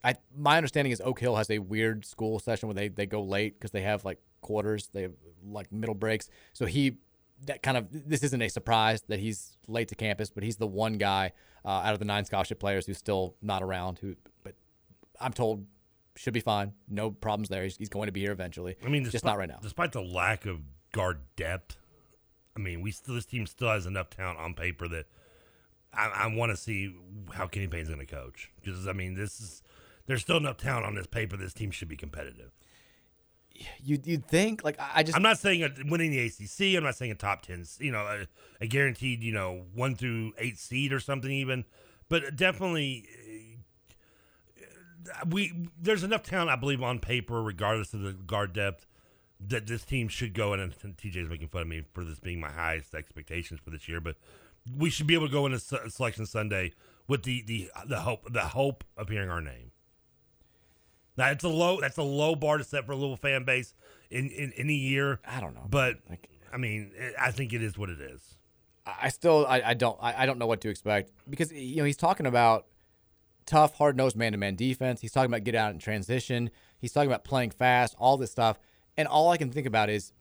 I my understanding is Oak Hill has a weird school session where they, they go late because they have like quarters, they have like middle breaks. So he that kind of this isn't a surprise that he's late to campus, but he's the one guy uh, out of the nine scholarship players who's still not around. Who, but I'm told should be fine, no problems there. He's, he's going to be here eventually. I mean, just not right now. Despite the lack of guard depth, I mean, we still this team still has enough talent on paper that I, I want to see how Kenny Payne's going to coach. Because I mean, this is there's still enough talent on this paper. This team should be competitive. You you'd think like I I just I'm not saying a, winning the ACC. I'm not saying a top ten. You know, a, a guaranteed you know one through eight seed or something even, but definitely. We there's enough talent, I believe, on paper, regardless of the guard depth, that this team should go in. And TJ's making fun of me for this being my highest expectations for this year, but we should be able to go into se- selection Sunday with the the the hope the hope of hearing our name. Now it's a low that's a low bar to set for a little fan base in in any year. I don't know, but I mean, I think it is what it is. I I still I, I don't I, I don't know what to expect because you know he's talking about tough, hard nosed man to man defense. He's talking about get out and transition. He's talking about playing fast, all this stuff. And all I can think about is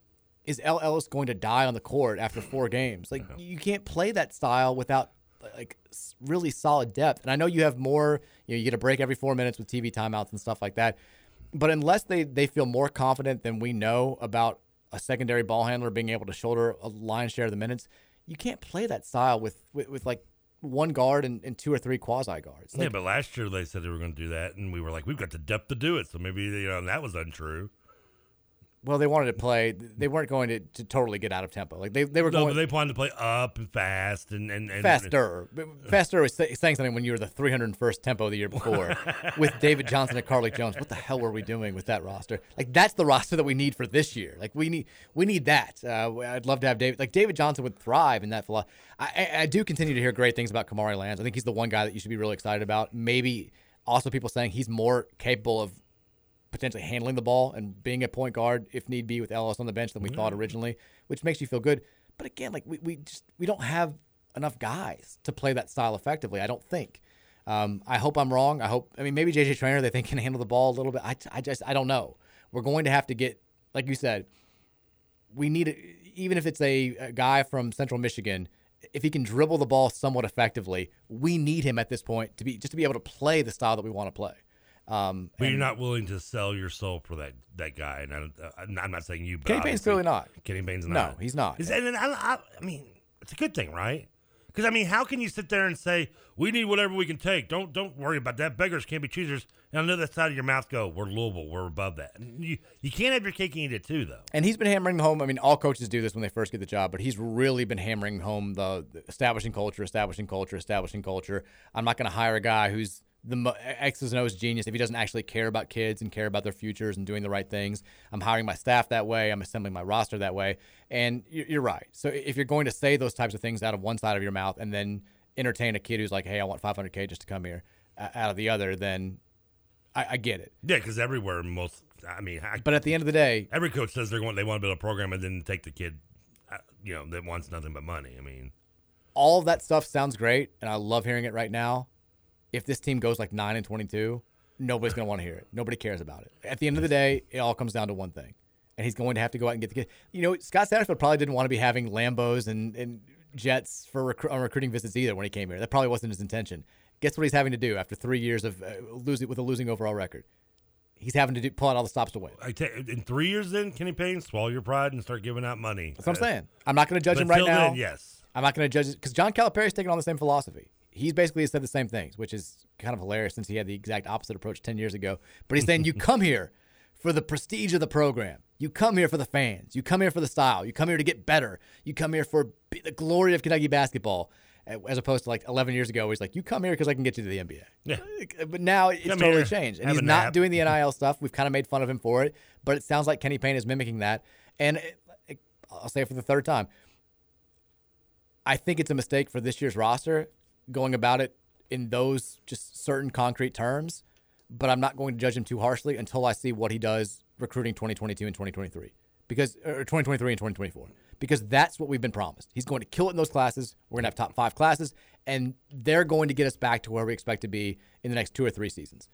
is El Ellis going to die on the court after four games? Like you can't play that style without like really solid depth. And I know you have more. You know, you get a break every four minutes with TV timeouts and stuff like that. But unless they they feel more confident than we know about a secondary ball handler being able to shoulder a lion's share of the minutes, you can't play that style with with, with like one guard and, and two or three quasi guards. yeah, but last year they said they were going to do that, and we were like, we've got the depth to do it. So maybe you know that was untrue. Well, they wanted to play. They weren't going to, to totally get out of tempo. Like they, they were No, going but they planned to play up and fast and and, and faster. But Faster was saying something when you were the 301st tempo the year before with David Johnson and Carlik Jones. What the hell were we doing with that roster? Like that's the roster that we need for this year. Like we need we need that. Uh, I'd love to have David. Like David Johnson would thrive in that. I, I do continue to hear great things about Kamari Lands. I think he's the one guy that you should be really excited about. Maybe also people saying he's more capable of potentially handling the ball and being a point guard if need be with Ellis on the bench than we thought originally, which makes you feel good. But again, like we, we just we don't have enough guys to play that style effectively. I don't think. Um, I hope I'm wrong. I hope. I mean, maybe JJ Traynor they think can handle the ball a little bit. I, I just I don't know. We're going to have to get like you said. We need a, even if it's a, a guy from Central Michigan. If he can dribble the ball somewhat effectively, we need him at this point to be just to be able to play the style that we want to play. Um, But you're not willing to sell your soul for that that guy. And I, don't- uh, I'm not saying you. But Kenny Payne's clearly not. Kenny Payne's not. No, he's not. Is- And, I, I, I mean, it's a good thing, right? Because I mean, how can you sit there and say we need whatever we can take? Don't don't worry about that. Beggars can't be choosers. And I know that side of your mouth go, we're Louisville, we're above that. And You, you can't have your cake and eat it too, though. And he's been hammering home. I mean, all coaches do this when they first get the job, but he's really been hammering home the, the establishing culture, establishing culture, establishing culture. I'm not going to hire a guy who's the mo- X's and O's genius if he doesn't actually care about kids and care about their futures and doing the right things. I'm hiring my staff that way. I'm assembling my roster that way. And you're, you're right. So if you're going to say those types of things out of one side of your mouth and then entertain a kid who's like, "Hey, I want 500k just to come here," out of the other, then I, I get it. Yeah, because everywhere, most, I mean, I, But at the end of the day, every coach says they're going, they want to build a program and then take the kid, uh, you know, that wants nothing but money. I mean, all of that stuff sounds great, and I love hearing it right now. If this team goes like nine and twenty-two, nobody's gonna want to hear it. Nobody cares about it. At the end of the day, it all comes down to one thing, and he's going to have to go out and get the kid. You know, Scott Satterfield probably didn't want to be having Lambos and, and jets for recru- on recruiting visits either when he came here. That probably wasn't his intention. Guess what he's having to do after three years of uh, losing with a losing overall record? He's having to do, pull out all the stops to win. I ta- in three years, then Kenny Payne, swallow your pride and start giving out money. That's what I'm Uh, saying. I'm not going to judge but him right now. then, yes. I'm not going to judge because John Calipari's taking on the same philosophy. He's basically said the same things, which is kind of hilarious since he had the exact opposite approach 10 years ago. But he's saying you come here for the prestige of the program. You come here for the fans. You come here for the style. You come here to get better. You come here for the glory of Kentucky basketball. As opposed to like 11 years ago, where he's like, "You come here because I can get you to the NBA." Yeah. Uh, but now it's Come totally here, changed, and have he's not doing the NIL stuff. We've kind of made fun of him for it, but it sounds like Kenny Payne is mimicking that. And it, it- I'll say it for the third time. I think it's a mistake for this year's roster going about it in those just certain concrete terms, but I'm not going to judge him too harshly until I see what he does recruiting 2022 and 2023 because or 2023 and 2024 because that's what we've been promised. He's going to kill it in those classes. We're going to have top 5 classes and they're going to get us back to where we expect to be in the next 2 or 3 seasons.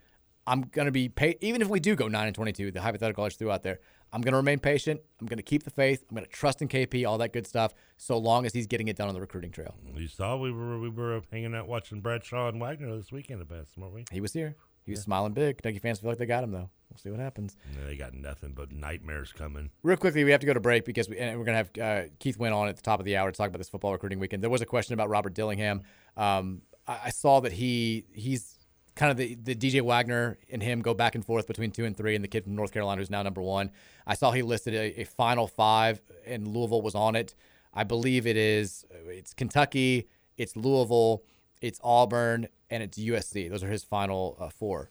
I'm going to be paid even if we do go 9 and 22, the hypothetical I just threw out there. I'm going to remain patient. I'm going to keep the faith. I'm going to trust in KP, all that good stuff, so long as he's getting it done on the recruiting trail. You saw we were we were hanging out watching Bradshaw and Wagner this weekend, the best, weren't we? He was here. He was smiling big. Kentucky fans feel like they got him though. We'll see what happens. Yeah, they got nothing but nightmares coming. Real quickly, we have to go to break because we, and we're going to have uh, Keith Wynne on at the top of the hour to talk about this football recruiting weekend. There was a question about Robert Dillingham. Um, I, I saw that he he's kind of the, the DJ Wagner and him go back and forth between two and three, and the kid from North Carolina who's now number one. I saw he listed a, a final five, and Louisville was on it. I believe it is it's Kentucky, it's Louisville, it's Auburn, and it's USC. Those are his final uh, four.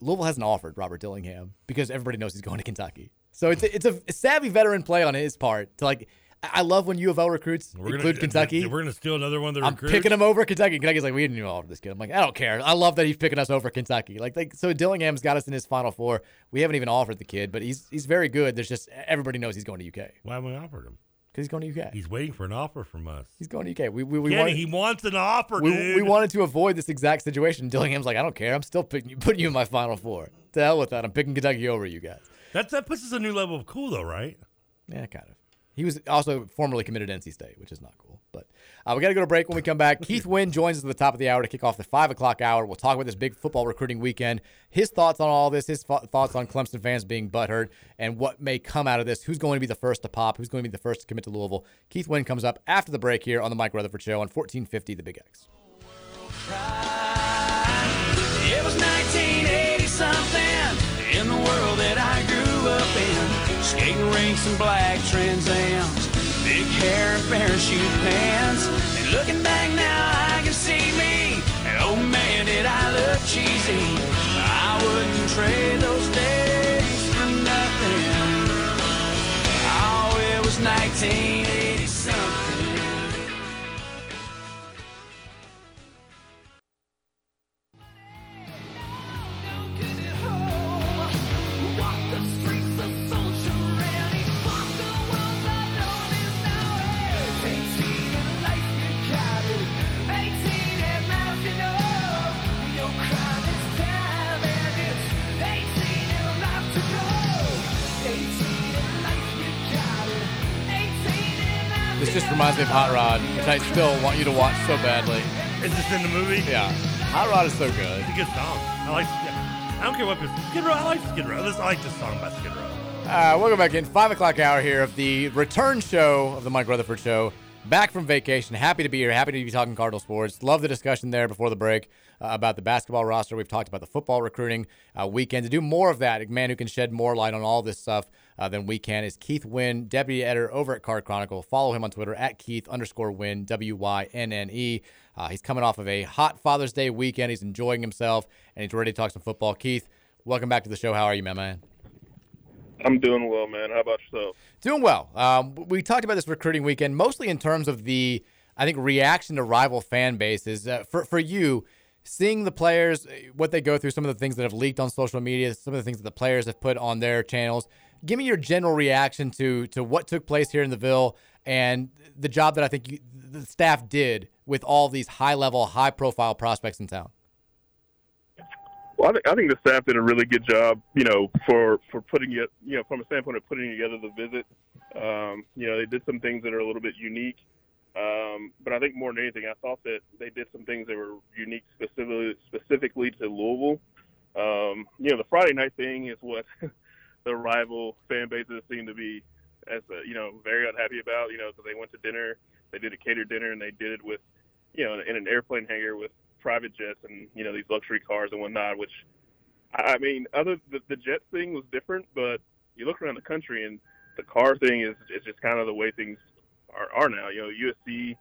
Louisville hasn't offered Robert Dillingham because everybody knows he's going to Kentucky. So it's a, it's a savvy veteran play on his part to like. I love when U of L recruits We're include gonna, Kentucky. We're gonna steal another one of the I'm recruits. picking him over Kentucky. Kentucky's like, we didn't even offer this kid. I'm like, I don't care. I love that he's picking us over Kentucky. Like, like so Dillingham's got us in his final four. We haven't even offered the kid, but he's he's very good. There's just everybody knows he's going to UK Why haven't we offered him? because he's going to UK. He's waiting for an offer from us. He's going to UK. We we, we Kenny, wanted, he wants an offer, we, dude. we wanted to avoid this exact situation. Dillingham's like, I don't care. I'm still picking you, putting you in my final four. To hell with that. I'm picking Kentucky over you guys. That that puts us a new level of cool, though, right? Yeah, kind of. He was also formerly committed to NC State, which is not cool. But uh, we got to go to break when we come back. Keith Wynne joins us at the top of the hour to kick off the 5 o'clock hour. We'll talk about this big football recruiting weekend, his thoughts on all this, his thoughts on Clemson fans being butthurt, and what may come out of this. Who's going to be the first to pop? Who's going to be the first to commit to Louisville? Keith Wynne comes up after the break here on the Mike Rutherford Show on 1450 The Big X. It was 1980 something in the world that I grew up in. Skating rinks and black Trans Ams, big hair and parachute pants. And looking back now, I can see me. And oh man, did I look cheesy. I wouldn't trade those days for nothing. Oh, it was 1980 just reminds me of Hot Rod, which I still want you to watch so badly. Is this in the movie? Yeah. Hot Rod is so good. It's a good song. I like. I don't care what this Skid Row. I like Skid Row. This, I like this song by Skid Row. Uh, welcome back in. Five o'clock hour here of the return show of the Mike Rutherford Show. back from vacation. Happy to be here. Happy to be talking Cardinal sports. Love the discussion there before the break uh, about the basketball roster. We've talked about the football recruiting uh, weekend. To do more of that, a man who can shed more light on all this stuff uh, than we can is Keith Wynne, deputy editor over at Card Chronicle. Follow him on Twitter at Keith underscore Wynne, W Y N N E. Uh, he's coming off of a hot Father's Day weekend. He's enjoying himself and he's ready to talk some football. Keith, welcome back to the show. How are you, my man? I'm doing well, man. How about yourself? Doing well. Um, we talked about this recruiting weekend mostly in terms of the, I think, reaction to rival fan bases. Uh, for for you, seeing the players, uh, what they go through, some of the things that have leaked on social media, some of the things that the players have put on their channels. Give me your general reaction to to what took place here in the Ville and the job that I think you, the staff did with all these high level, high profile prospects in town. Well, I think, I think the staff did a really good job, you know, for for putting it, you know, from a standpoint of putting together the visit. Um, you know, they did some things that are a little bit unique, um, but I think more than anything, I thought that they did some things that were unique specifically specifically to Louisville. Um, you know, the Friday night thing is what the rival fan bases seem to be, as a, you know, very unhappy about. You know, because they went to dinner, they did a catered dinner, and they did it with, you know, in an airplane hangar with private jets and you know these luxury cars and whatnot. Which, I mean, other the, the jet thing was different, but you look around the country and the car thing is is just kind of the way things are, are now. You know, USC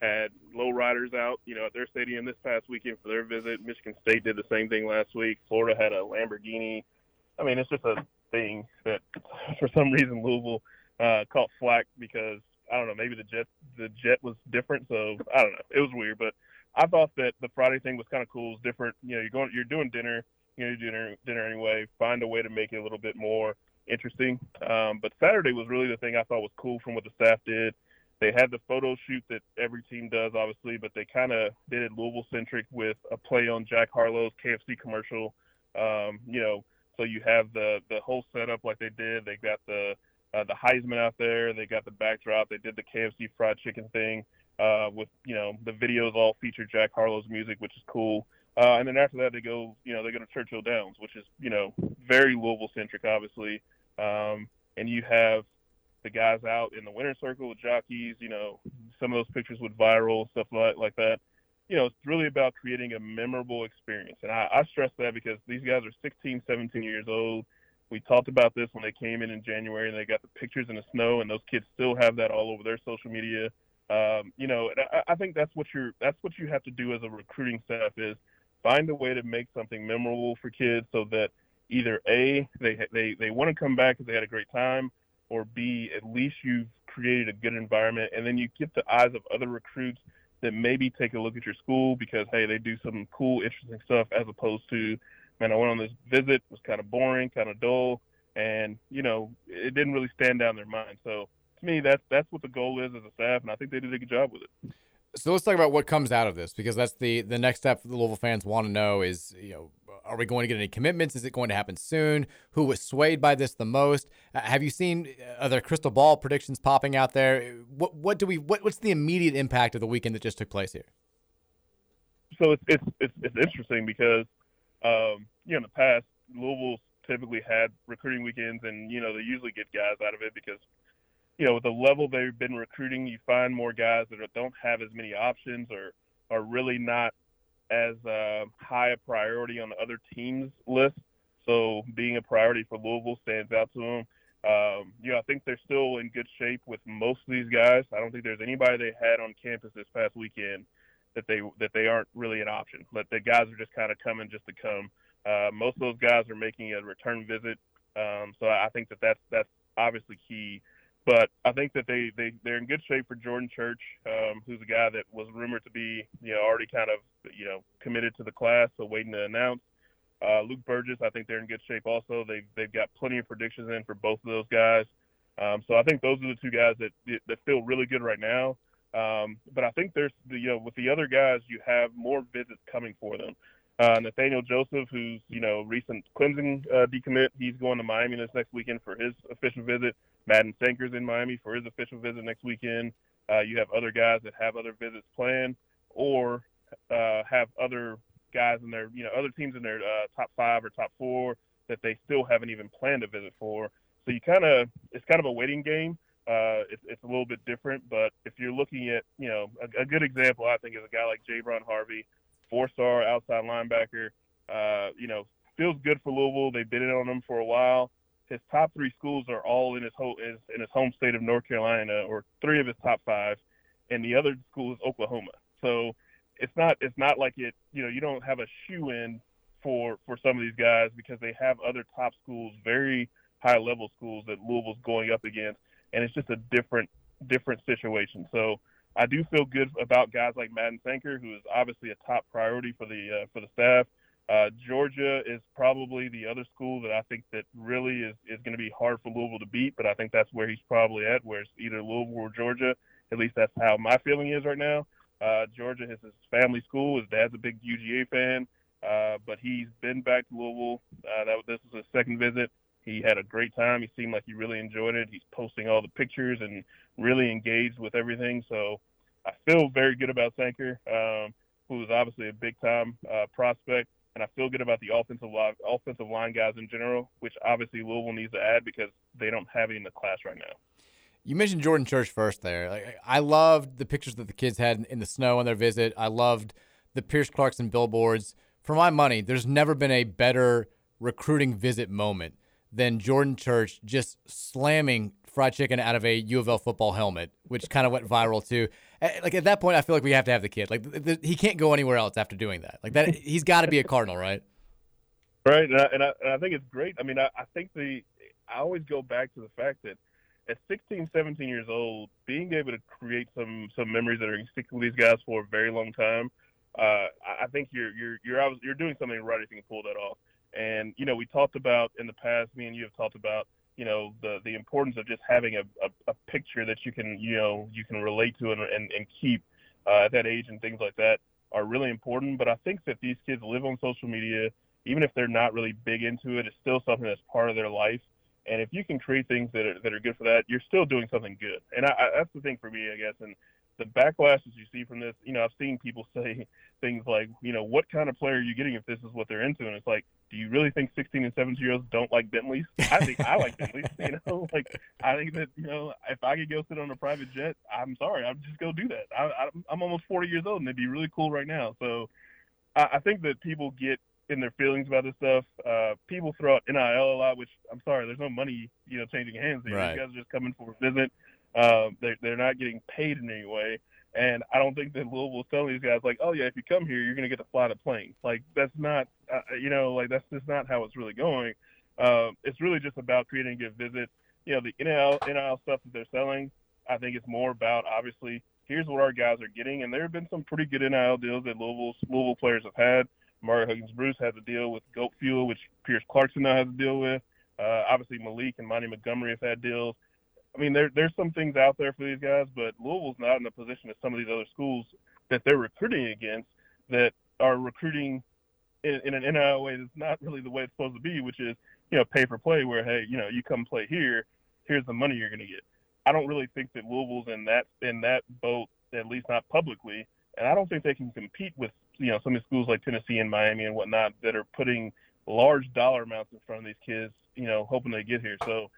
had lowriders out, you know, at their stadium this past weekend for their visit. Michigan State did the same thing last week. Florida had a Lamborghini. I mean, it's just a thing that for some reason Louisville uh, caught flack because I don't know, maybe the jet the jet was different. So I don't know, it was weird, but I thought that the Friday thing was kind of cool. It's different. You know, you're going, you're doing dinner, gonna do dinner, dinner anyway. Find a way to make it a little bit more interesting. Um, but Saturday was really the thing I thought was cool from what the staff did. They had the photo shoot that every team does, obviously, but they kind of did it Louisville centric with a play on Jack Harlow's KFC commercial. Um, you know, so you have the the whole setup like they did. They got the uh, the Heisman out there. They got the backdrop. They did the KFC fried chicken thing uh, with you know the videos all feature Jack Harlow's music, which is cool. Uh, and then after that, they go you know they go to Churchill Downs, which is you know very Louisville centric, obviously. Um, and you have the guys out in the winter circle with jockeys. You know some of those pictures went viral, stuff like like that. You know, it's really about creating a memorable experience. And I, I stress that because these guys are 16, 17 years old. We talked about this when they came in in January and they got the pictures in the snow, and those kids still have that all over their social media. Um, you know, I, I think that's what you're that's what you have to do as a recruiting staff is find a way to make something memorable for kids so that either a they they they want to come back because they had a great time, or b at least you've created a good environment, and then you get the eyes of other recruits that maybe take a look at your school because hey they do some cool interesting stuff as opposed to man I went on this visit it was kind of boring kind of dull and you know it didn't really stand down their mind so to me, that's that's what the goal is as a staff, and I think they did a good job with it. So let's talk about what comes out of this because that's the the next step the Louisville fans want to know is you know are we going to get any commitments? Is it going to happen soon? Who was swayed by this the most? Uh, have you seen other crystal ball predictions popping out there? What what do we what, what's the immediate impact of the weekend that just took place here? So it's it's it's, it's interesting because um, you know in the past Louisville's typically had recruiting weekends and you know they usually get guys out of it because you know, with the level they've been recruiting, you find more guys that don't have as many options or are really not as uh, high a priority on the other teams' list. So being a priority for Louisville stands out to them. Um, you know, I think they're still in good shape with most of these guys. I don't think there's anybody they had on campus this past weekend that they that they aren't really an option. But the guys are just kind of coming just to come. Uh, most of those guys are making a return visit. Um, so I think that that's that's obviously key but I think that they, they, they're in good shape for Jordan Church, um, who's a guy that was rumored to be, you know, already kind of, you know, committed to the class, so waiting to announce. Uh, Luke Burgess, I think they're in good shape also. They've, they've got plenty of predictions in for both of those guys. Um, so I think those are the two guys that, that feel really good right now. Um, but I think there's, the, you know, with the other guys, you have more visits coming for them. Uh, Nathaniel Joseph, who's you know recent Clemson uh, decommit, he's going to Miami this next weekend for his official visit. Madden Sanker's in Miami for his official visit next weekend. Uh, you have other guys that have other visits planned, or uh, have other guys in their you know other teams in their uh, top five or top four that they still haven't even planned a visit for. So you kind of it's kind of a waiting game. uh, it's, it's a little bit different. But if you're looking at, you know, a, a good example, I think is a guy like Javon Harvey, four-star outside linebacker. Uh, you know, feels good for Louisville. They've been in on him for a while. His top three schools are all in his home in his home state of North Carolina, or three of his top five, and the other school is Oklahoma. So it's not it's not like it. You know, you don't have a shoe in for for some of these guys because they have other top schools, very high level schools that Louisville's going up against, and it's just a different different situation. So I do feel good about guys like Madden Sanker, who is obviously a top priority for the uh, for the staff. Uh, Georgia is probably the other school that I think that really is, is going to be hard for Louisville to beat, but I think that's where he's probably at, where it's either Louisville or Georgia. At least that's how my feeling is right now. Uh, Georgia is his family school. His dad's a big UGA fan, uh, but he's been back to Louisville. Uh, that this was his second visit. He had a great time. He seemed like he really enjoyed it. He's posting all the pictures and really engaged with everything. So I feel very good about Sanker, um, who is obviously a big time uh, prospect and I feel good about the offensive line, offensive line guys in general, which obviously Louisville needs to add because they don't have any in the class right now. You mentioned Jordan Church first there. Like, I loved the pictures that the kids had in the snow on their visit. I loved the Pierce Clarkson billboards. For my money, there's never been a better recruiting visit moment than Jordan Church just slamming fried chicken out of a U of L football helmet, which kind of went viral too. Like at that point, I feel like we have to have the kid. Like the, the, he can't go anywhere else after doing that. Like that, he's got to be a Cardinal, right? Right, and I, and I, and I think it's great. I mean, I, I think the I always go back to the fact that at 16, 17 years old, being able to create some some memories that are going to stick with these guys for a very long time, uh, I think you're you're you're you're doing something right if you can pull that off. And you know, we talked about in the past. Me and you have talked about you know the the importance of just having a, a, a picture that you can you know you can relate to and and, and keep uh, at that age and things like that are really important. But I think that these kids live on social media, even if they're not really big into it, it's still something that's part of their life. And if you can create things that are that are good for that, you're still doing something good. And I, I, that's the thing for me, I guess. And the backlashes you see from this, you know, I've seen people say things like, you know, what kind of player are you getting if this is what they're into? And it's like, do you really think 16 and 17 year olds don't like Bentleys? I think I like Bentleys. You know, like I think that you know, if I could go sit on a private jet, I'm sorry, I'm just go do that. I, I, I'm almost 40 years old, and it'd be really cool right now. So I, I think that people get in their feelings about this stuff. Uh, people throw out NIL a lot, which I'm sorry, there's no money, you know, changing hands here. Right. You guys are just coming for a visit. Uh, they're, they're not getting paid in any way. And I don't think that Louisville's telling these guys like, oh yeah, if you come here, you're gonna get to fly the plane. Like that's not, uh, you know, like that's just not how it's really going. Uh, it's really just about creating a good visit. You know, the NIL NIL stuff that they're selling, I think it's more about obviously here's what our guys are getting, and there have been some pretty good NIL deals that Louisville Louisville players have had. Mario Huggins Bruce has a deal with Goat Fuel, which Pierce Clarkson now has a deal with. Uh, obviously Malik and Monty Montgomery have had deals. I mean, there there's some things out there for these guys, but Louisville's not in the position of some of these other schools that they're recruiting against that are recruiting in, in an NIL way that's not really the way it's supposed to be, which is you know pay for play, where hey, you know you come play here, here's the money you're going to get. I don't really think that Louisville's in that in that boat, at least not publicly, and I don't think they can compete with you know some of the schools like Tennessee and Miami and whatnot that are putting large dollar amounts in front of these kids, you know, hoping they get here. So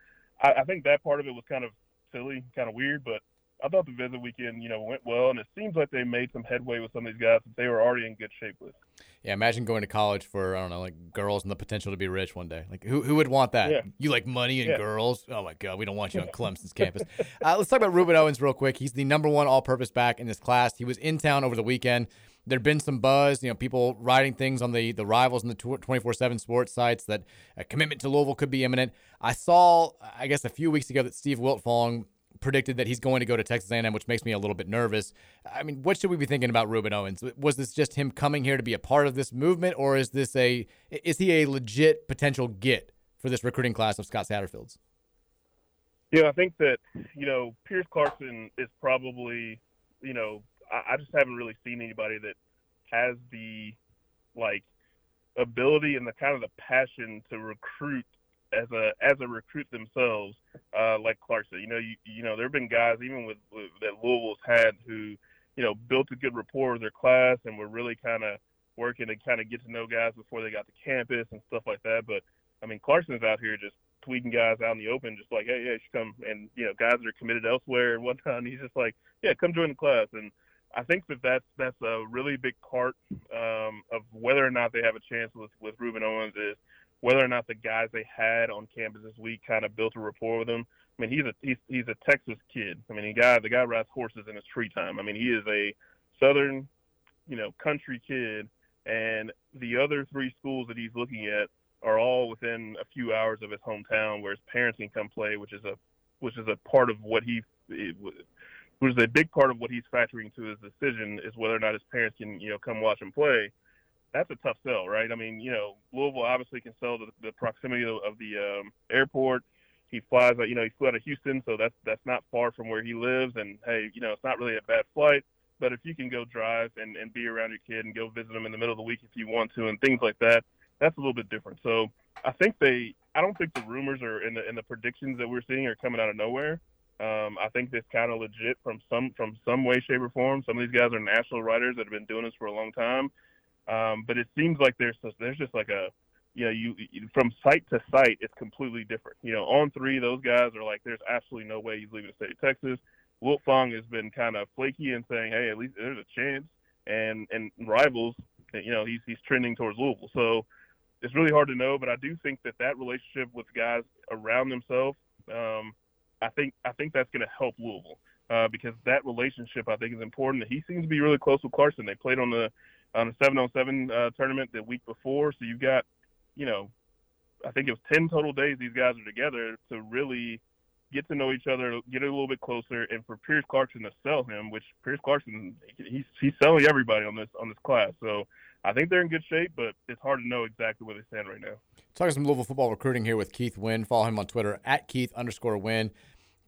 I, I think that part of it was kind of silly, kind of weird, but I thought the visit weekend, you know, went well, and it seems like they made some headway with some of these guys that they were already in good shape with. Yeah, imagine going to college for I don't know, like girls and the potential to be rich one day. Like who who would want that? Yeah. You like money and Yeah. girls? Oh my god, we don't want you on Clemson's campus. Uh, let's talk about Rueben Owens real quick. He's the number one all-purpose back in this class. He was in town over the weekend. There'd been some buzz, you know, people writing things on the the rivals and the twenty four seven sports sites that a commitment to Louisville could be imminent. I saw, I guess, a few weeks ago that Steve Wiltfong predicted that he's going to go to Texas A&M, which makes me a little bit nervous. I mean, what should we be thinking about Rueben Owens? Was this just him coming here to be a part of this movement, or is this a is he a legit potential get for this recruiting class of Scott Satterfield's? Yeah, I think that you know Pierce Clarkson is probably you know I, I just haven't really seen anybody that has the like ability and the kind of the passion to recruit as a as a recruit themselves, uh, like Clarkson. You know, you you know there have been guys even with, with that Louisville's had who you know built a good rapport with their class and were really kind of working to kind of get to know guys before they got to campus and stuff like that. But I mean, Clarkson's out here just tweeting guys out in the open, just like, hey, yeah, you should come. And you know, guys are committed elsewhere and whatnot. And he's just like, yeah, come join the class. And I think that that's that's a really big part um, of whether or not they have a chance with with Rueben Owens is whether or not the guys they had on campus this week kind of built a rapport with him. I mean, he's a he's he's a Texas kid. I mean, the guy the guy rides horses in his free time. I mean, he is a southern, you know, country kid, and the other three schools that he's looking at are all within a few hours of his hometown, where his parents can come play, which is a which is a part of what he which is a big part of what he's factoring to his decision is whether or not his parents can you know come watch him play. That's a tough sell, right? I mean, you know, Louisville obviously can sell the, the proximity of, the um, airport. He flies, you know, he flew out of Houston, so that's that's not far from where he lives. And hey, you know, it's not really a bad flight. But if you can go drive and, and be around your kid and go visit him in the middle of the week if you want to and things like that, that's a little bit different. So I think they, I don't think the rumors are in the in the predictions that we're seeing are coming out of nowhere. Um, I think it's kind of legit from some from some way, shape, or form. Some of these guys are national writers that have been doing this for a long time. Um, but it seems like there's just, there's just like a you know you, you from site to site it's completely different. You know, on three those guys are like there's absolutely no way he's leaving the state of Texas. Wiltfong has been kind of flaky and saying hey at least there's a chance. And and rivals, you know, he's he's trending towards Louisville. So it's really hard to know, but I do think that that relationship with guys around themselves. Um, I think I think that's going to help Louisville uh, because that relationship I think is important. He seems to be really close with Clarkson. They played on the on a seven on seven uh, tournament the week before, so you've got you know I think it was ten total days these guys are together to really get to know each other, get a little bit closer, and for Pierce Clarkson to sell him, which Pierce Clarkson he's he's selling everybody on this on this class. So I think they're in good shape, but it's hard to know exactly where they stand right now. Talking some Louisville football recruiting here with Keith Wynne. Follow him on Twitter at Keith underscore Wynne.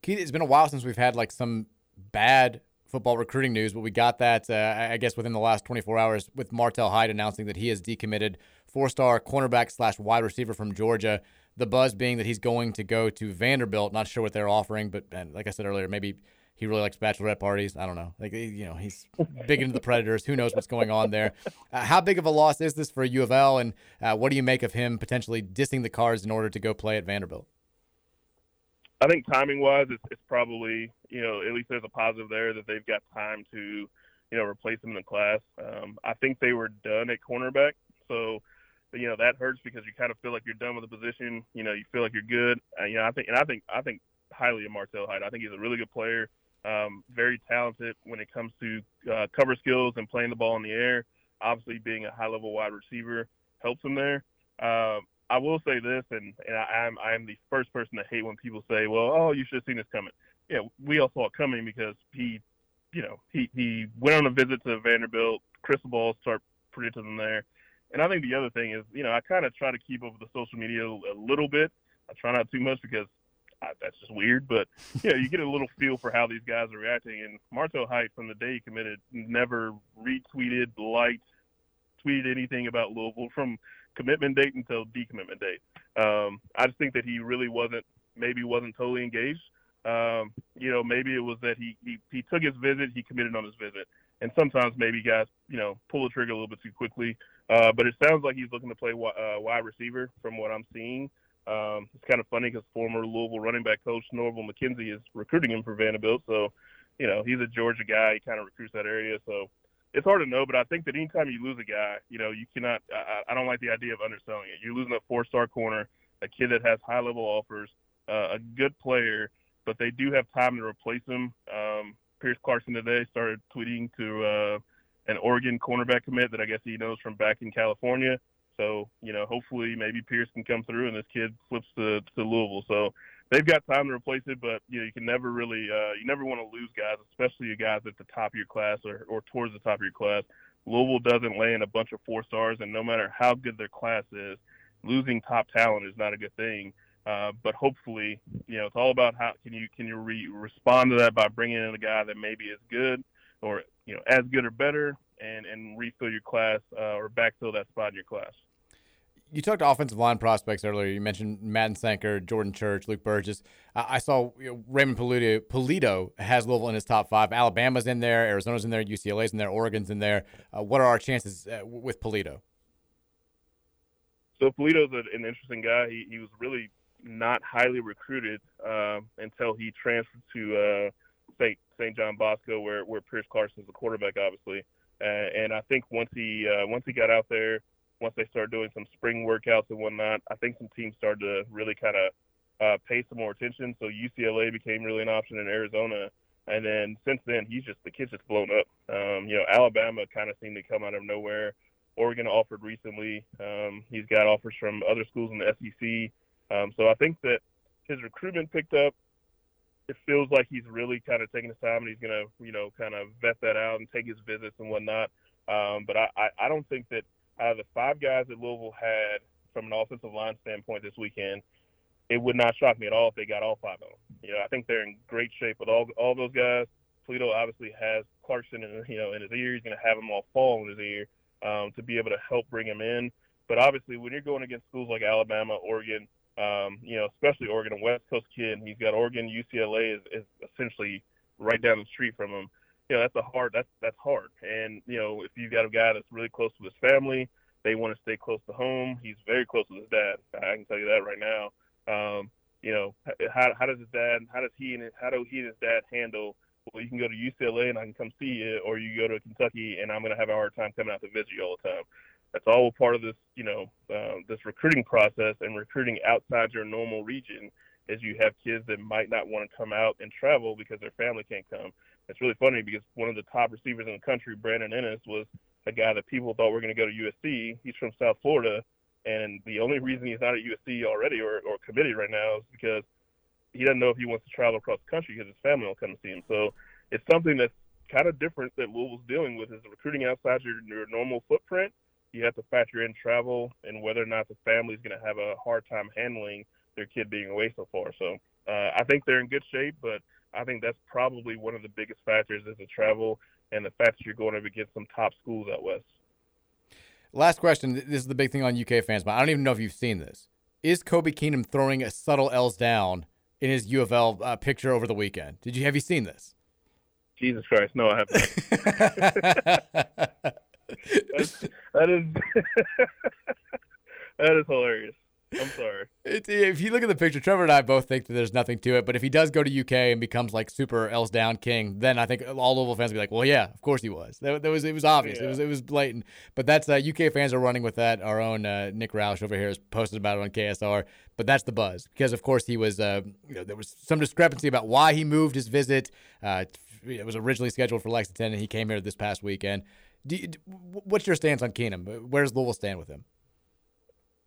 Keith, it's been a while since we've had like some bad football recruiting news, but we got that, uh, I guess, within the last 24 hours with Martel Hight announcing that he has decommitted four star cornerback slash wide receiver from Georgia. The buzz being that he's going to go to Vanderbilt. Not sure what they're offering, but like I said earlier, maybe he really likes bachelorette parties. I don't know. Like you know, he's big into the Predators. Who knows what's going on there? Uh, how big of a loss is this for U of L, and uh, what do you make of him potentially dissing the cards in order to go play at Vanderbilt? I think timing wise, it's, it's probably you know at least there's a positive there that they've got time to you know replace him in the class. Um, I think they were done at cornerback, so you know that hurts because you kind of feel like you're done with the position. You know, you feel like you're good. Uh, you know, I think and I think I think highly of Martel Hight. I think he's a really good player, um, very talented when it comes to uh, cover skills and playing the ball in the air. Obviously, being a high level wide receiver helps him there. Um, I will say this, and, and I, I'm I'm the first person to hate when people say, "Well, oh, you should have seen this coming." Yeah, we all saw it coming because he, you know, he he went on a visit to Vanderbilt. Crystal balls start predicting them there, and I think the other thing is, you know, I kind of try to keep up with the social media a little bit. I try not too much because That's just weird, but yeah, you get a little feel for how these guys are reacting. And Martel Hight, from the day he committed, never retweeted, liked, tweeted anything about Louisville from commitment date until decommitment date. Um, I just think that he really wasn't, maybe wasn't totally engaged. Um, you know, maybe it was that he, he he took his visit, he committed on his visit, and sometimes maybe guys, you know, pull the trigger a little bit too quickly. Uh, but it sounds like he's looking to play uh, wide receiver from what I'm seeing. Um, it's kind of funny because former Louisville running back coach Norval McKenzie is recruiting him for Vanderbilt. So, you know, he's a Georgia guy. He kind of recruits that area. So it's hard to know, but I think that anytime you lose a guy, you know, you cannot. I, I don't like the idea of underselling it. You're losing a four-star corner, a kid that has high-level offers, uh, a good player, but they do have time to replace him. Um, Pierce Clarkson today started tweeting to uh, an Oregon cornerback commit that I guess he knows from back in California. So, you know, hopefully maybe Pierce can come through and this kid flips to, to Louisville. So they've got time to replace it, but you know, you can never really uh, you never want to lose guys, especially you guys at the top of your class or, or towards the top of your class. Louisville doesn't lay in a bunch of four stars, and no matter how good their class is, losing top talent is not a good thing. Uh, but hopefully, you know, it's all about how can you can you re- respond to that by bringing in a guy that maybe is good or you know as good or better, and and refill your class uh, or backfill that spot in your class you talked offensive line prospects earlier. You mentioned Madden Sanker, Jordan Church, Luke Burgess. Uh, I saw you know, Raymond Pulido, Pulido has Louisville in his top five. Alabama's in there, Arizona's in there, UCLA's in there, Oregon's in there. Uh, what are our chances uh, with Pulido? So Pulido's an interesting guy. He, he was really not highly recruited uh, until he transferred to uh, St. St. John Bosco, where where Pierce Clarkson's the quarterback, obviously. Uh, and I think once he uh, once he got out there, once they started doing some spring workouts and whatnot, I think some teams started to really kind of uh, pay some more attention. So UCLA became really an option in Arizona, and then since then he's just the kid's just blown up. Um, you know, Alabama kind of seemed to come out of nowhere. Oregon offered recently. Um, he's got offers from other schools in the SEC. Um, so I think that his recruitment picked up. It feels like he's really kind of taking his time and he's going to, you know, kind of vet that out and take his visits and whatnot. Um, but I, I, I don't think that out of the five guys that Louisville had from an offensive line standpoint this weekend, it would not shock me at all if they got all five of them. You know, I think they're in great shape with all all those guys. Pulido obviously has Clarkson in you know in his ear. He's going to have them all fall in his ear um, to be able to help bring him in. But obviously, when you're going against schools like Alabama, Oregon, um, you know, especially Oregon, a West Coast kid, he's got Oregon, UCLA is, is essentially right down the street from him. You know, that's a hard. That's that's hard. And you know, if you've got a guy that's really close to his family, they want to stay close to home. He's very close with his dad. I can tell you that right now. Um, you know, how how does his dad? How does he and his, how do he and his dad handle? Well, you can go to UCLA and I can come see you, or you go to Kentucky and I'm going to have a hard time coming out to visit you all the time. That's all part of this, you know, uh, this recruiting process and recruiting outside your normal region. Is you have kids that might not want to come out and travel because their family can't come. It's really funny because one of the top receivers in the country, Brandon Ennis, was a guy that people thought were going to go to USC. He's from South Florida, and the only reason he's not at USC already or, or committed right now is because he doesn't know if he wants to travel across the country because his family will come to see him. So it's something that's kind of different that Louisville's dealing with is recruiting outside your, your normal footprint. You have to factor in travel and whether or not the family's going to have a hard time handling their kid being away so far. So uh, I think they're in good shape, but I think that's probably one of the biggest factors is the travel and the fact that you're going up against some top schools out west. Last question. This is the big thing on UK fans, but I don't even know if you've seen this. Is Kobe Keenum throwing a subtle L's down in his UFL uh, picture over the weekend? Did you have you seen this? Jesus Christ, no, I haven't. That is that is hilarious. I'm sorry. It, if you look at the picture, Trevor and I both think that there's nothing to it. But if he does go to UK and becomes like super L's down king, then I think all Louisville fans will be like, "Well, yeah, of course he was. That, that was it was obvious. Yeah. It was it was blatant." But that's uh, UK fans are running with that. Our own uh, Nick Roush over here has posted about it on KSR. But that's the buzz because, of course, he was. Uh, you know, there was some discrepancy about why he moved his visit. Uh, it was originally scheduled for Lexington, and he came here this past weekend. Do you, what's your stance on Keenum? Where does Louisville stand with him?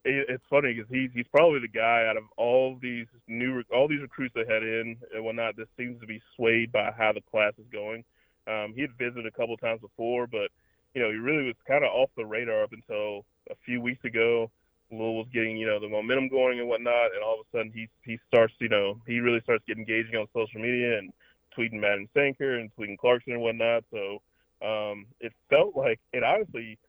It, it's funny because he's he's probably the guy out of all these new all these recruits they had in and whatnot. This seems to be swayed by how the class is going. Um, he had visited a couple times before, but you know he really was kind of off the radar up until a few weeks ago. Louisville was getting you know the momentum going and whatnot, and all of a sudden he he starts you know he really starts getting engaging on social media and tweeting Madden Sanker and tweeting Clarkson and whatnot. So um, it felt like it honestly,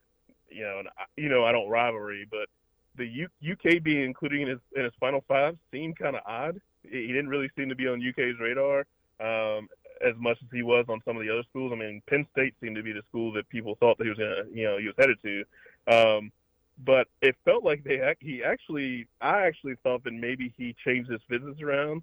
you know, and I, you know I don't rivalry, but the U- UK being included in his in his final five seemed kind of odd. He didn't really seem to be on UK's radar um, as much as he was on some of the other schools. I mean, Penn State seemed to be the school that people thought that he was gonna, you know, he was headed to. Um, but it felt like they he actually I actually thought that maybe he changed his visits around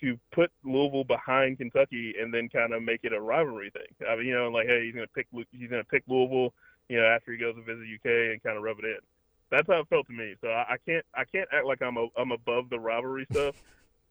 to put Louisville behind Kentucky and then kind of make it a rivalry thing. I mean, you know, like hey, he's gonna pick he's gonna pick Louisville, you know, after he goes to visit UK and kind of rub it in. That's how it felt to me. So I, I can't I can't act like I'm a, I'm above the rivalry stuff,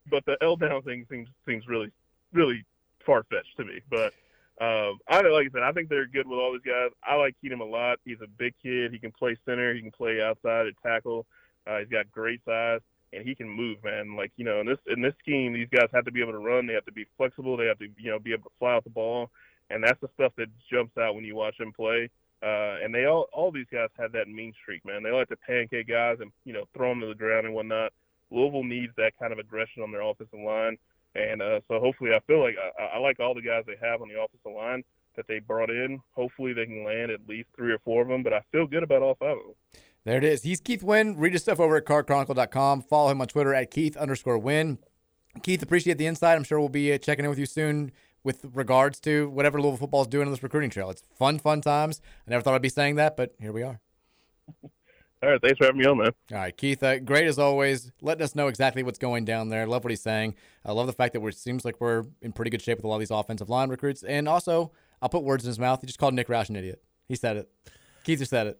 but the L down thing seems seems really really far fetched to me. But um, I like I said, I think they're good with all these guys. I like Keenum a lot. He's a big kid. He can play center. He can play outside at tackle. Uh, he's got great size and he can move, man. Like you know, in this in this scheme, these guys have to be able to run. They have to be flexible. They have to you know be able to fly out the ball, and that's the stuff that jumps out when you watch him play. Uh, and they all all these guys have that mean streak, man. They like to pancake guys and you know throw them to the ground and whatnot. Louisville needs that kind of aggression on their offensive line, and uh, so hopefully, I feel like I, I like all the guys they have on the offensive line that they brought in. Hopefully, they can land at least three or four of them. But I feel good about all five of them. There it is. He's Keith Wynne. Read his stuff over at cardchronicle.com. Follow him on Twitter at Keith underscore Wynne. Keith, appreciate the insight. I'm sure we'll be uh, checking in with you soon with regards to whatever Louisville football is doing on this recruiting trail. It's fun, fun times. I never thought I'd be saying that, but here we are. All right, thanks for having me on, man. All right, Keith, uh, great as always. Letting us know exactly what's going down there. Love what he's saying. I love the fact that we're, it seems like we're in pretty good shape with a lot of these offensive line recruits. And also, I'll put words in his mouth. He just called Nick Roush an idiot. He said it. Keith just said it.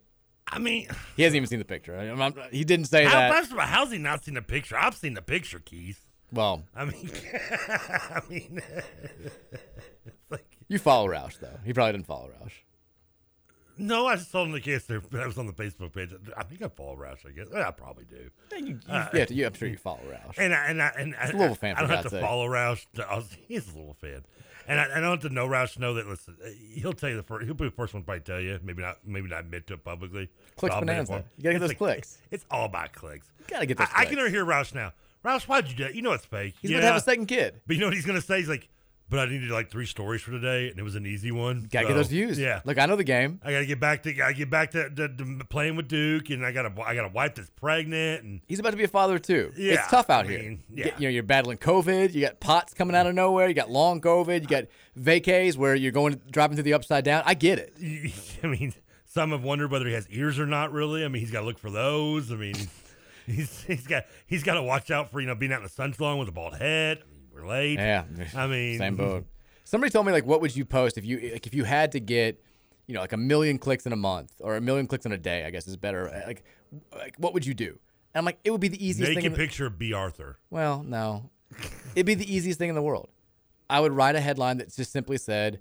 I mean, He hasn't even seen the picture. I- I'm- I'm- he didn't say how, that. first of all, how's he not seen the picture? I've seen the picture, Keith. Well, I mean, I mean, like, you follow Roush, though. He probably didn't follow Roush. no, I just told him the case there. I was on the Facebook page. I think I follow Roush. I guess yeah, I probably do. You, Uh, yeah, you, I'm sure you follow Roush. And I, and I, and I, He's a Louisville fan, I for don't have to sake. follow Roush. to- I was, he's a little fan, and I, I don't have to know Roush to know that. Listen, uh, he'll tell you the first. He'll be the first one to probably tell you. Maybe not. Maybe not admit to it publicly. Clicks So I'll admit it bonanza. You gotta get It's those clicks. It's all about clicks. You gotta get those I, I can clicks. hear Roush now. Roush, why'd you do that? You know it's fake. He's yeah. to have a second kid. But you know what he's gonna say? He's like, but I needed like three stories for today, and it was an easy one. Gotta get those views. Yeah. Look, I know the game. I gotta get back to. I get back to, to, to playing with Duke, and I gotta. I got a wife that's pregnant, and He's about to be a father too. Yeah, it's tough out I here. mean, You yeah. you know, you're battling COVID. You got pots coming out of nowhere. You got long COVID. You got vacays where you're going dropping to the upside down. I get it. I mean, some have wondered whether he has ears or not. Really, I mean, he's got to look for those. I mean, he's he's got he's got to watch out for you know being out in the sun too long with a bald head. I mean, we're late. Yeah, I mean, same boat. Somebody told me like, what would you post if you like if you had to get, you know, like a million clicks in a month or a million clicks in a day? I guess is better. Uh, like, like what would you do? And I'm like, it would be the easiest thing. Naked picture of Bea Arthur. Well, no. It'd be the easiest thing in the world. I would write a headline that just simply said,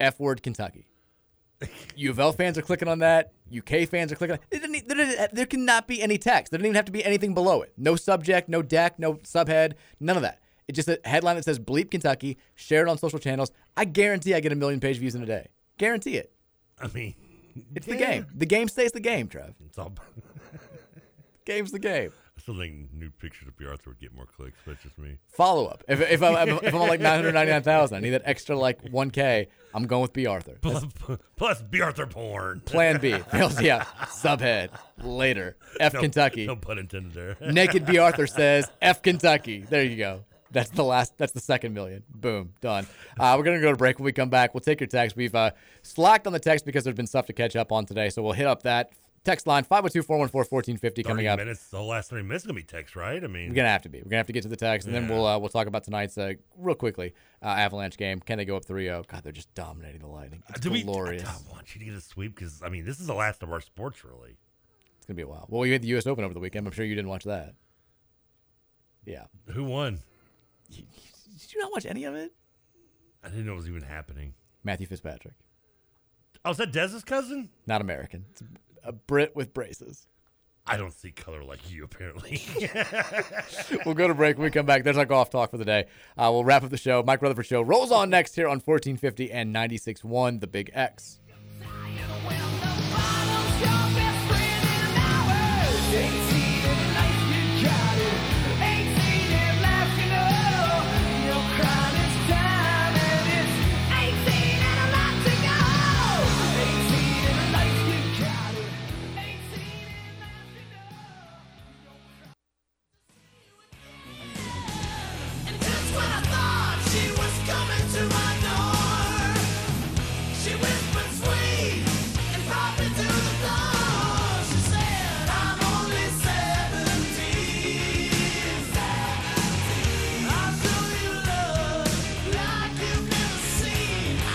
F word Kentucky. U of L fans are clicking on that. UK fans are clicking on it. There, there- cannot be any text. There doesn't even have to be anything below it. No subject, no deck, no subhead, none of that. It's just a headline that says Bleep Kentucky, share it on social channels. I guarantee I get a million page views in a day. Guarantee it. I mean, It's the game. The game stays the game, Trev. It's all. Game's the game. I still think new pictures of Bea Arthur would get more clicks, but it's just me. Follow up. If, if, I'm, if I'm on like 999,000, I need that extra like 1K, I'm going with Bea Arthur. Plus, plus Bea Arthur porn. Plan B. yeah. Subhead. Later. F No- Kentucky. No pun intended there. Naked Bea Arthur says F Kentucky. There you go. That's the last. That's the second million. Boom. Done. Uh, we're gonna go to break. When we come back, we'll take your text. We've uh, slacked on the text because there's been stuff to catch up on today. So we'll hit up that text line 502-414-1450 coming up. minutes. The last thirty minutes is gonna be text, right? I mean, We're gonna have to be. We're gonna have to get to the text, and then we'll uh, we'll talk about tonight's uh, real quickly uh, Avalanche game. Can they go up 3-0? God, they're just dominating the Lightning. It's do we? glorious. I want you to get a sweep because I mean, this is the last of our sports, really. It's gonna be a while. Well, you had the U.S. Open over the weekend. I'm sure you didn't watch that. Yeah. Who won? Did you not watch any of it? I didn't know it was even happening. Matthew Fitzpatrick, Oh, is that Dez's cousin? not American. It's a Brit with braces. I don't see color like you, apparently. we'll go to break. When we come back, there's our golf talk for the day. Uh, we'll wrap up the show. Mike Rutherford Show rolls on next here on 1450 and 96.1, The Big X.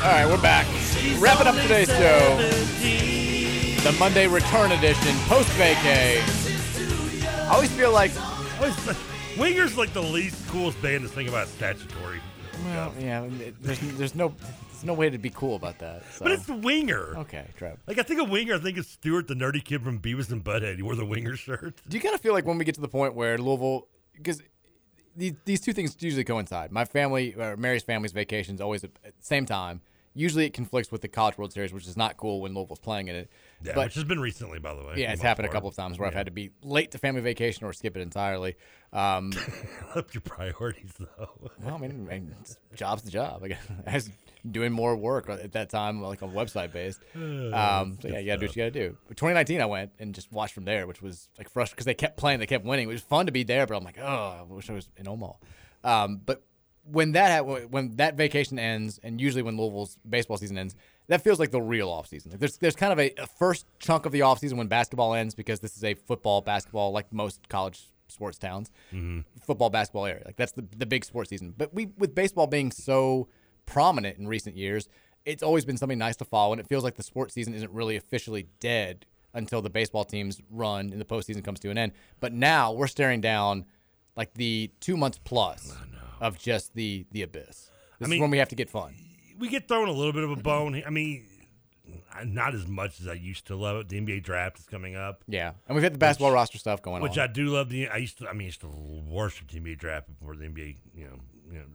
All right, we're back. Wrapping up today's show. The Monday return edition, post vacay. I always feel like, Always Winger's like the least coolest band to think about statutory. well, yeah, it- there's, there's no there's no way to be cool about that. So. But it's the Winger. Okay, Trev. Like I think of Winger, I think of Stewart, the nerdy kid from Beavis and Butthead. He wore the Winger shirt. Do you kind of feel like when we get to the point where Louisville, because these, these two things usually coincide. My family, or Mary's family's vacations always at the same time. Usually it conflicts with the College World Series, which is not cool when Louisville's playing in it. Yeah, but which has been recently, by the way. yeah, it's happened a couple of times where I've had to be late to family vacation or skip it entirely. Um, Up your priorities, though. well, I mean, I mean, job's the job. I guess I was doing more work at that time, like on website based. Um, so yeah, you gotta do what you gotta do. But 2019, I went and just watched from there, which was like frustrating because they kept playing, they kept winning. It was fun to be there, but I'm like, oh, I wish I was in Omaha. Um, but when that ha- when that vacation ends, and usually when Louisville's baseball season ends, that feels like the real offseason. Like there's there's kind of a, a first chunk of the offseason when basketball ends because this is a football basketball like most college sports towns, Mhm. football basketball area. Like that's the the big sports season. But we with baseball being so prominent in recent years, it's always been something nice to follow, and it feels like the sports season isn't really officially dead until the baseball teams run and the postseason comes to an end. But now we're staring down like the two months plus of just the the abyss. This I mean- is when we have to get fun. we get thrown a little bit of a bone. I mean, not as much as I used to love it. The NBA draft is coming up. Yeah, and we've had the basketball roster stuff going which on. Which I do love. The I used to. I mean, I used to worship the NBA draft before the NBA. You know, you know.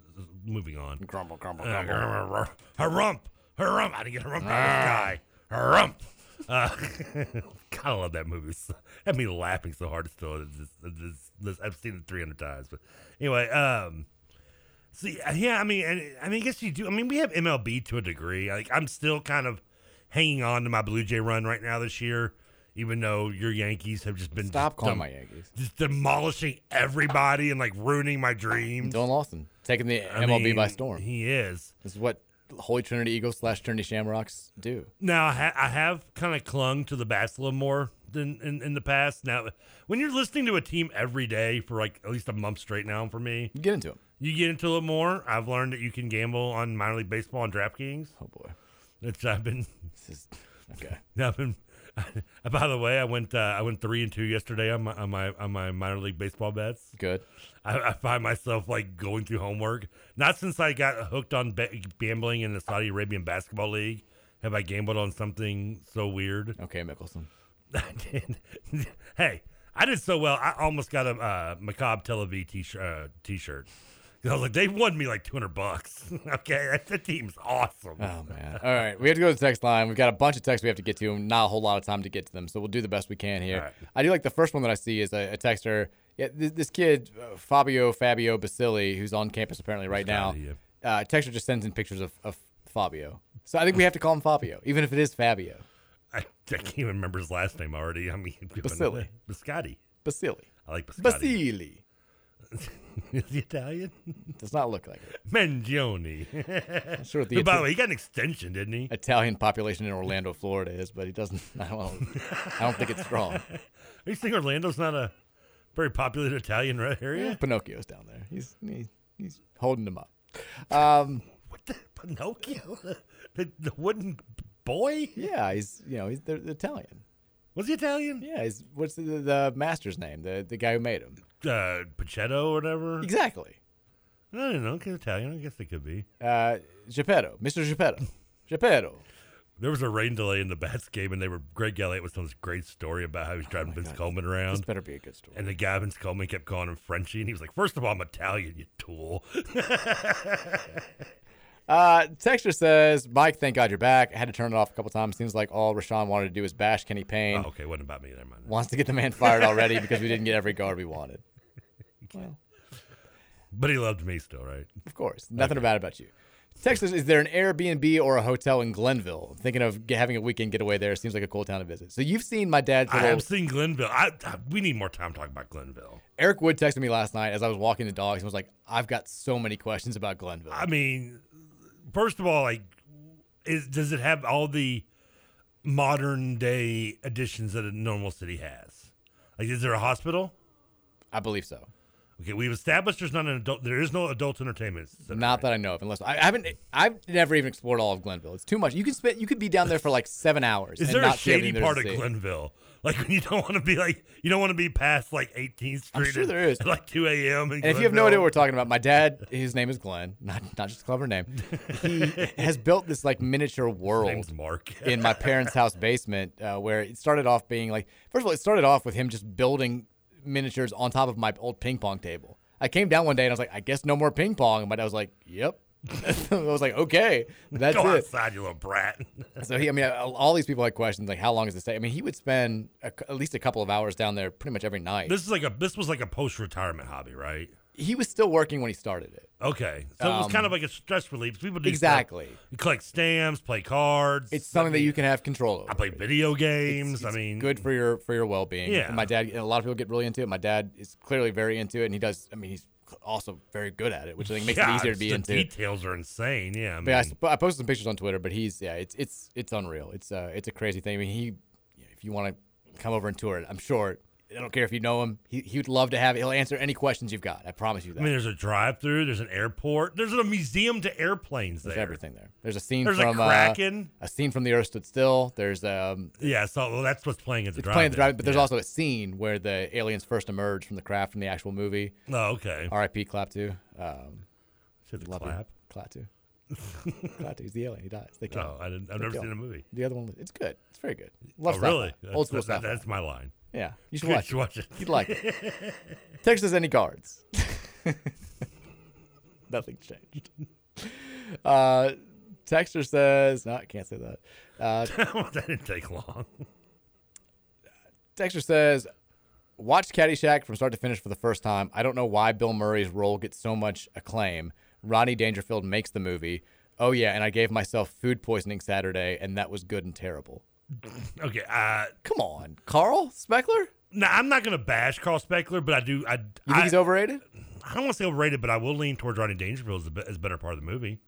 Moving on. Grumble, grumble, Uh, grumble. Harump, harump. How to get harump out of the sky? Harump. Uh, God, I love that movie. It's- had me laughing so hard. Still, it's just, it's I've seen it 300 times. But anyway, um, see, yeah, I mean, and, I mean, I guess you do. I mean, we have MLB to a degree. Like, I'm still kind of hanging on to my Blue Jay run right now this year, even though your Yankees have just been Stop just calling dem- my Yankees. just demolishing everybody and like ruining my dreams. Dylan Lawson taking the I MLB by storm. He is. This is what Holy Trinity Eagles slash Trinity Shamrocks do. Now I, ha- I have kind of clung to the bats a little more than in, in the past. Now, when you're listening to a team every day for like at least a month straight now, for me, you get into them. You get into it more. I've learned that you can gamble on minor league baseball and DraftKings. Oh boy, which I've been. okay. I've been. by the way, I went. Uh, I went three and two yesterday on my on my on my minor league baseball bets. Good. I, I find myself like going through homework. Not since I got hooked on ba- gambling in the Saudi Arabian basketball league have I gambled on something so weird. Okay, Mickelson. I did. hey, I did so well. I almost got a uh, Maccabi Tel Aviv t-shirt. Uh, t-shirt. 'Cause I was like, they won me like two hundred bucks. okay, that, that team's awesome. Oh man! All right, we have to go to the text line. We've got a bunch of texts we have to get to. Not a whole lot of time to get to them, so we'll do the best we can here. Right. I do like the first one that I see is a, a texter. Yeah, this, this kid uh, Fabio Fabio Basili, who's on campus apparently right now. Uh, texter just sends in pictures of, of Fabio, so I think we have to call him Fabio, even if it is Fabio. I, I can't even remember his last name already. I mean, Basili. Biscotti. Basili. I like Biscotti. Basili. Is he Italian? Does not look like it. Mangione. Sure the by the way, he got an extension, didn't he? Italian population in Orlando, Florida is, but he doesn't. I don't. I don't think it's strong. Are you saying Orlando's not a very populated Italian re- area? Pinocchio's down there. He's he's, he's holding them up. Um, what the Pinocchio? The, the wooden boy? Yeah, he's you know he's they're, they're Italian. Was he Italian? Yeah, he's what's the, the master's name? The the guy who made him. Uh, Pachetto or whatever. Exactly. I don't know. Okay, Italian. I guess they could be. Uh, Geppetto, Mr. Geppetto, Geppetto. There was a rain delay in the Bats game, and they were Greg Elliott was telling this great story about how he was driving Vince Coleman around. This better be a good story. And the guy Vince Coleman kept calling him Frenchie, and he was like, First of all, I'm Italian, you tool." Uh, Texture says, Mike, thank God you're back. I had to turn it off a couple times. Seems like all Rashawn wanted to do was bash Kenny Payne. Oh, okay, wasn't about me. Never mind. Wants to get the man fired already because we didn't get every guard we wanted. Well, But he loved me still, right? of course, nothing bad about you. Texas, is there an Airbnb or a hotel in Glenville? Thinking of having a weekend getaway there. Seems like a cool town to visit. So you've seen my dad's I have seen Glenville. I, I, we need more time talking about Glenville. Eric Wood texted me last night as I was walking the dogs and was like, "I've got so many questions about Glenville." I mean, first of all, like, is does it have all the modern day additions that a normal city has? Like, is there a hospital? I believe so. Okay, we've established there's not an adult. There is no adult entertainment. center. Not that I know of, unless I, I haven't. I've never even explored all of Glenville. It's too much. You could spend. You could be down there for like seven hours. Is and there a shady part of. Glenville? Like when you don't want to be like you don't want to be past like 18th Street. I'm sure there is. at like 2 a.m. And if you have no idea what we're talking about, my dad, his name is Glenn, not not just a clever name. He has built this like miniature world Mark. in my parents' house basement, uh, where it started off being like, first of all, it started off with him just building miniatures on top of my old ping pong table. I came down one day and I was like, I guess no more ping pong. And my dad was like, Yep. I was like, okay, that's Go it. outside, you little brat. So he, I mean, all these people had questions like, how long is this stay? I mean, he would spend a, at least a couple of hours down there pretty much every night. This is like a this was like a post retirement hobby, right? he was still working when he started it. Okay, so it was Um, kind of like a stress relief. People do stuff- Exactly. You collect stamps, play cards. It's something that you can have control over. I play video games. I mean, good for your for your well being. Yeah. And my dad, and a lot of people get really into it. My dad is clearly very into it, and he does. I mean, he's also very good at it, which I think makes Yeah, it easier to be the into. details are insane. Yeah, I But yeah, I, I posted some pictures on Twitter, but he's yeah, it's it's it's unreal. It's uh it's a crazy thing. I mean, he if you want to come over and tour it, I'm sure. I don't care if you know him. He he would love to have it. He'll answer any questions you've got. I promise you that. I mean, there's a drive-through. There's an airport. There's a museum to airplanes there. There's there. everything there. There's a scene There's a from Kraken. Uh, a scene from The Earth Stood Still. There's um Yeah, so well, that's what's playing at the drive. playing the drive, but there's yeah. also a scene where the aliens first emerge from the craft from the actual movie. Oh, okay. R.I.P. Klaatu. Um, Said the love you. clap? Klaatu. Klaatu. He's the alien. He dies. They kill Oh, him. I didn't- I've They never seen him. the movie. The other one, it's good. It's very good. Love oh, really? Old school that- stuff. That's my line. Yeah, you should watch, should watch it. You'd like it. Text us any cards. Nothing's changed. Uh, Texter says, no, I can't say that. Uh, that didn't take long. Texter says, watched Caddyshack from start to finish for the first time. I don't know why Bill Murray's role gets so much acclaim. Ronnie Dangerfield makes the movie. Oh yeah, and I gave myself food poisoning Saturday, and that was good and terrible. Okay, uh, come on, Carl Spackler. Now I'm not going to bash Carl Spackler, but I do. I You think he's overrated? I don't want to say overrated, but I will lean towards Rodney Dangerfield as the be- as better part of the movie.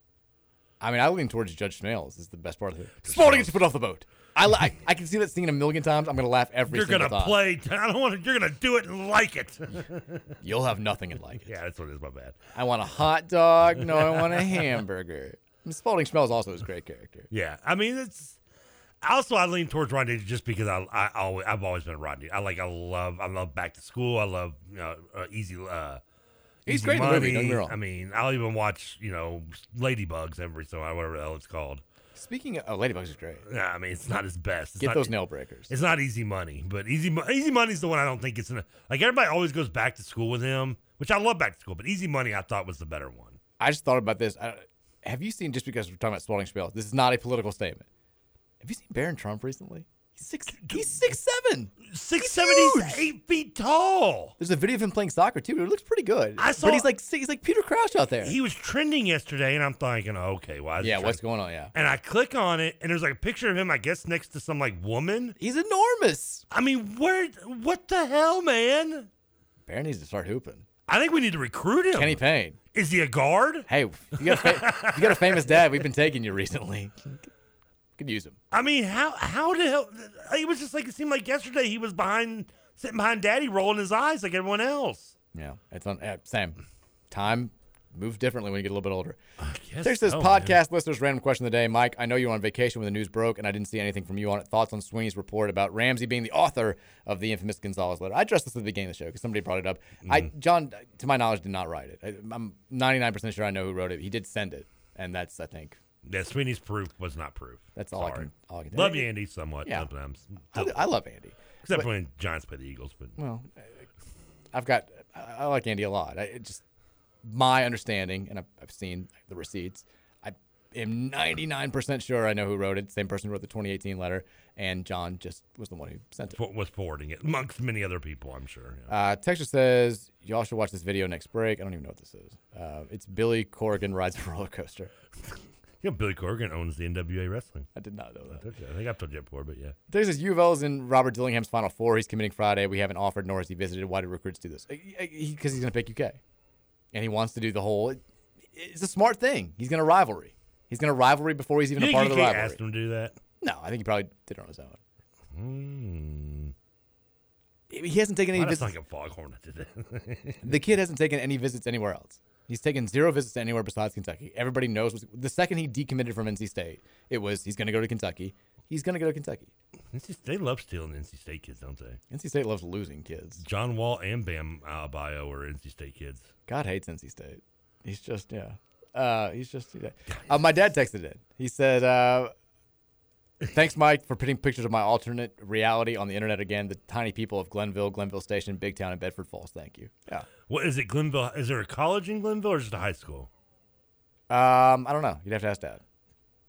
I mean, I lean towards Judge Smails is the best part of it. Spaulding gets put off the boat. I, I, I can see that scene a million times. I'm gonna laugh every time. You're gonna time. play. I don't want to. You're gonna do it and like it. You'll have nothing and like it. Yeah, that's what it is. My bad. I want a hot dog. No, I want a hamburger. Spaulding Smails also is a great character. Yeah, I mean it's. Also, I lean towards Rodney just because I, I always I've always been a Rodney. I like I love I love Back to School. I love you know uh, Easy. Uh, He's Easy great in the money. movie, don't get me wrong. I mean, I'll even watch you know Ladybugs every so whatever the hell it's called. Speaking of, oh, Ladybugs is great. Yeah, I mean it's not his best. It's Get not- those nail breakers. It's not Easy Money, but Easy Mo- Easy Money's the one I don't think it's in a, like everybody always goes back to school with him, which I love Back to School, but Easy Money I thought was the better one. I just thought about this. I, have you seen? Just because we're talking about Spaulding Smails, this is not a political statement. Have you seen Barron Trump recently? He's six. He's six seven. Six seven. He's eight feet tall. There's a video of him playing soccer too. It looks pretty good. I saw- but he's like he's like Peter Crouch out there. He was trending yesterday, and I'm thinking, okay, why? Is yeah, what's going on? Yeah. And I click on it, and there's like a picture of him, I guess, next to some like woman. He's enormous. I mean, where? What the hell, man? Barron needs to start hooping. I think we need to recruit him. Kenny Payne. Is he a guard? Hey, you got a fa- you got a famous dad. We've been taking you recently. Could use him. I mean, how how the hell? It was just like it seemed like yesterday he was behind, sitting behind Daddy, rolling his eyes like everyone else. Yeah, it's on. Same. Time moves differently when you get a little bit older. Text this so, podcast listeners random question of the day. Mike, I know you were on vacation when the news broke, and I didn't see anything from you on it. Thoughts on Sweeney's report about Ramsey being the author of the infamous Gonzalez letter? I addressed this at the beginning of the show because somebody brought it up. I Mm-hmm. John, to my knowledge, did not write it. I, I'm 99 percent sure I know who wrote it. He did send it, and that's I think Yeah, Sweeney's proof was not proof. That's all I Sorry. can- all I can- Love you, Andy, somewhat. Yeah. Sometimes. I, I love Andy. Except But- when Giants play the Eagles, but Well, I've got I, I like Andy a lot. I it just my understanding, and I've, I've seen the receipts. I am 99% sure I know who wrote it. Same person who wrote the 2018 letter, and John just was the one who sent it. for- was forwarding it amongst many other people, I'm sure. yeah. Uh, Texture says y'all should watch this video next break. I don't even know what this is. Uh, it's Billy Corgan rides a roller coaster. You know, Billy Corgan owns the NWA Wrestling. I did not know that. I, told you- I think I've told you before, but yeah. Says U of L is in Robert Dillingham's Final Four. He's committing Friday. We haven't offered, nor has he visited. Why do recruits do this? Because he's going to pick UK, and he wants to do the whole. It, it's a smart thing. He's going to rivalry. He's going to rivalry before he's even You a part of the rivalry. asked him to do that? No, I think he probably did it on his own. Hmm. He hasn't taken any Why visits. it like a foghorn the kid hasn't taken any visits anywhere else. He's taken zero visits anywhere besides Kentucky. Everybody knows the second he decommitted from NC State, it was he's going to go to Kentucky. He's going to go to Kentucky. NC, they love stealing NC State kids, don't they? NC State loves losing kids. John Wall and Bam Adebayo are NC State kids. God hates NC State. He's just yeah. Uh, he's just yeah. Uh, my dad texted in. He said, uh, "Thanks, Mike, for putting pictures of my alternate reality on the internet again. The tiny people of Glenville, Glenville Station, Big Town, and Bedford Falls. Thank you." Yeah. What is it, Glenville? Is there a college in Glenville or just a high school? Um, I don't know. You'd have to ask Dad.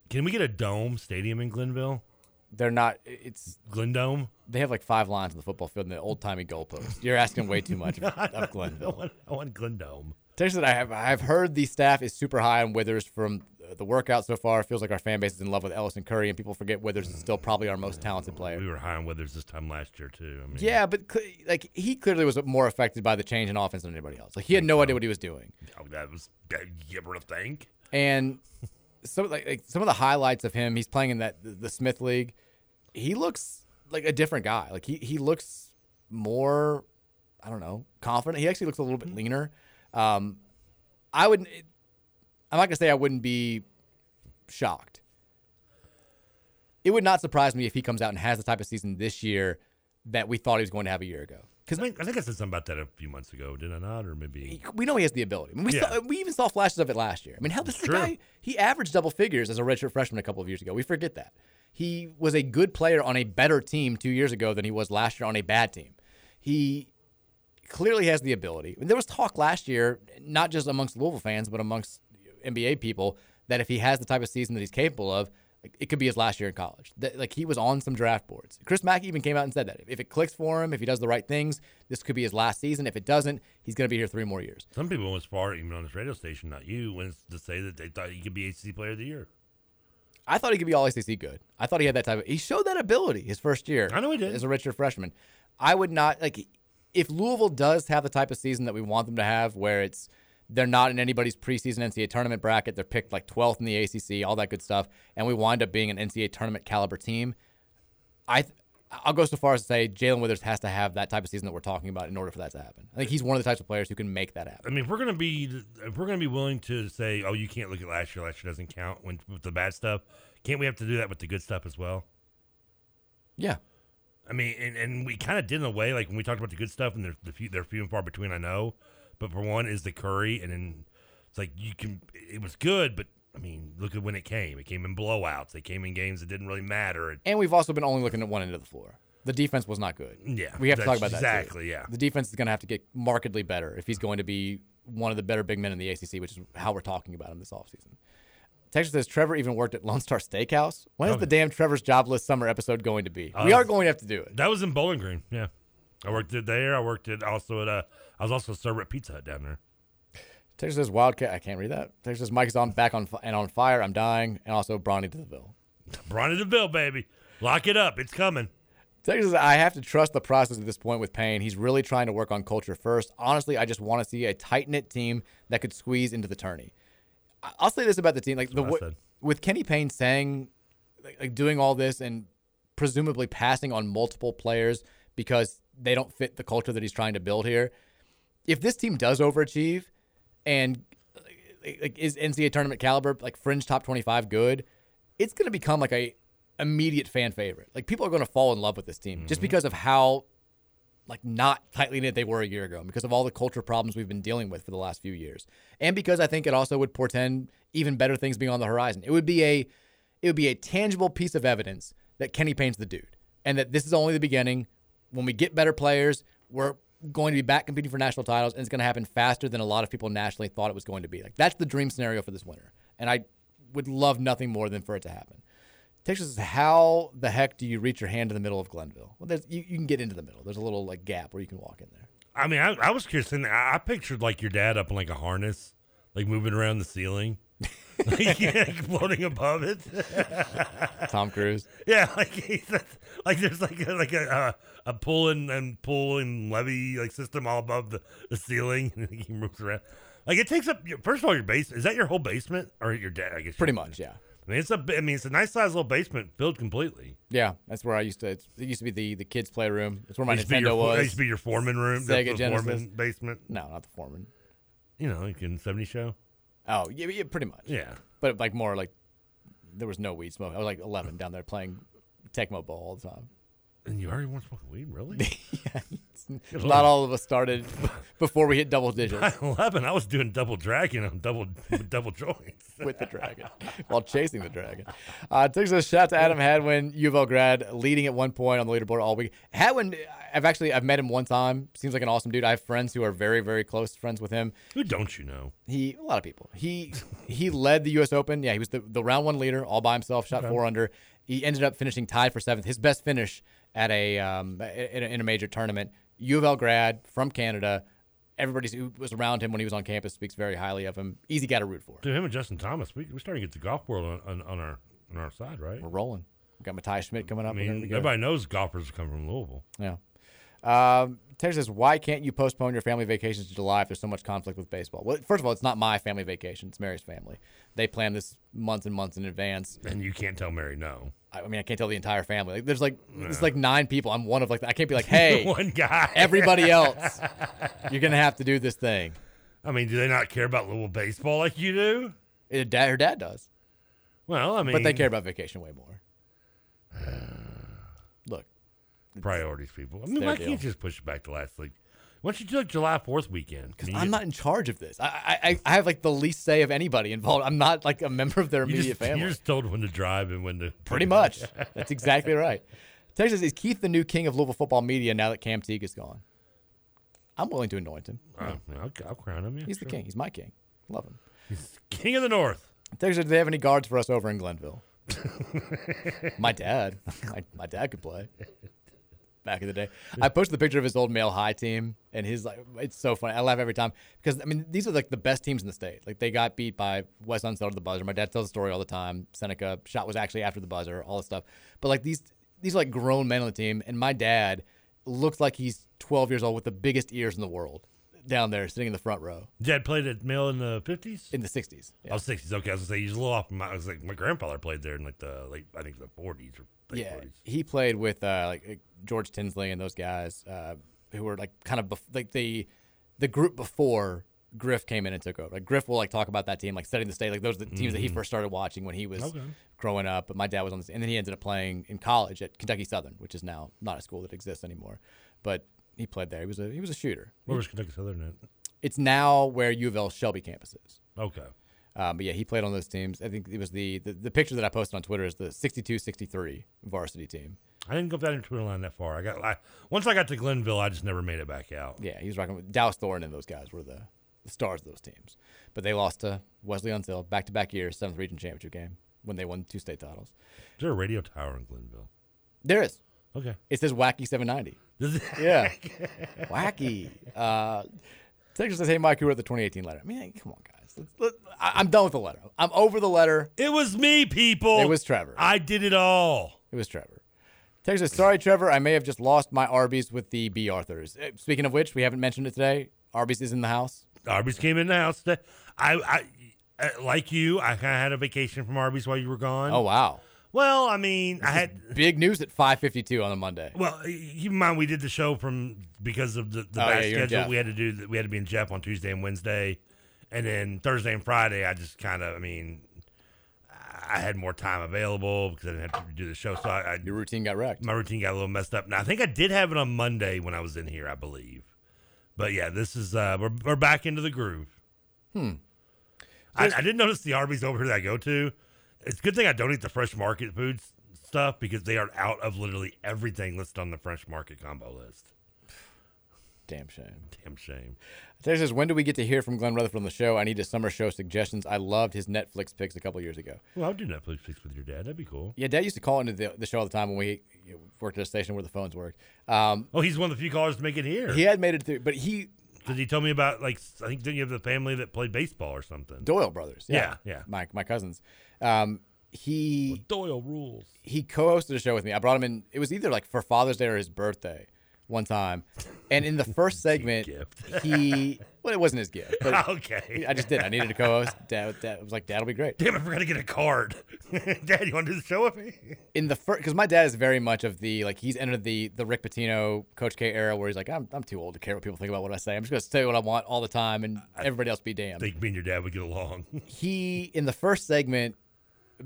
Can we get a dome stadium in Glenville? They're not. It's Glendome. They have like five lines on the football field and the old timey goalpost. You're asking way too much of, of I Glenville. want, I want Glendome. Texas, I have I've heard the staff is super high on Withers from the workout so far. It feels like our fan base is in love with Ellison Curry, and people forget Withers is still probably our most talented player. We were high on Withers this time last year too. I mean, Yeah, but cl- like he clearly was more affected by the change in offense than anybody else. Like he had no idea what he was doing. oh, that was that, you ever think? And some like, like some of the highlights of him, he's playing in that the, Smith League. He looks like a different guy. Like he he looks more, I don't know, confident. He actually looks a little bit leaner. Um, I would. I'm not gonna say I wouldn't be shocked. It would not surprise me if he comes out and has the type of season this year that we thought he was going to have a year ago. Because I think, I I said something about that a few months ago, did I not? Or maybe we know he has the ability. I mean, we, Yeah. saw, we even saw flashes of it last year. I mean, hell, this the guy. He averaged double figures as a redshirt freshman a couple of years ago. We forget that. He was a good player on a better team two years ago than he was last year on a bad team. He clearly has the ability. And there was talk last year, not just amongst Louisville fans, but amongst NBA people, that if he has the type of season that he's capable of, it could be his last year in college. That, like he was on some draft boards. Chris Mack even came out and said that if it clicks for him, if he does the right things, this could be his last season. If it doesn't, he's going to be here three more years. some people went as far, even on this radio station, not you, went to say that they thought he could be ACC Player of the Year. I thought he could be all ACC good. I thought he had that type of. He showed that ability his first year. I know he did. as a redshirt freshman. I would not like if Louisville does have the type of season that we want them to have, where it's they're not in anybody's preseason NCAA tournament bracket. They're picked like 12th in the ACC, all that good stuff, and we wind up being an NCAA tournament caliber team. I. th- I'll go so far as to say Jae'Lyn Withers has to have that type of season that we're talking about in order for that to happen. I think he's one of the types of players who can make that happen. I mean, if we're gonna be, if we're gonna be willing to say, oh, you can't look at last year. Last year doesn't count when with the bad stuff. Can't we have to do that with the good stuff as well? Yeah. I mean, and, and we kind of did in a way, like when we talked about the good stuff, and they're the few, they're few and far between. I know, but for one is the Curry, and then it's like you can. It was good, but I mean, look at when it came. It came in blowouts. They came in games that didn't really matter. It, And we've also been only looking at one end of the floor. The defense was not good. Yeah, we have to talk about that. too. exactly, yeah. the defense is going to have to get markedly better if he's going to be one of the better big men in the ACC, which is how we're talking about him this offseason. Texas says Trevor even worked at Lone Star Steakhouse. When is Okay. the damn Trevor's jobless summer episode going to be? we Uh, are going to have to do it. That was in Bowling Green. Yeah, I worked it there. I worked it also at. Uh, I was also a server at Pizza Hut down there. Texas says Wildcat. I can't read that. Texas says Mike is on back on and on fire. I'm dying, and also Bronny to the Ville. Bronny DeVille, baby, lock it up. It's coming. Texas, I have to trust the process at this point with Payne. He's really trying to work on culture first. Honestly, I just want to see a tight knit team that could squeeze into the tourney. I'll say this about the team: like the what I wa- said. with Kenny Payne saying, like, like doing all this and presumably passing on multiple players because they don't fit the culture that he's trying to build here. If this team does overachieve and like, is NCAA tournament caliber, like fringe top twenty five, good, it's going to become like a immediate fan favorite. Like people are going to fall in love with this team just mm-hmm. because of how like not tightly knit they were a year ago, because of all the culture problems we've been dealing with for the last few years, and because I think it also would portend even better things being on the horizon. It would be a it would be a tangible piece of evidence that Kenny Payne's the dude, and that this is only the beginning. When we get better players, we're going to be back competing for national titles, and it's going to happen faster than a lot of people nationally thought it was going to be. Like that's the dream scenario for this winter, and I would love nothing more than for it to happen. Texas how the heck do you reach your hand in the middle of Glenville? Well, there's, you, you can get into the middle. There's a little like gap where you can walk in there. I mean, I, I was curious. And I, I pictured like your dad up in like a harness, like moving around the ceiling, like, yeah, floating above it. Tom Cruise. Yeah, like he's, like there's like a, like a uh, a pull and and pull and levy like system all above the, the ceiling, and he moves around. Like it takes up. First of all, your base is that your whole basement or your dad? I guess Pretty much, yeah. I mean, it's a. I mean, it's a nice sized little basement filled completely. Yeah, that's where I used to. It's, it used to be the the kids' playroom. It's where my It used be Nintendo your was. it used to be your foreman room, the- Sega the Genesis. foreman basement. No, not the foreman. You know, like in '70 show. Oh yeah, yeah, pretty much. Yeah. but like more like there was no weed smoke. I was like 11 down there playing Tecmo Bowl all the time. And you already want smoking weed, really? yeah, not all of us started before we hit double digits. At Eleven, I was doing double dragon on double double joints with the dragon while chasing the dragon. Uh, takes a shot to Adam Hadwin, U of L grad, leading at one point on the leaderboard all week. Hadwin, I've actually I've met him one time. Seems like an awesome dude. I have friends who are very very close friends with him. Who don't you know? He a lot of people. He he led the U.S. Open. Yeah, he was the, the round one leader all by himself. Shot Okay. four under. He ended up finishing tied for seventh. His best finish at a um in a, in a major tournament. U of L grad from Canada. everybody who was around him when he was on campus speaks very highly of him. Easy guy to root for. Dude, him and Justin Thomas, we, we're starting to get the golf world on, on, on our on our side, right? We're rolling. We got Matthias Schmid coming up. We're mean, gonna be good. everybody knows golfers come from Louisville. Yeah. Um, Texas says, why can't you postpone your family vacations to July if there's so much conflict with baseball? Well, first of all, it's not my family vacation; it's Mary's family. They plan this months and months in advance. And you can't tell Mary no. I I mean, I can't tell the entire family. Like, there's like there's like nine people. I'm one of like I can't be like, hey, One guy. everybody else, you're gonna have to do this thing. I mean, do they not care about little baseball like you do? Her dad, her dad does. Well, I mean, but they care about vacation way more. Priorities, people. I mean, why can't you just push it back to last week? Why don't you do like July Fourth weekend? Because I'm not in charge of this. I, I I- I have like the least say of anybody involved. I'm not like a member of their you just, family. You're just told when to drive and when to. Pretty much. That's exactly right. Texas is Keith the new king of Louisville football media now that Cam Teague is gone. I'm willing to anoint him. Oh, yeah, I'll, I'll crown him. Yeah, He's the king. He's my king. Love him. He's king of the North. Texas, do they have any guards for us over in Glenville? my dad. My, my dad could play. Back in the day, I posted the picture of his old male high team, and he's like it's so funny. I laugh every time because I mean these are like the best teams in the state. Like they got beat by Wes Unseld to the buzzer. My dad tells the story all the time. Seneca shot was actually after the buzzer, all this stuff. But like these these are like grown men on the team, and my dad looks like he's 12 years old with the biggest ears in the world down there, sitting in the front row Dad played at Mill in the fifties. in the 60s. Oh, 60s. Okay, I was gonna say he's a little off. My, I was like, my grandfather played there in like the late, I think the forties or late yeah, 40s. he played with uh, like uh, George Tinsley and those guys uh, who were like kind of bef- like the the group before Griff came in and took over. Like Griff will like talk about that team, like setting the stage. Like those are the teams that he Mhm. first started watching when he was Okay. growing up. But my dad was on this, and then he ended up playing in college at Kentucky Southern, which is now not a school that exists anymore. But he played there. He was a he was a shooter. Where was Kentucky Southern at? It's now where U of L Shelby campus is. Okay. Um, but yeah, he played on those teams. I think it was the, the the picture that I posted on Twitter is the 62-63 varsity team. I didn't go down into Twitter line that far. I got I, once I got to Glenville, I just never made it back out. Yeah, he was rocking with Dallas Thorne and those guys were the, the stars of those teams. But they lost to Wesley Unseld back to back years, seventh region championship game when they won two state titles. Is there a radio tower in Glenville? There is. Okay. It says Wacky 790. Yeah. Wacky. Uh, Texas says, hey, Mike, who wrote the 2018 letter? I mean, come on, guys. Let's, let, I, I'm done with the letter. I'm over the letter. It was me, people. It was Trevor. I did it all. It was Trevor. Texas, says, sorry, Trevor. I may have just lost my Arby's with the Bea Arthurs. Uh, Speaking of which, we haven't mentioned it today. Arby's is in the house. Arby's came in the house. today. I, I, uh, like you, I kind of had a vacation from Arby's while you were gone. Oh, wow. Well, I mean, I had big news at 5:52 on a Monday. Well, keep in mind we did the show from because of the, the Oh, yeah, schedule. We had to do we had to be in Jeff on Tuesday and Wednesday, and then Thursday and Friday. I just kind of, I mean, I had more time available because I didn't have to do the show. So I, I your routine got wrecked. My routine got a little messed up. Now I think I did have it on Monday when I was in here, I believe. But yeah, this is uh we're we're back into the groove. Hmm. I, I did notice the Arby's over here that I go to. It's a good thing I don't eat the fresh market foods stuff because they are out of literally everything listed on the fresh market combo list. Damn shame. Damn shame. Texas says, when do we get to hear from Glenn Rutherford on the show? I need a summer show suggestions. I loved his Netflix picks a couple years ago. Well, I'll do Netflix picks with your dad. That'd be cool. Yeah, Dad used to call into the, the show all the time when we worked at a station where the phones worked. Um, Oh, he's one of the few callers to make it here. he had made it through, but he Because he told me about like I think didn't you have the family that played baseball or something? Doyle brothers. Yeah, yeah. My my cousins. Um, he Doyle rules. He co-hosted a show with me. I brought him in. It was either like for Father's Day or his birthday, one time. And in the first segment, he well, it wasn't his gift. But Okay. I just did. I needed a co-host. Dad, Dad was like, "Dad'll be great." Damn, I forgot to get a card. Dad, you want to do the show with me? in the first because my dad is very much of the like he's entered the the Rick Pitino Coach K era where he's like I'm I'm too old to care what people think about what I say I'm just gonna say what I want all the time and everybody else be damned. I think me and your dad would get along. he in the first segment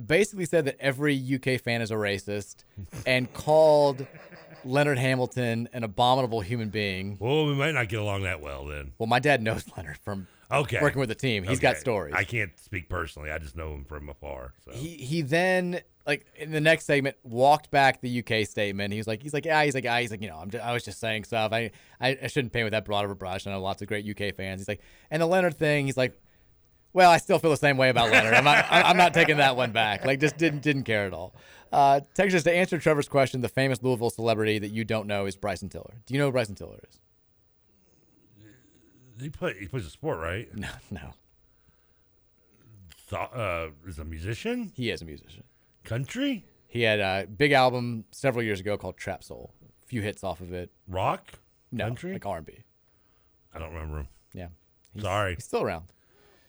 basically said that every UK fan is a racist and called Leonard Hamilton an abominable human being. well, we might not get along that well then. Well, my dad knows Leonard from Okay. working with the team. He's got stories. I can't speak personally. I just know him from afar. So he he then like in the next segment walked back the UK statement. He was like he's like yeah he's like ah, he's like you know I'm just, I was just saying stuff. I, I I shouldn't paint with that broad of a brush. I know lots of great UK fans. He's like and the Leonard thing. He's like. Well, I still feel the same way about Leonard. I'm not, I'm not taking that one back. Like, just didn't didn't care at all. Uh, Texas, to answer Trevor's question, the famous Louisville celebrity that you don't know is Bryson Tiller. Do you know who Bryson Tiller is? He play. He plays a sport, right? No, no. So, uh, is a musician. He is a musician. Country. He had a big album several years ago called Trap Soul. A few hits off of it. Rock. No, Country? like R&B. I don't remember him. Yeah. He's- Sorry. He's still around.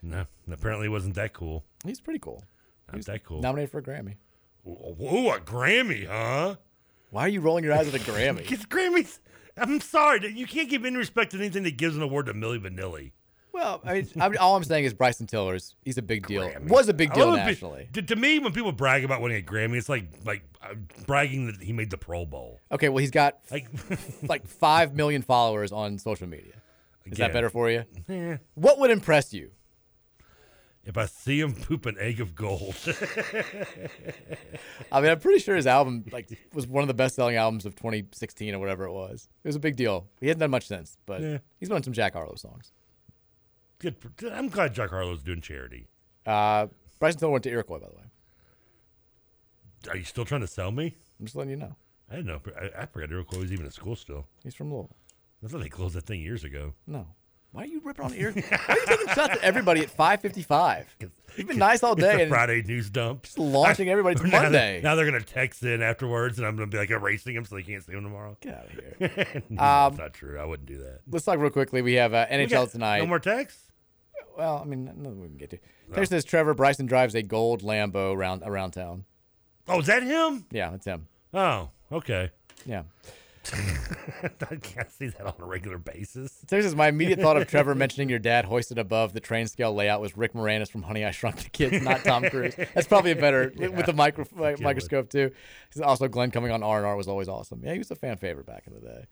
No, apparently he wasn't that cool. He's pretty cool. Not He was that cool. Nominated for a Grammy. Ooh, a Grammy, huh? Why are you rolling your eyes at a Grammy? Because Grammys. I'm sorry, you can't give any respect to anything that gives an award to Milli Vanilli. Well, I mean, I mean, all I'm saying is Bryson Tiller's. He's a big deal. Was a big deal nationally. To, to me, when people brag about winning a Grammy, it's like like uh, bragging that he made the Pro Bowl. Okay, well, he's got Like, like five million followers on social media. Is that better for you? Eh. What would impress you? If I see him poop an egg of gold, I mean, I'm pretty sure his album like was one of the best-selling albums of 2016 or whatever it was. It was a big deal. He hasn't done much since, but Yeah. he's done some Jack Harlow songs. good. for- I'm glad Jack Harlow's doing charity. Uh, Bryson Tiller went to Iroquois, by the way. Are you still trying to sell me? I'm just letting you know. I didn't know. I, I forgot Iroquois was even at school still. He's from Louisville. I thought they closed that thing years ago. No. Why are you ripping on Iroquois? Why are you taking shots at everybody at 5:55? You've been nice all It's day and Friday news dump. just launching everybody to now they're- Monday. Now they're gonna text in afterwards, and I'm gonna be like erasing them so they can't see them tomorrow. Get out of here. no, Um, that's not true. I wouldn't do that. Let's talk real quickly. We have uh, NHL got tonight. No more texts. Well, I mean, nothing we can get to. Text says Trevor Bryson drives a gold Lambo around around town. Oh, is that him? Yeah, that's him. Oh, okay. Yeah. I can't see that on a regular basis. Text says my immediate thought of Trevor mentioning your dad hoisted above the train scale layout was Rick Moranis from Honey I Shrunk the Kids, not Tom Cruise. That's probably a better with the micro, microscope too. Also, Glenn coming on R and R was always awesome. Yeah, he was a fan favorite back in the day.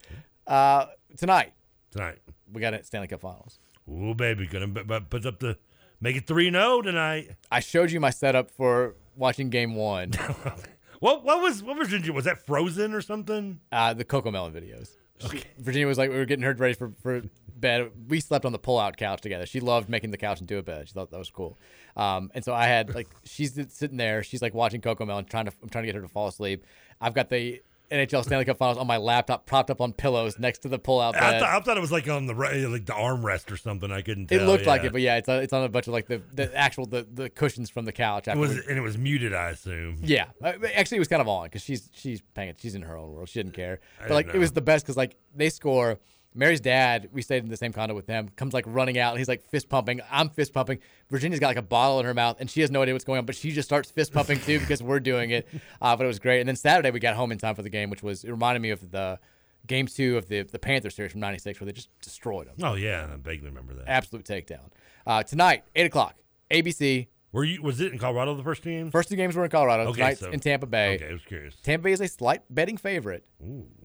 Uh, tonight, Tonight. we got it Stanley Cup Finals. Ooh, baby, gonna b- b- put up the make it three 0 tonight. I showed you my setup for watching Game One. What what was what was was that Frozen or something? Uh, the CoComelon videos. She- Virginia was like, we were getting her ready for, for bed. We slept on the pull-out couch together. She loved making the couch into a bed. She thought that was cool. Um, and so I had like, she's sitting there. She's like watching CoComelon, trying to, I'm trying to get her to fall asleep. I've got the NHL Stanley Cup Finals on my laptop, propped up on pillows next to the pull-out I, bed. thought I thought it was like on the re- like the armrest or something. I couldn't. it tell, looked like it, but yeah, it's on, it's on a bunch of like the, the actual the, the cushions from the couch. It was we- and it was muted. I assume. Yeah, Uh, actually, it was kind of on because she's she's paying it. She's in her own world. She didn't care. I But like, didn't it was the best because like they score. Mary's dad, we stayed in the same condo with them, comes like running out and he's like fist pumping. I'm fist pumping. Virginia's got like a bottle in her mouth and she has no idea what's going on, but she just starts fist pumping too because we're doing it. Uh, but it was great. And then Saturday we got home in time for the game, which was it reminded me of the game two of the the Panther series from '96 where they just destroyed them. Oh yeah, I vaguely remember that. Absolute takedown. Uh, tonight, eight o'clock, ABC. Were you? Was it in Colorado the first game? First two games were in Colorado. Okay, Tonight's so- in Tampa Bay. Okay, I was curious. Tampa Bay is a slight betting favorite,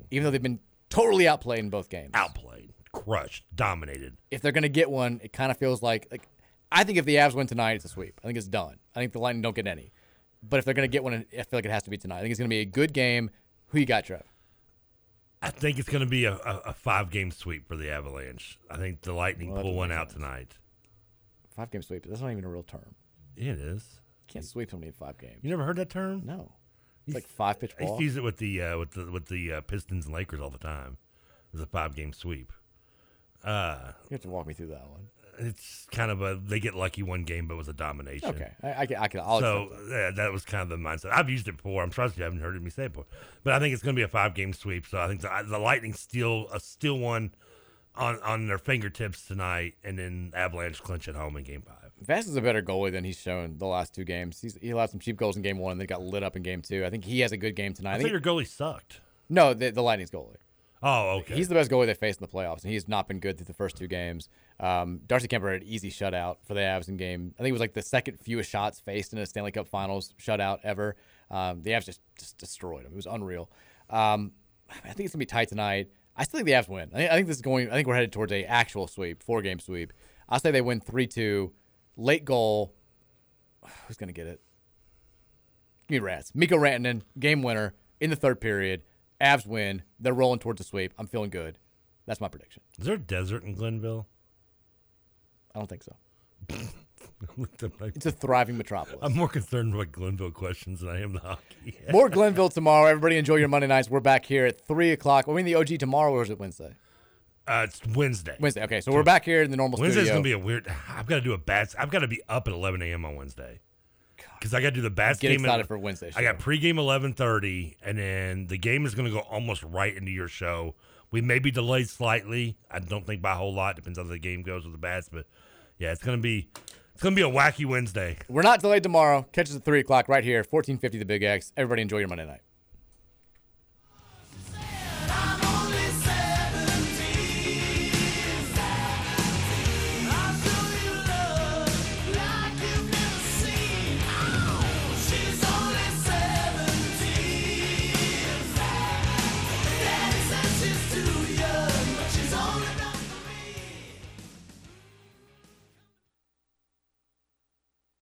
even though they've been totally outplayed in both games. Outplayed, crushed, dominated. If they're going to get one, it kind of feels like like I think if the Avs win tonight, it's a sweep. I think it's done. I think the Lightning don't get any. But if they're going to get one, I feel like it has to be tonight. I think it's going to be a good game. Who you got, Trev? I think it's going to be a, a, a five game sweep for the Avalanche. I think the Lightning Well, pull one out tonight. Five game sweep. That's not even a real term. It is. You can't sweep somebody in five games. You never heard that term? No. It's like five pitch ball. to use it with the uh, with the with the uh, Pistons and Lakers all the time. It's a five game sweep. Uh, You have to walk me through that one. it's kind of a they get lucky one game, but it was a domination. Okay, I, I can. I can. I'll so yeah, that was kind of the mindset. I've used it before. I'm surprised you haven't heard me say it before. But I think it's going to be a five game sweep. So I think the, the Lightning steal a steal one on on their fingertips tonight, and then Avalanche clinch at home in game five. Vass is a better goalie than he's shown the last two games. He's, he allowed some cheap goals in game one, and then got lit up in game two. I think he has a good game tonight. I, I think your goalie sucked. no, the, the Lightning's goalie. Oh, okay. He's the best goalie they faced in the playoffs, and he's not been good through the first two games. Um, Darcy Kuemper had an easy shutout for the Avs in game. I think it was like the second fewest shots faced in a Stanley Cup Finals shutout ever. Um, the Avs just, just destroyed him. It was unreal. Um, I think it's gonna be tight tonight. I still think the Avs win. I think, I think this is going. I think we're headed towards a actual sweep, four game sweep. I'll say they win three two. Late goal. Who's gonna get it? Give me Rats. Mikko Rantanen, game winner in the third period. Avs win. They're rolling towards the sweep. I'm feeling good. That's my prediction. Is there a desert in Glenville? I don't think so. It's a thriving metropolis. I'm more concerned with Glenville questions than I am the hockey. More Glenville tomorrow. Everybody enjoy your Monday nights. We're back here at 3 o'clock. We in the OG tomorrow or is it Wednesday? Uh, it's Wednesday. Wednesday. Okay, so we're back here in the normal Wednesday's studio. gonna be a weird. I've got to do a bats. I've got to be up at 11 a.m. on Wednesday. Because I got to do the bats game. Get game. excited at, for Wednesday I got pregame 11:30, and then the game is going to go almost right into your show. We may be delayed slightly. I don't think by a whole lot. Depends on how the game goes with the bats, but yeah, it's gonna be it's gonna be a wacky Wednesday. We're not delayed tomorrow. Catch us at three o'clock right here, fourteen fifty the Big X. Everybody enjoy your Monday night.